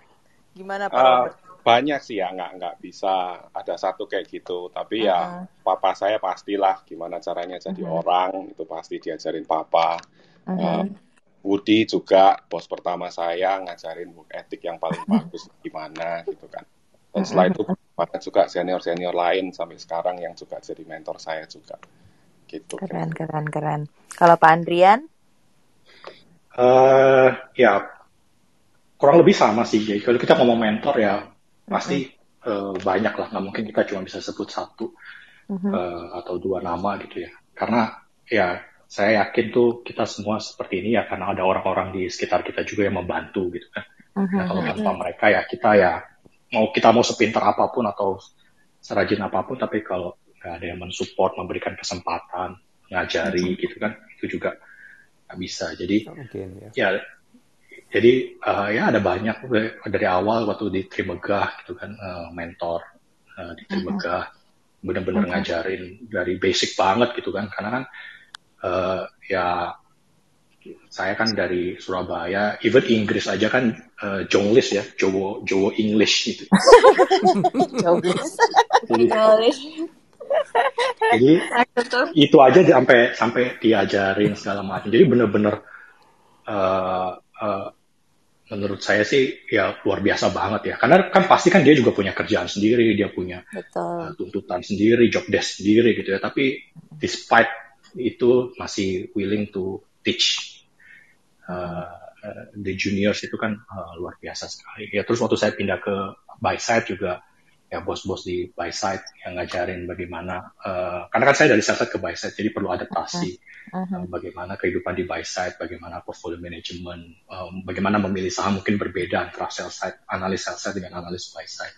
Gimana Pak uh, Robert? Banyak sih ya, nggak nggak bisa ada satu kayak gitu. Tapi uh -huh. ya papa saya pastilah gimana caranya jadi uh -huh. orang itu pasti diajarin papa. Uh -huh. uh, Woody juga bos pertama saya ngajarin work ethic yang paling bagus gimana gitu kan. Dan setelah itu banyak juga senior-senior lain sampai sekarang yang juga jadi mentor saya juga. Gitu. Keren, keren, keren. Kalau Pak Andrian? Uh, ya kurang lebih sama sih. Jadi kalau kita ngomong mentor ya pasti uh, banyak lah. Nggak mungkin kita cuma bisa sebut satu uh, atau dua nama gitu ya. Karena ya saya yakin tuh kita semua seperti ini ya karena ada orang-orang di sekitar kita juga yang membantu gitu kan. Mm-hmm. Nah, kalau tanpa mereka ya kita ya mau kita mau sepintar apa pun atau serajin apa pun tapi kalau nggak ada yang mensupport memberikan kesempatan ngajari hmm. gitu kan itu juga nggak bisa jadi Mungkin, ya. ya jadi uh, ya ada banyak dari awal waktu di Trimegah gitu kan uh, mentor uh, di Trimegah uh-huh. benar-benar uh-huh. ngajarin dari basic banget gitu kan karena kan uh, ya saya kan dari Surabaya, even Inggris aja kan uh, Jonglis ya, Jowo Jowo English gitu. Jonglis. jadi, jadi itu aja sampai sampai diajarin segala macam. Jadi bener-bener uh, uh, menurut saya sih ya luar biasa banget ya. Karena kan pasti kan dia juga punya kerjaan sendiri, dia punya Uh, tuntutan sendiri, job desk sendiri gitu ya. Tapi despite itu masih willing to teach uh, the juniors itu kan uh, luar biasa sekali. Ya terus waktu saya pindah ke Byside juga ya bos-bos di Byside yang ngajarin bagaimana uh, karena kan saya dari sales ke Byside jadi perlu adaptasi uh -huh. uh, bagaimana kehidupan di Byside, bagaimana portfolio management, um, bagaimana memilih saham mungkin berbeda antara sales side, analis sales side dengan analis Byside.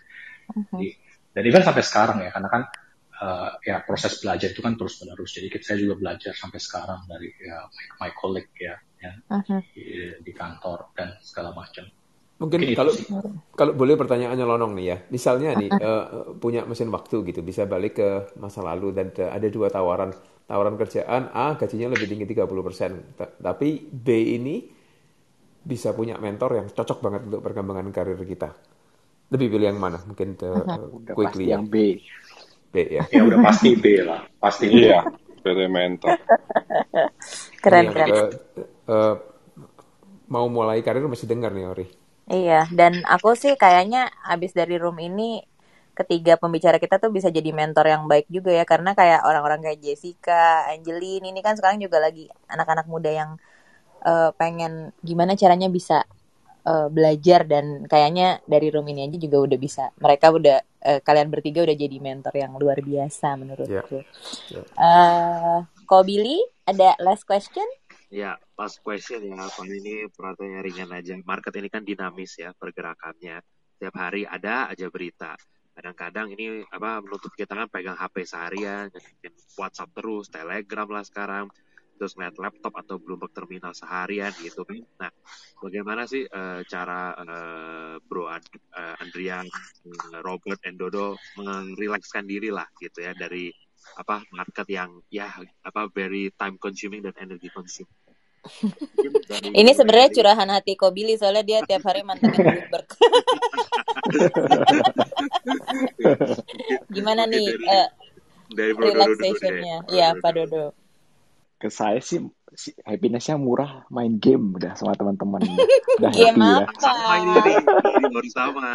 Uh -huh. Jadi, dan even sampai sekarang ya karena kan uh, ya proses belajar itu kan terus menerus. Jadi saya juga belajar sampai sekarang dari ya, my, my colleague ya ya uh-huh. di, di kantor dan segala macam. Mungkin, Mungkin kalau kalau boleh pertanyaannya lonong nih ya. Misalnya nih uh, punya mesin waktu gitu, bisa balik ke masa lalu dan ada dua tawaran. Tawaran kerjaan A gajinya lebih tinggi 30%, tapi B ini bisa punya mentor yang cocok banget untuk perkembangan karir kita. Lebih pilih yang mana? Mungkin the, uh, quickly yang B. B ya. Ya udah pasti B lah, pasti iya. Pilih mentor. keren keren. Uh, uh, mau mulai karir masih dengar nih Ori. Iya, dan aku sih kayaknya abis dari room ini ketiga pembicara kita tuh bisa jadi mentor yang baik juga ya karena kayak orang-orang kayak Jessica, Angelin ini kan sekarang juga lagi anak-anak muda yang uh, pengen gimana caranya bisa uh, belajar dan kayaknya dari room ini aja juga udah bisa. Mereka udah uh, kalian bertiga udah jadi mentor yang luar biasa menurutku. Yeah. Yeah. Uh, Kau Billy, ada last question? Ya, pas question ya, Pak ini perhatiannya ringan aja. Market ini kan dinamis ya pergerakannya. Setiap hari ada aja berita. Kadang-kadang ini apa menutup kita kan pegang HP seharian, WhatsApp terus, Telegram lah sekarang, terus ngeliat laptop atau Bloomberg terminal seharian gitu kan. Nah, bagaimana sih uh, cara uh, Bro And uh, Andrian, Robert, dan Dodo merilekskan diri lah gitu ya dari apa market yang ya apa very time consuming dan energy consuming. Ini sebenarnya curahan hati Kobili soalnya dia tiap hari mantengin Bloomberg. Gimana nih dari, uh, dari relaxationnya? Iya, Pak Dodo. Ke saya sih happinessnya murah main game udah sama teman-teman udah game happy apa? ya sama ini, ini baru sama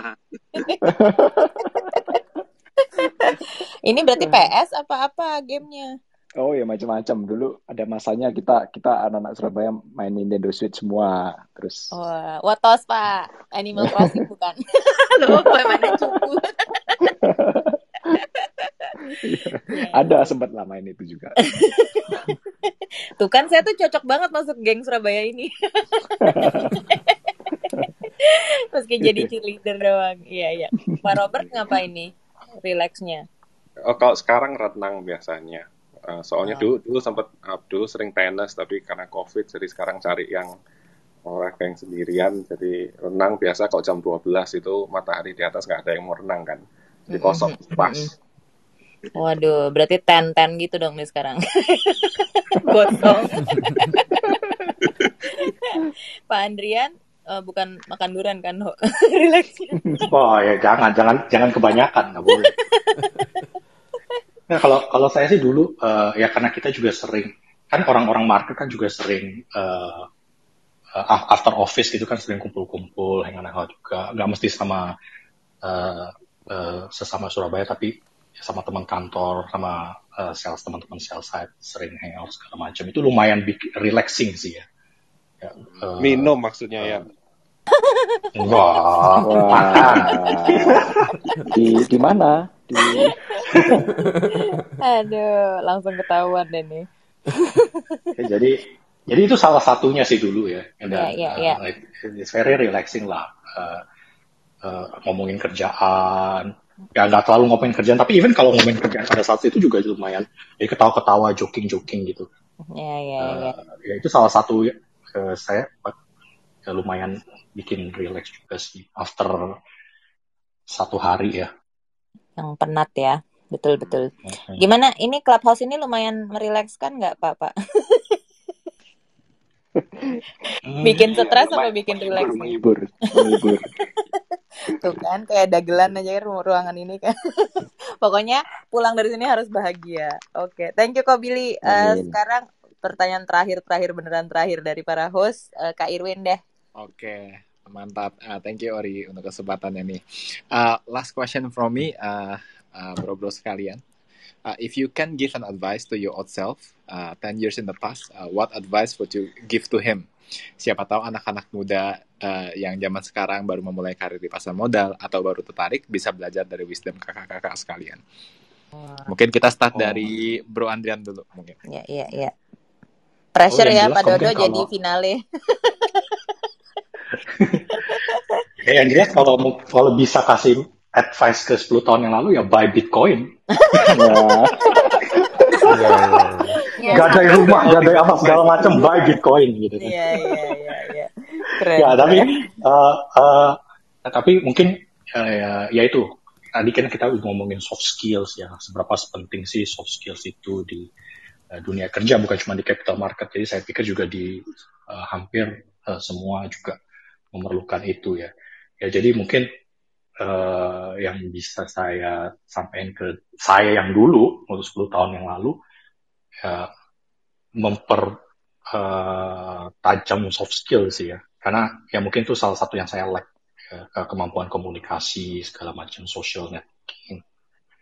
Ini berarti PS apa-apa gamenya? Oh ya macam-macam. Dulu ada masanya kita kita anak-anak Surabaya main Nintendo Switch semua. Terus Wah, oh, Watos Pak. Animal Crossing bukan. Lo mana cukup. ada sempat lama ini itu juga. tuh kan saya tuh cocok banget masuk geng Surabaya ini. Meski jadi cheerleader doang. Iya, iya. Pak Robert ngapain nih? Relaxnya? Oh, kalau sekarang renang biasanya. Uh, soalnya oh. dulu dulu sempat uh, dulu sering tenis tapi karena covid jadi sekarang cari yang olahraga yang sendirian jadi renang biasa kalau jam 12 itu matahari di atas nggak ada yang mau renang kan jadi kosong pas waduh berarti ten ten gitu dong nih sekarang. Kosong Pak Andrian uh, bukan makan durian kan relaxnya oh ya jangan jangan jangan kebanyakan nggak boleh. Nah kalau kalau saya sih dulu uh, ya karena kita juga sering kan orang-orang market kan juga sering uh, uh, after office gitu kan sering kumpul-kumpul hangout juga. Nggak mesti sama uh, uh, sesama Surabaya tapi sama teman kantor sama uh, sales teman-teman sales side sering hangout segala macam itu lumayan bikin relaxing sih ya Ya, uh, Minum maksudnya uh, ya. Wah, wah. di di mana? Di... Aduh, langsung ketahuan deh nih. jadi jadi itu salah satunya sih dulu ya. Dan, yeah, yeah, yeah. Uh, like, it's very relaxing lah. Uh, uh, ngomongin kerjaan, ya nggak terlalu ngomongin kerjaan, tapi even kalau ngomongin kerjaan pada saat itu juga lumayan, ya ketawa-ketawa, joking-joking gitu. Ya, ya, ya. Ya itu salah satu uh, saya ya, lumayan bikin relax juga sih after satu hari ya. Yang penat ya, betul betul. Gimana? Ini clubhouse ini lumayan merilekskan nggak pak pak? bikin stres apa bikin relax? Menghibur, menghibur. Tuh kan kayak dagelan aja ruangan ini kan. Pokoknya pulang dari sini harus bahagia. Oke, okay. thank you kok Billy. Uh, sekarang pertanyaan terakhir terakhir beneran terakhir dari para host uh, Kak Irwin deh. Oke, mantap. Uh, thank you Ori untuk kesempatannya nih. Uh, last question from me, uh, uh, bro-bro sekalian. Uh, if you can give an advice to your old self uh, 10 years in the past, uh, what advice would you give to him? Siapa tahu anak-anak muda uh, yang zaman sekarang baru memulai karir di pasar modal atau baru tertarik bisa belajar dari wisdom kakak-kakak sekalian. Mungkin kita start oh. dari Bro Andrian dulu mungkin. Iya, iya, iya. Pressure oh, ya Pak Dodo kalau... jadi finale. ya yang jelas kalau kalau bisa kasih advice ke 10 tahun yang lalu ya buy Bitcoin. Ya. ya, gak ada rumah, gak ada apa segala macam buy Bitcoin gitu. Iya iya iya. iya. Ya tapi uh, uh, tapi mungkin uh, ya, ya itu tadi kan kita ngomongin soft skills ya seberapa penting sih soft skills itu di uh, dunia kerja bukan cuma di capital market jadi saya pikir juga di uh, hampir uh, semua juga memerlukan itu ya. Ya jadi mungkin uh, yang bisa saya sampaikan ke saya yang dulu, untuk 10 tahun yang lalu, ya, memper uh, tajam soft skill sih ya. Karena ya mungkin itu salah satu yang saya like ya, kemampuan komunikasi segala macam social networking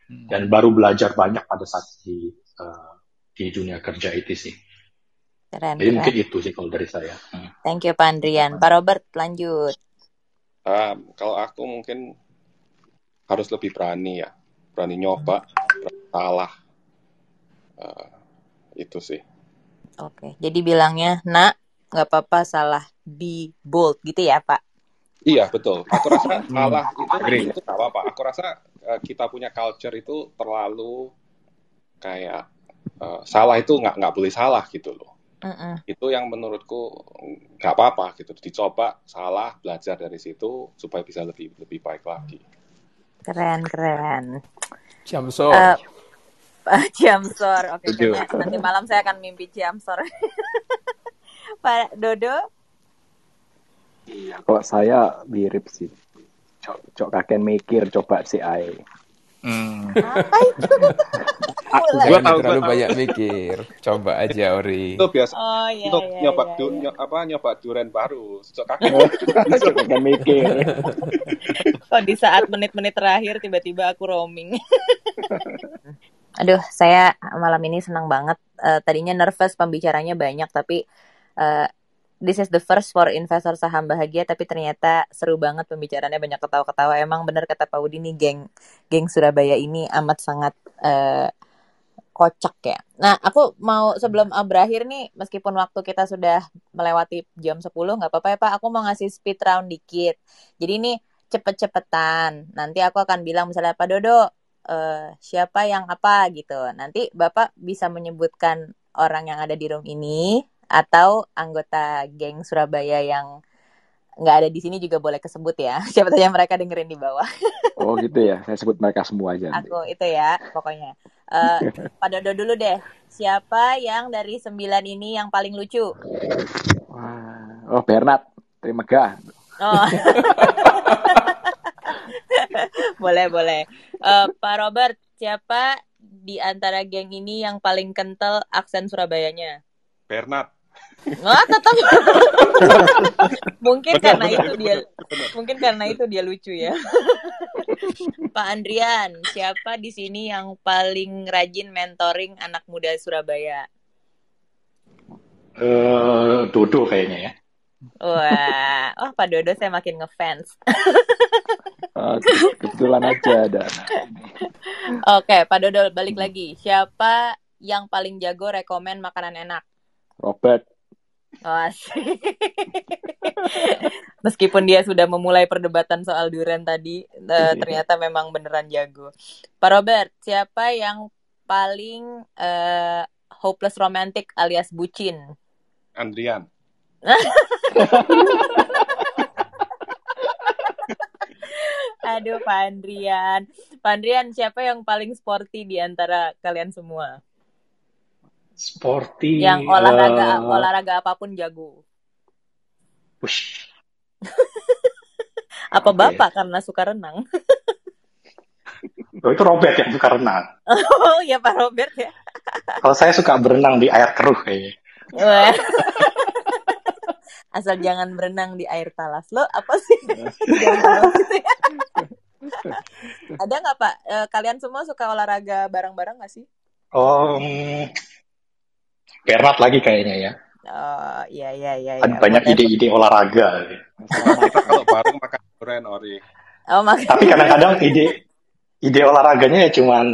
hmm. dan baru belajar banyak pada saat di uh, di dunia kerja itu sih keren, jadi keren. mungkin itu sih kalau dari saya hmm. thank you Pak Andrian Pak Robert lanjut uh, kalau aku mungkin harus lebih berani ya berani nyoba berani salah uh, itu sih oke jadi bilangnya nak nggak apa-apa salah be bold gitu ya Pak? Iya betul. Aku rasa salah itu itu nggak apa-apa. Aku rasa uh, kita punya culture itu terlalu kayak uh, salah itu nggak nggak boleh salah gitu loh. Mm -mm. Itu yang menurutku nggak apa-apa gitu. Dicoba salah, belajar dari situ supaya bisa lebih lebih baik lagi. Keren keren. Jamsor. Uh, Jamsor. Oke, okay, nanti malam saya akan mimpi Jamsor. Pak Dodo? Iya, kalau saya mirip sih. Cok, cok kakek mikir coba si Ai. Hmm. Apa itu? Gue tahu terlalu banyak mikir. Coba aja Ori. Itu biasa oh, iya, untuk iya, nyoba iya, du, iya. apa nyoba durian baru. Kakek. cok kakek mikir. Kok di saat menit-menit terakhir tiba-tiba aku roaming. Aduh, saya malam ini senang banget. Uh, tadinya nervous pembicaranya banyak tapi uh, this is the first for investor saham bahagia tapi ternyata seru banget pembicaraannya banyak ketawa-ketawa emang bener kata Pak Udi nih geng geng Surabaya ini amat sangat uh, kocak ya. Nah, aku mau sebelum berakhir nih, meskipun waktu kita sudah melewati jam 10, nggak apa-apa ya Pak, aku mau ngasih speed round dikit. Jadi ini cepet-cepetan. Nanti aku akan bilang misalnya Pak Dodo, uh, siapa yang apa gitu. Nanti Bapak bisa menyebutkan orang yang ada di room ini, atau anggota geng Surabaya yang nggak ada di sini juga boleh kesebut ya. Siapa tahu mereka dengerin di bawah. oh gitu ya, saya sebut mereka semua aja. Aku itu ya, pokoknya. Uh, Pak Dodo dulu deh, siapa yang dari sembilan ini yang paling lucu? Wah, oh Bernard, terima kasih. Oh. boleh boleh. Uh, Pak Robert, siapa di antara geng ini yang paling kental aksen Surabayanya? Bernard. Wah, tetap. mungkin betul, karena betul, itu betul, dia betul. mungkin karena itu dia lucu ya. Pak Andrian, siapa di sini yang paling rajin mentoring anak muda Surabaya? Uh, Dodo kayaknya ya. Wah, oh Pak Dodo saya makin ngefans. uh, kebetulan aja ada. Oke, Pak Dodo balik lagi. Siapa yang paling jago rekomen makanan enak? Robert. Oh, Meskipun dia sudah memulai perdebatan soal durian tadi, uh, ternyata memang beneran jago. Pak Robert, siapa yang paling uh, hopeless romantic alias bucin? Andrian. Aduh, Pak Andrian. Pak Andrian, siapa yang paling sporty di antara kalian semua? Sporty. Yang olahraga uh... olahraga apa pun jago. Push. Apa okay. bapak karena suka renang? oh, itu Robert yang suka renang. Oh ya Pak Robert ya. Kalau saya suka berenang di air keruh kayaknya. Asal jangan berenang di air talas lo apa sih? Ada nggak Pak? Eh, kalian semua suka olahraga bareng-bareng nggak sih? Um, Bernard lagi kayaknya ya. Oh iya iya iya. Ada ya. banyak ide-ide olahraga. kita kalau bareng makan durian ori. Oh, makan. Tapi kadang-kadang ide ide olahraganya ya cuma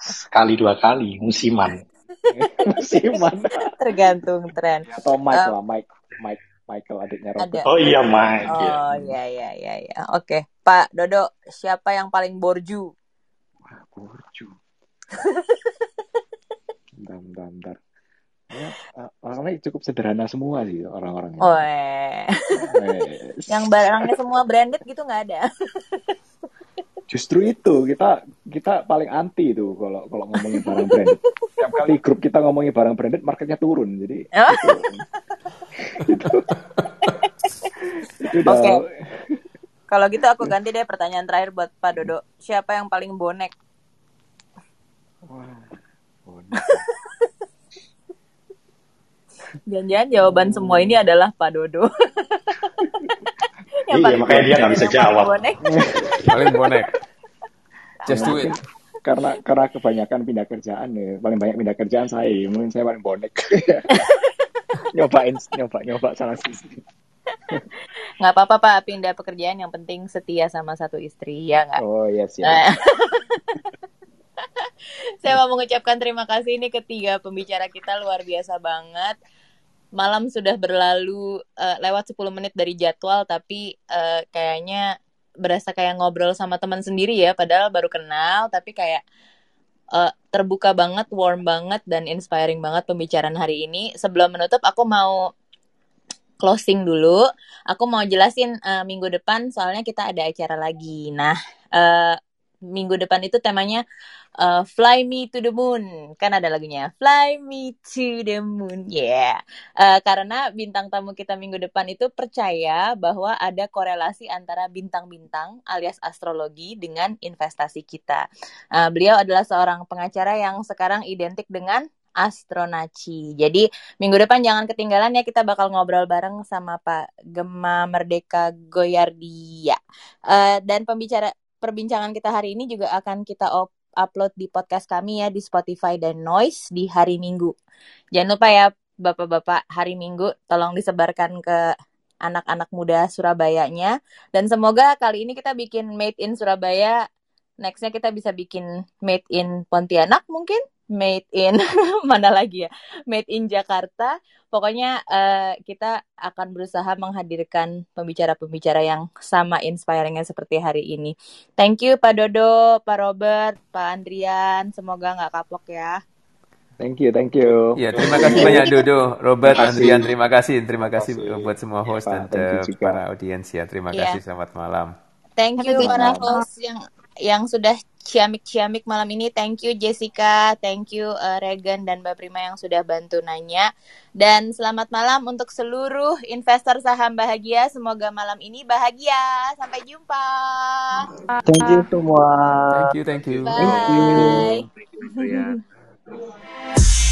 sekali dua kali musiman. musiman. Tergantung tren. Atau Mike um, lah Mike Mike Michael adiknya Robert. Ada. Oh iya Mike. Oh iya iya iya iya. Oke, Pak Dodo, siapa yang paling borju? borju. bentar, bentar, bentar. Ya, orangnya cukup sederhana semua sih orang-orangnya. Oh, eh. yang barangnya semua branded gitu nggak ada. Justru itu kita kita paling anti itu kalau kalau ngomongin barang branded. Setiap kali grup kita ngomongin barang branded, marketnya turun. Jadi oh. itu, itu, Oke. Okay. Kalau gitu aku ganti deh pertanyaan terakhir buat Pak Dodo. Siapa yang paling bonek? Wah, bonek. Jangan-jangan jawaban semua ini adalah Pak Dodo. yang iya, makanya dia nggak bisa jawab. Bonek. paling bonek. Just do it. Karena karena kebanyakan pindah kerjaan ya, paling banyak pindah kerjaan saya, mungkin saya paling bonek. nyobain nyoba nyoba salah sisi. nggak apa-apa pak pindah pekerjaan yang penting setia sama satu istri ya nggak oh iya sih nah. saya mau mengucapkan terima kasih ini ketiga pembicara kita luar biasa banget malam sudah berlalu uh, lewat 10 menit dari jadwal tapi uh, kayaknya berasa kayak ngobrol sama teman sendiri ya padahal baru kenal tapi kayak uh, terbuka banget warm banget dan inspiring banget pembicaraan hari ini sebelum menutup aku mau closing dulu. Aku mau jelasin uh, minggu depan soalnya kita ada acara lagi. Nah, uh, minggu depan itu temanya uh, Fly Me to the Moon. Kan ada lagunya Fly Me to the Moon. Yeah. Uh, karena bintang tamu kita minggu depan itu percaya bahwa ada korelasi antara bintang-bintang alias astrologi dengan investasi kita. Uh, beliau adalah seorang pengacara yang sekarang identik dengan Astronaci. Jadi minggu depan jangan ketinggalan ya kita bakal ngobrol bareng sama Pak Gema Merdeka Goyardia. Uh, dan pembicara perbincangan kita hari ini juga akan kita op upload di podcast kami ya di Spotify dan Noise di hari Minggu. Jangan lupa ya Bapak-bapak hari Minggu tolong disebarkan ke anak-anak muda Surabayanya. Dan semoga kali ini kita bikin made in Surabaya. Nextnya kita bisa bikin made in Pontianak mungkin made in mana lagi ya? Made in Jakarta. Pokoknya uh, kita akan berusaha menghadirkan pembicara-pembicara yang sama inspiringnya seperti hari ini. Thank you Pak Dodo Pak Robert Pak Andrian. Semoga nggak kapok ya. Thank you, thank you. Ya, terima kasih banyak Dodo, Robert, terima Andrian, terima kasih, terima kasih, buat semua host Pak, dan para audiens ya. Terima yeah. kasih, selamat malam. Thank you para host yang yang sudah ciamik-ciamik malam ini. Thank you Jessica, thank you uh, Regan dan Mbak Prima yang sudah bantu nanya. Dan selamat malam untuk seluruh investor saham bahagia. Semoga malam ini bahagia. Sampai jumpa. Thank you semua. Thank you, thank you. Bye. Thank you.